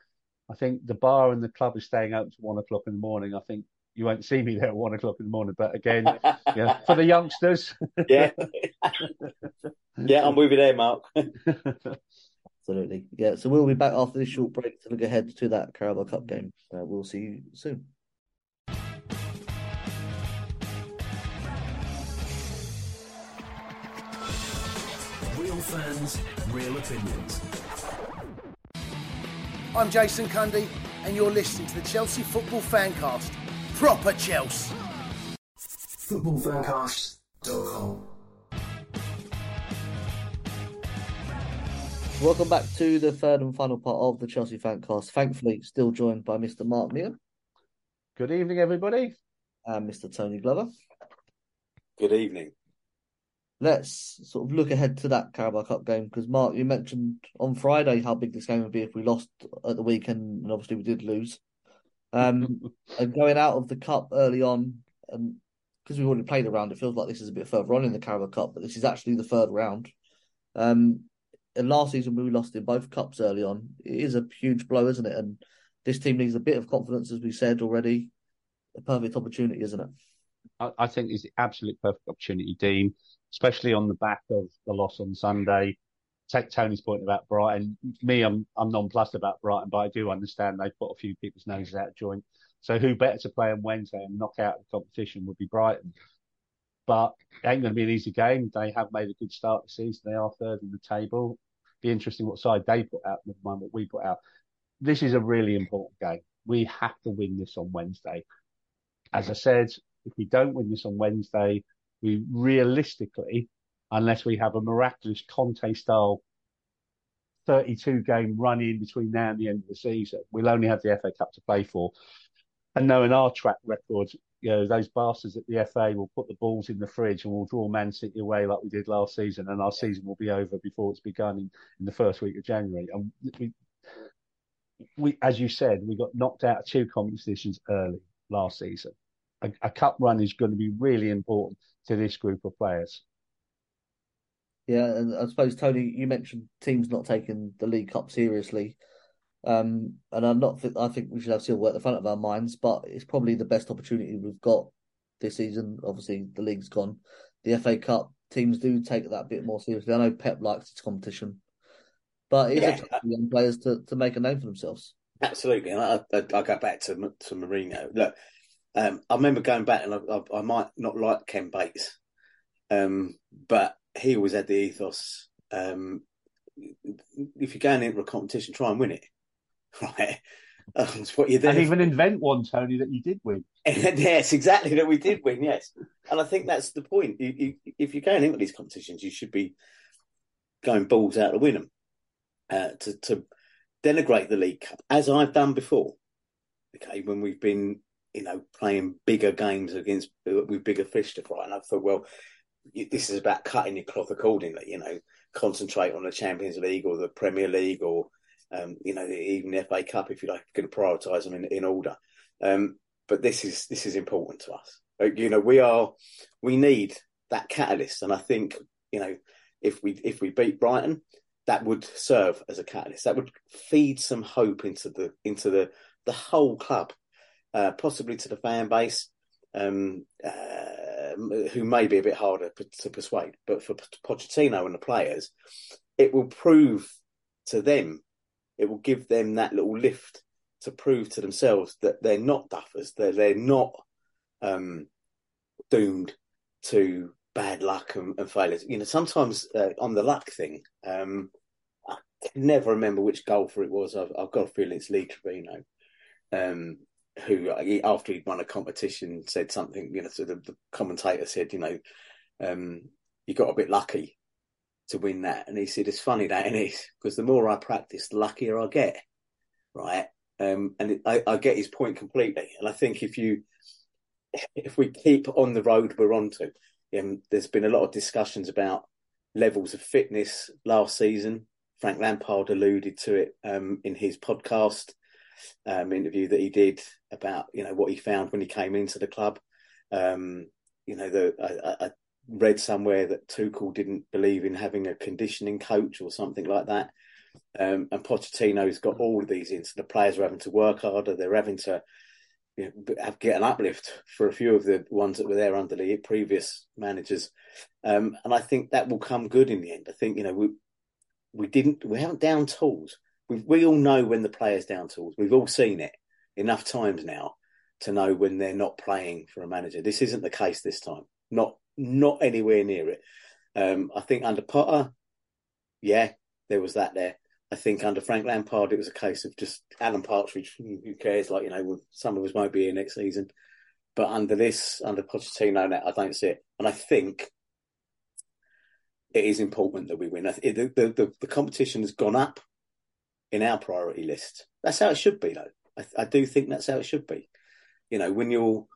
I think the bar and the club is staying open to one o'clock in the morning. I think you won't see me there at one o'clock in the morning, but again, yeah, for the youngsters. yeah, yeah, I'm with you there, Mark. Absolutely. Yeah, so we'll be back after this short break to look ahead to that Carabao Cup game. Uh, we'll see you soon. Real fans, real opinions. I'm Jason Cundy, and you're listening to the Chelsea Football Fancast. Proper Chelsea. Footballfancast.com. Welcome back to the third and final part of the Chelsea Fancast. Thankfully, still joined by Mr. Mark Meehan Good evening, everybody. and Mr. Tony Glover. Good evening. Let's sort of look ahead to that Carabao Cup game because Mark, you mentioned on Friday how big this game would be if we lost at the weekend, and obviously we did lose. Um, and going out of the cup early on, and because we've already played a round, it feels like this is a bit further on in the Carabao Cup, but this is actually the third round. Um, and last season we lost in both cups early on. It is a huge blow, isn't it? And this team needs a bit of confidence, as we said already. A perfect opportunity, isn't it? I, I think it's the absolute perfect opportunity, Dean, especially on the back of the loss on Sunday. Take Tony's point about Brighton. Me, I'm I'm nonplussed about Brighton, but I do understand they've put a few people's noses out of joint. So who better to play on Wednesday and knock out the competition would be Brighton. But it ain't going to be an easy game. They have made a good start to the season. They are third in the table. Be interesting what side they put out, never mind what we put out. This is a really important game. We have to win this on Wednesday. As I said, if we don't win this on Wednesday, we realistically, unless we have a miraculous Conte style 32 game run in between now and the end of the season, we'll only have the FA Cup to play for. And knowing our track record, you know, those bastards at the FA will put the balls in the fridge and we'll draw Man City away like we did last season, and our season will be over before it's begun in, in the first week of January. And we, we, as you said, we got knocked out of two competitions early last season. A, a cup run is going to be really important to this group of players. Yeah, and I suppose Tony, you mentioned teams not taking the League Cup seriously, um, and I'm not. I think we should have still at the front of our minds, but it's probably the best opportunity we've got this season. Obviously, the league's gone. The FA Cup teams do take that a bit more seriously. I know Pep likes its competition, but it's Yeah. a chance for young players to, to make a name for themselves. Absolutely, and I, I, I go back to to Mourinho. Look, um, I remember going back, and I, I, I might not like Ken Bates, um, but he always had the ethos. Um, if you're going into a competition, try and win it. Right, that's what you're there. And even invent one, Tony, that you did win. yes, exactly. That we did win. Yes, and I think that's the point. You, you, if you're going into these competitions, you should be going balls out to win them. Uh, to to denigrate the League Cup, as I've done before. Okay, when we've been, you know, playing bigger games against with bigger fish to fry, and I thought, well, this is about cutting your cloth accordingly. You know, concentrate on the Champions League or the Premier League or, um, you know, even the FA Cup if you like, going to prioritise them in, in order. Um, but this is this is important to us. Like, you know, we are we need that catalyst, and I think you know if we if we beat Brighton, that would serve as a catalyst. That would feed some hope into the into the the whole club, uh, possibly to the fan base, um, uh, who may be a bit harder p- to persuade. But for Pochettino and the players, it will prove to them, it will give them that little lift to prove to themselves that they're not duffers, that they're not um, doomed to bad luck and, and failures. You know, sometimes uh, on the luck thing, um, I can never remember which golfer it was. I've, I've got a feeling it's Lee Trevino, um, who after he'd won a competition said something. You know, so the, the commentator said, you know, um, you got a bit lucky to win that, and he said it's funny that it is because the more I practice, the luckier I get. Right, um, and it, I, I get his point completely, and I think if you if we keep on the road we're onto, um, there's been a lot of discussions about levels of fitness last season. Frank Lampard alluded to it um, in his podcast um, interview that he did about you know what he found when he came into the club. Um, you know, the, I, I, read somewhere that Tuchel didn't believe in having a conditioning coach or something like that. Um, and Pochettino's got all of these in, so the players are having to work harder. They're having to you know, get an uplift for a few of the ones that were there under the previous managers, um, and I think that will come good in the end. I think you know we we didn't we haven't down tools. We we all know when the players down tools. We've all seen it enough times now to know when they're not playing for a manager. This isn't the case this time. Not not anywhere near it. Um, I think under Potter, yeah, there was that there. I think under Frank Lampard, it was a case of just Alan Partridge. Who cares? Like you know, some of us won't be here next season. But under this, under Pochettino, I don't see it. And I think it is important that we win. The, the, the, the competition has gone up in our priority list. That's how it should be, though. I, I do think that's how it should be. You know, when you're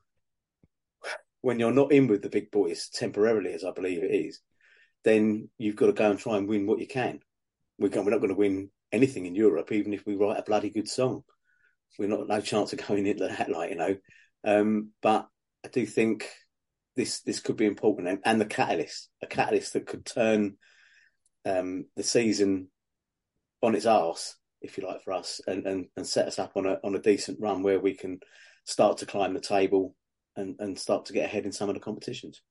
when you're not in with the big boys temporarily, as I believe it is, then you've got to go and try and win what you can we're, we're not going to win anything in Europe, even if we write a bloody good song. We're not no chance of going into that, like you know. Um, but I do think this this could be important, and, and the catalyst, a catalyst that could turn um, the season on its arse, if you like, for us, and, and, and set us up on a on a decent run where we can start to climb the table and, and start to get ahead in some of the competitions.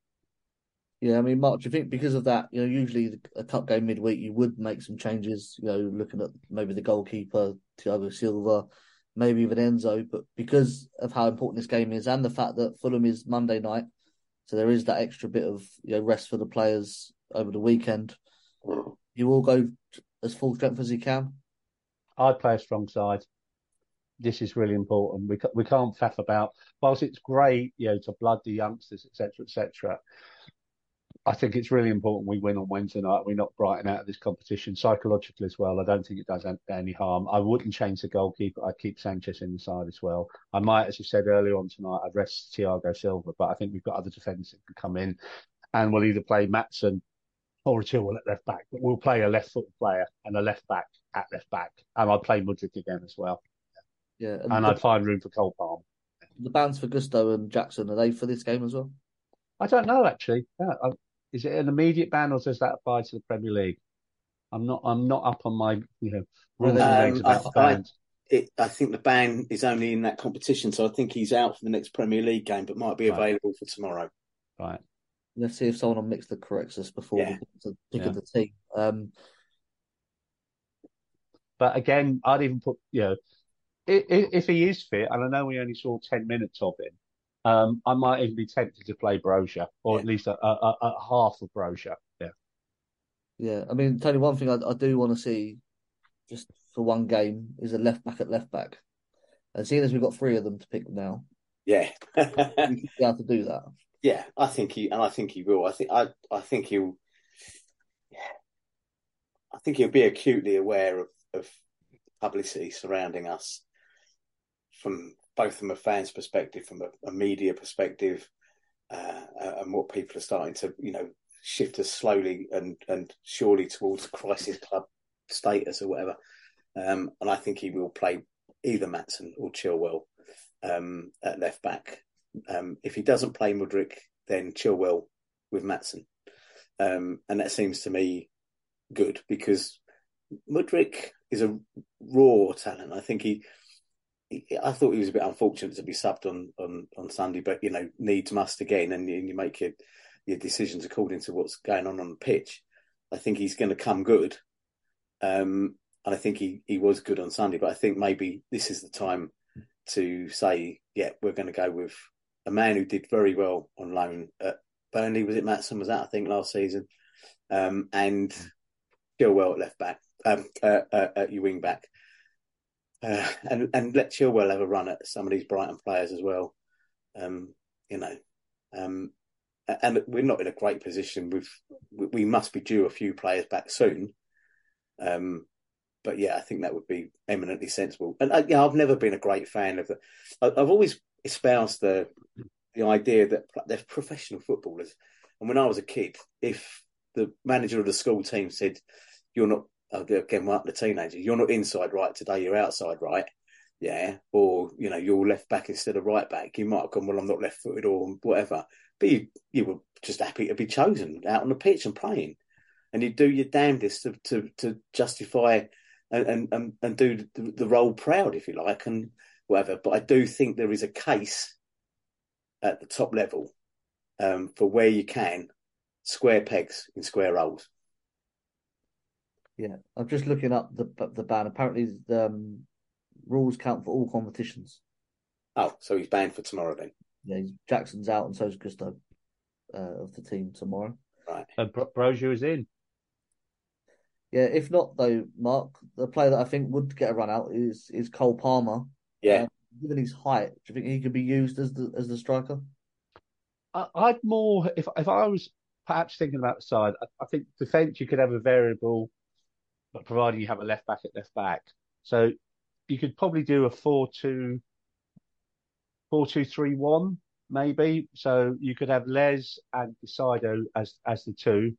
Yeah, I mean, Mark, do you think because of that, you know, usually a cup game midweek, you would make some changes, you know, looking at maybe the goalkeeper, Thiago Silva, maybe even Enzo, but because of how important this game is and the fact that Fulham is Monday night, so there is that extra bit of you know rest for the players over the weekend. Mm. You will go as full strength as you can. I'd play a strong side. This is really important. We we can't faff about. Whilst it's great, you know, to blood the youngsters, etc., etc. I think it's really important we win on Wednesday night. We knock Brighton out of this competition psychologically as well. I don't think it does any harm. I wouldn't change the goalkeeper. I'd keep Sanchez in the side as well. I might, as you said earlier on tonight, I'd rest Thiago Silva, but I think we've got other defenders that can come in and we'll either play Maatsen or a Chilwell at left back. But we'll play a left footed player and a left back at left back. And I'd play Mudryk again as well. Yeah. And, and the, I'd find room for Cole Palm. The bands for Gusto and Jackson, are they for this game as well? I don't know actually. Yeah, I, is it an immediate ban or does that apply to the Premier League? I'm not. I'm not up on my you know rules um, about I, I, it, I think the ban is only in that competition, so I think he's out for the next Premier League game, but might be right. available for tomorrow. Right. Let's see if someone on Mixlr corrects us before yeah. we pick yeah. the team. Um, but again, I'd even put you know if, if he is fit, and I know we only saw ten minutes of him, um, I might even be tempted to play Broja, or yeah. at least a, a, a, half of Broja. Yeah. Yeah, I mean, Tony, one thing I, I do want to see just for one game is a left back at left back. And seeing as we've got three of them to pick now, yeah, be able to do that. Yeah, I think he and I think he will. I think I I think he'll. I think he'll be acutely aware of, of publicity surrounding us from both from a fan's perspective, from a, a media perspective, uh, and what people are starting to, you know, shift us slowly and and surely towards crisis club status or whatever. Um, and I think he will play either Maatsen or Chilwell um, at left back. Um, if he doesn't play Mudryk, then Chilwell with Maatsen. Um, and that seems to me good because Mudryk is a raw talent. I think he I thought he was a bit unfortunate to be subbed on on, on Sunday, but you know needs must again, and you, you make your your decisions according to what's going on on the pitch. I think he's going to come good, um, and I think he he was good on Sunday. But I think maybe this is the time to say, yeah, we're going to go with a man who did very well on loan at Burnley was it Maatsen was that I think last season, um, and Chilwell at left back, um, uh, uh, at your wing back, uh, and and let Chilwell have a run at some of these Brighton players as well. Um, you know, um, and we're not in a great position. With we must be due a few players back soon. Um, but yeah, I think that would be eminently sensible. And uh, yeah, I've never been a great fan of the. I've always espoused the the idea that they're professional footballers. And when I was a kid, if the manager of the school team said, "You're not again, we're up to teenagers. You're not inside right today. You're outside right." Yeah, or you know, you're left back instead of right back. You might have gone, well, I'm not left footed or whatever, but you you were just happy to be chosen out on the pitch and playing, and you do your damnedest to to, to justify and, and and do the, the role proud, if you like, and whatever. But I do think there is a case at the top level um, for where you can square pegs in square holes. Yeah, I'm just looking up the the ban. Apparently, the um, rules count for all competitions. Oh, so he's banned for tomorrow then? Yeah, Jackson's out, and so is Gusto uh, of the team tomorrow. Right. And Bro- Broja is in. Yeah, if not though, Mark, the player that I think would get a run out is is Cole Palmer. Yeah. Um, given his height, do you think he could be used as the as the striker? I, I'd more if if I was perhaps thinking about the side. I, I think defence you could have a variable, but providing you have a left back at left back, so you could probably do a four-two, four-two-three-one maybe. So you could have Les and Caicedo as as the two,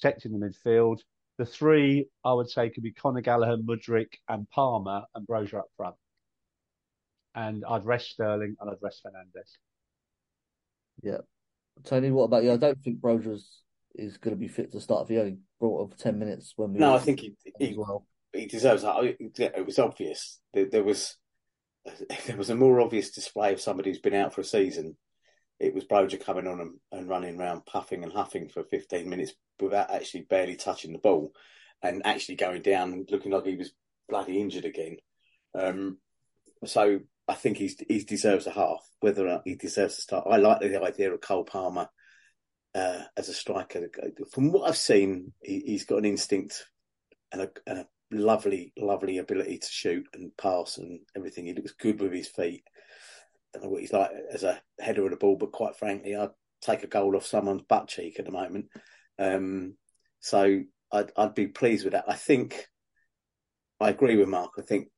protecting the midfield. The three I would say could be Conor Gallagher, Mudryk, and Palmer, and Broja up front. And I'd rest Sterling and I'd rest Fernandez. Yeah. Tony, what about you? I don't think Broja's is going to be fit to start. If he only brought up ten minutes when we No, I think he he, well. he deserves that. It was obvious. There, there was there was a more obvious display of somebody who's been out for a season. It was Broja coming on and, and running around puffing and huffing for 15 minutes without actually barely touching the ball and actually going down and looking like he was bloody injured again. Um, so I think he's he deserves a half. Whether or not he deserves to start, I like the idea of Cole Palmer uh, as a striker. From what I've seen, he, he's got an instinct and a, and a lovely, lovely ability to shoot and pass and everything. He looks good with his feet. Don't know what he's like as a header of the ball, but quite frankly, I'd take a goal off someone's butt cheek at the moment. Um, so I'd, I'd be pleased with that. I think I agree with Mark. I think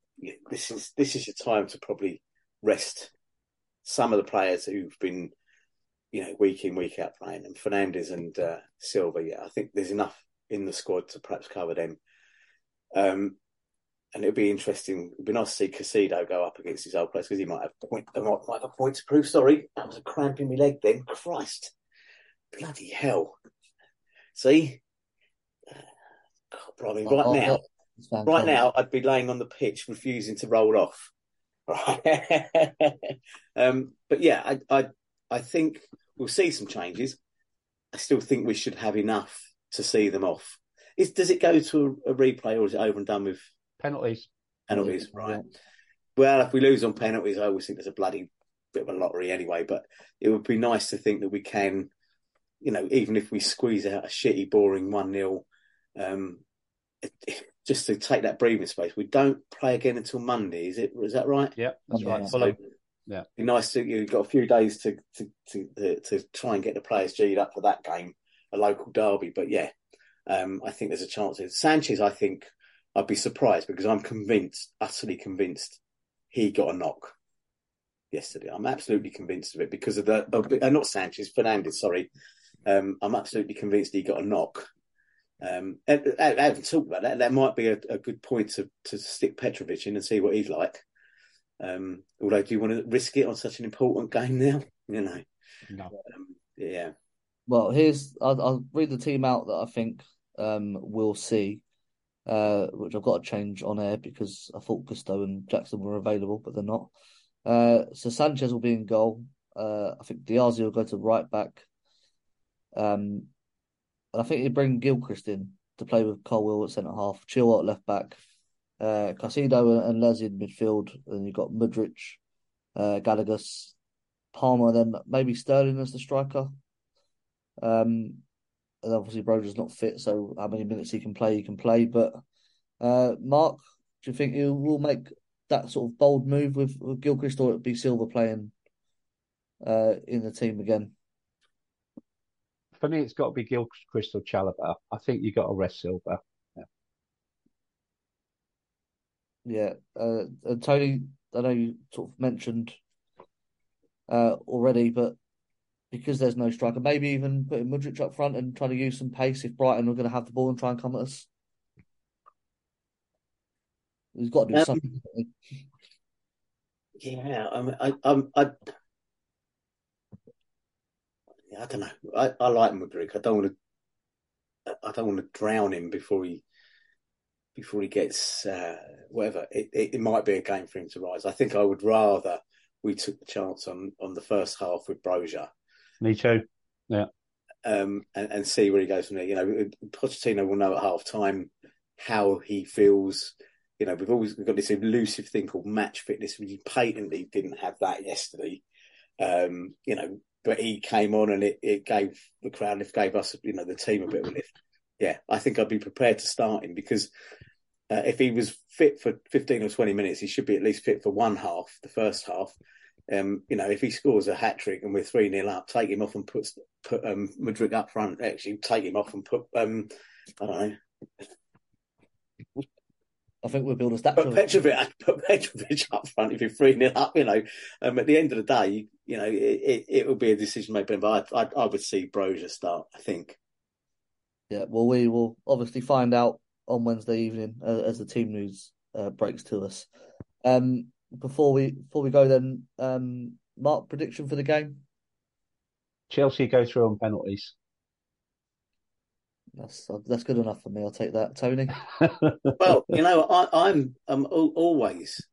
this is this is your time to probably rest some of the players who've been, you know, week in week out playing, and Fernandez and uh, Silva. Yeah, I think there's enough in the squad to perhaps cover them. Um, and it'll be interesting. It'll be nice to see Caicedo go up against his old players because he might have point. Might, might have a point to prove. Sorry, that was a cramp in my leg. Then Christ, bloody hell! See, God, blimey, right Oh, now, oh, right now, I'd be laying on the pitch, refusing to roll off. Right. um, but yeah, I, I, I think we'll see some changes. I still think we should have enough to see them off. Is does it go to a, a replay or is it over and done with Penalties. penalties? Right. Well, if we lose on penalties, I always think there's a bloody bit of a lottery anyway. But it would be nice to think that we can, you know, even if we squeeze out a shitty, boring one 0 um, it- it- just to take that breathing space. We don't play again until Monday. Is it? Is that right? Yeah, that's Yeah. right. So Fulham. Yeah. Be nice to you've got a few days to to to, to, try and get the players G'd up for that game, a local derby. But yeah, um, I think there's a chance. Sanchez, I think I'd be surprised because I'm convinced, utterly convinced, he got a knock yesterday. I'm absolutely convinced of it because of the uh, not Sanchez, Fernandez. Sorry, um, I'm absolutely convinced he got a knock. Um, I, I haven't talked about that. That might be a, a good point to to stick Petrovic in and see what he's like. Um, although, do you want to risk it on such an important game now? You know, No. um, yeah. Well, here's I'll, I'll read the team out that I think um we'll see, uh, which I've got to change on air because I thought Gusto and Jackson were available, but they're not. Uh, so Sanchez will be in goal. Uh, I think Disasi will go to right back. Um, and I think he'll bring Gilchrist in to play with Colwill at centre half, Chilwell at left back, uh, Caicedo and Les in midfield, and you've got Mudryk, uh, Gallagher, Palmer, then maybe Sterling as the striker. Um, and obviously Broja's not fit, so how many minutes he can play, he can play. But uh, Mark, do you think he will make that sort of bold move with, with Gilchrist, or it be Silva playing uh, in the team again? For me, it's got to be Gilchrist or Chalobah. I think you got to rest Silva. Yeah. Uh, and Tony, I know you sort of mentioned uh, already, but because there's no striker, maybe even putting Mudryk up front and trying to use some pace if Brighton are going to have the ball and try and come at us. He's got to do Um, something. Yeah, I mean, I, I, I, I don't know. I, I like Mudryk. I don't want to. I don't want to drown him before he before he gets uh, whatever. It, it, it might be a game for him to rise. I think I would rather we took the chance on on the first half with Broja Me too. Yeah. um, and, and see where he goes from there. You know, Pochettino will know at half time how he feels. You know, we've always we've got this elusive thing called match fitness. We patently didn't have that yesterday. Um, you know, but he came on and it, it gave the crowd lift, gave us, you know, the team a bit of a lift. Yeah, I think I'd be prepared to start him because uh, if he was fit for 15 or 20 minutes, he should be at least fit for one half, the first half. Um, you know, if he scores a hat trick and we're 3 0 up, take him off and put, put um, Mudryk up front. Actually, take him off and put, um, I don't know, I think we'll build a statue. put. Petrovic, put Petrovic up front if you're 3 0 up. You know, um, at the end of the day, you know, it, it, it will be a decision made, but I, I, I would see Broja start, I think. Yeah, well, we will obviously find out on Wednesday evening uh, as the team news uh, breaks to us. Um, before we before we go, then, um, Mark prediction for the game. Chelsea go through on penalties. That's that's good enough for me. I'll take that, Tony. Well, you know, I, I'm I'm always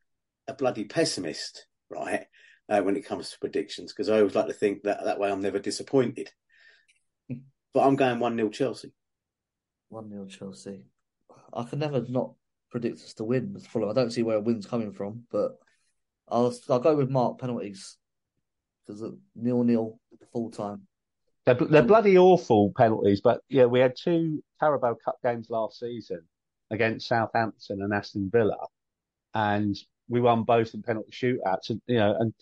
a bloody pessimist, right? Uh, when it comes to predictions, because I always like to think that that way I'm never disappointed. But I'm going one 0 Chelsea. One 0 Chelsea. I can never not predict us to win. with Fulham. I don't see where a win's coming from, but I'll I'll go with Mark penalties because nil nil full time. They're, they're bloody awful penalties, but yeah, we had two Carabao Cup games last season against Southampton and Aston Villa, and we won both in penalty shootouts. And you know, and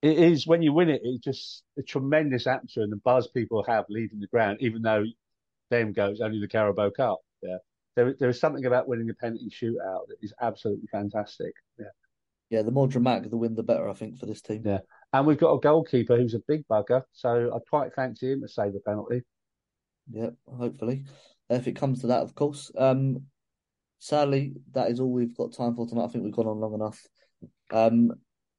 it is when you win it, it's just a tremendous atmosphere and the buzz people have leaving the ground, even though them goes only the Carabao Cup. Yeah, there there is something about winning a penalty shootout that is absolutely fantastic. Yeah. Yeah, the more dramatic the win, the better. I think for this team. Yeah. And we've got a goalkeeper who's a big bugger, so I'd quite fancy him to save a penalty. Yeah, hopefully, if it comes to that, of course. Um, sadly, that is all we've got time for tonight. I think we've gone on long enough. Um,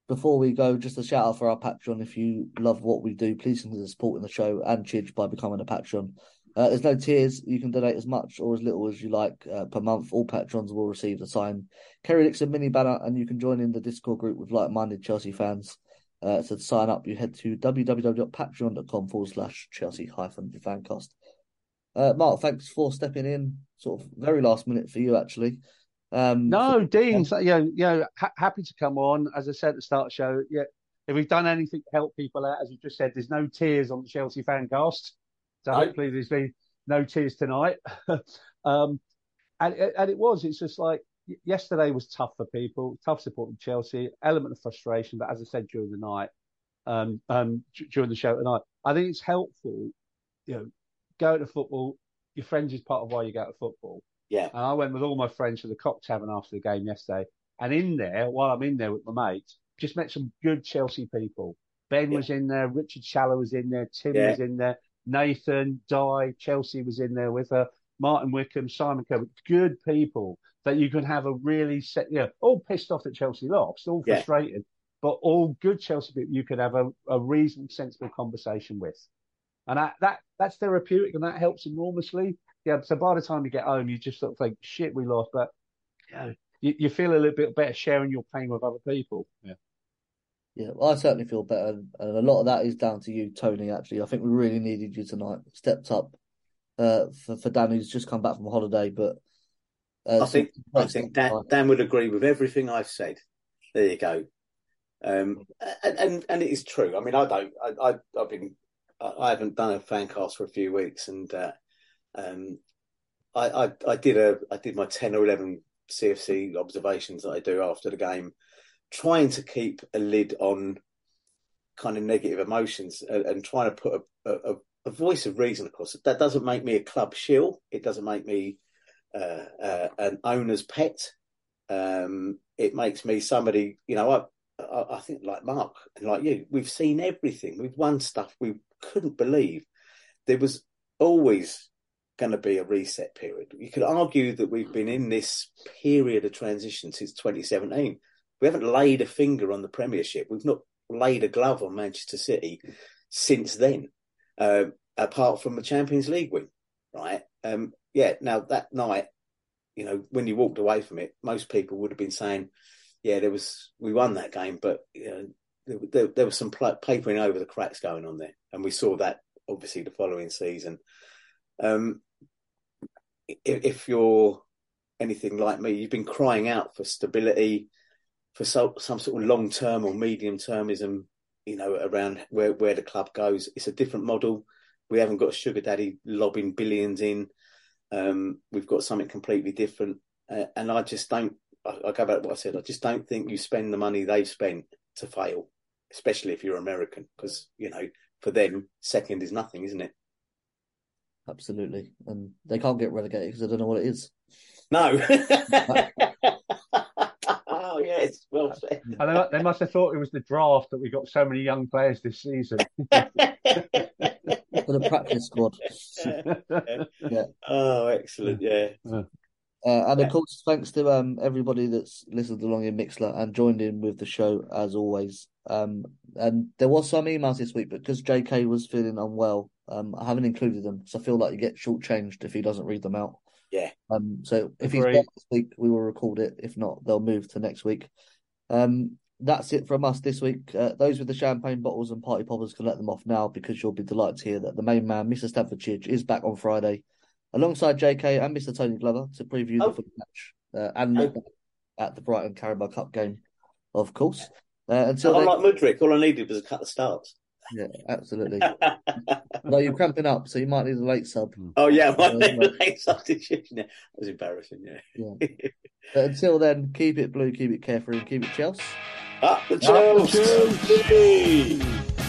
before we go, just a shout out for our Patreon. If you love what we do, please consider supporting the show and Chidge by becoming a Patreon. Uh, there's no tiers. You can donate as much or as little as you like uh, per month. All patrons will receive the signed Kerry Dixon mini banner, and you can join in the Discord group with like-minded Chelsea fans. Uh, so to sign up, you head to www.patreon.com forward slash Chelsea hyphen fancast. Uh, Mark, thanks for stepping in, sort of very last minute for you, actually. Um, No, Dean, so, you know, you know, ha- happy to come on. As I said at the start of the show, yeah, if we've done anything to help people out, as you just said, there's no tears on the Chelsea fancast. So No. hopefully there's been no tears tonight. um, and, and it was, it's just like yesterday was tough for people, tough supporting Chelsea, element of frustration. But as I said during the night, um, um, during the show tonight, I think it's helpful, you know, go to football. Your friends is part of why you go to football. Yeah. And I went with all my friends to the Cock Tavern after the game yesterday. And in there, while I'm in there with my mates, just met some good Chelsea people. Ben Yeah. was in there, Richard Shallow was in there, Tim Yeah. was in there, Nathan, Di, Chelsea was in there with her, Martin Wickham, Simon Coe, good people that you can have a really set, you know, all pissed off at Chelsea lost, all Yeah. frustrated, but all good Chelsea people you can have a, a reasonable, sensible conversation with. And that, that that's therapeutic and that helps enormously. Yeah. So by the time you get home, you just sort of think, shit, we lost. But you, know, you, you feel a little bit better sharing your pain with other people. Yeah. Yeah, well, I certainly feel better, and a lot of that is down to you, Tony. Actually, I think we really needed you tonight. Stepped up uh, for for Dan, who's just come back from holiday. But uh, I think I think Dan, Dan would agree with everything I've said. There you go. Um, and, and and it is true. I mean, I don't. I, I I've been I haven't done a fan cast for a few weeks, and uh, um, I, I, I did a I did my ten or eleven CFC observations that I do after the game, trying to keep a lid on kind of negative emotions and, and trying to put a, a, a, voice of reason across. That doesn't make me a club shill. It doesn't make me uh, uh, an owner's pet. Um, it makes me somebody, you know, I, I, I think like Mark and like you, we've seen everything. We've won stuff we couldn't believe. There was always going to be a reset period. You could argue that we've been in this period of transition since 2017. We haven't laid a finger on the Premiership. We've not laid a glove on Manchester City since then, uh, apart from the Champions League win, right? Um, yeah. Now that night, you know, when you walked away from it, most people would have been saying, "Yeah, there was we won that game," but you know, there, there, there was some pl- papering over the cracks going on there, and we saw that obviously the following season. Um, if, if you're anything like me, you've been crying out for stability, for so, some sort of long term or medium termism, you know, around where, where the club goes. It's a different model. We haven't got a sugar daddy lobbing billions in. Um, we've got something completely different. Uh, and I just don't, I, I go back to what I said, I just don't think you spend the money they've spent to fail, especially if you're American, because, you know, for them, second is nothing, isn't it? Absolutely. And they can't get relegated because they don't know what it is. No. oh, yes. Well said. And they, they must have thought it was the draft that we got so many young players this season. For the practice squad. yeah. Oh, excellent. Yeah. Uh, and of course, thanks to um, everybody that's listened along in Mixlr and joined in with the show as always. Um, and there was some emails this week, but because JK was feeling unwell, um, I haven't included them. So I feel like you get shortchanged if he doesn't read them out. Yeah. Um. So if Agreed. he's back this week, we will record it. If not, they'll move to next week. Um. That's it from us this week. Uh, those with the champagne bottles and party poppers can let them off now because you'll be delighted to hear that the main man, Mr. Stanford Chidge, is back on Friday alongside JK and Mr. Tony Glover to preview Oh. the Fulham match uh, and look at the Brighton Carabao Cup game, of course. Uh, until I'm then, like Mudryk. All I needed was a cut of starts. Yeah, absolutely. no, you're cramping up, so you might need a late sub. Oh yeah, my Uh, late substitution. Yeah, that was embarrassing. Yeah. But until then, keep it blue, keep it carefree, and keep it Chelsea. Up the Up the Chelsea.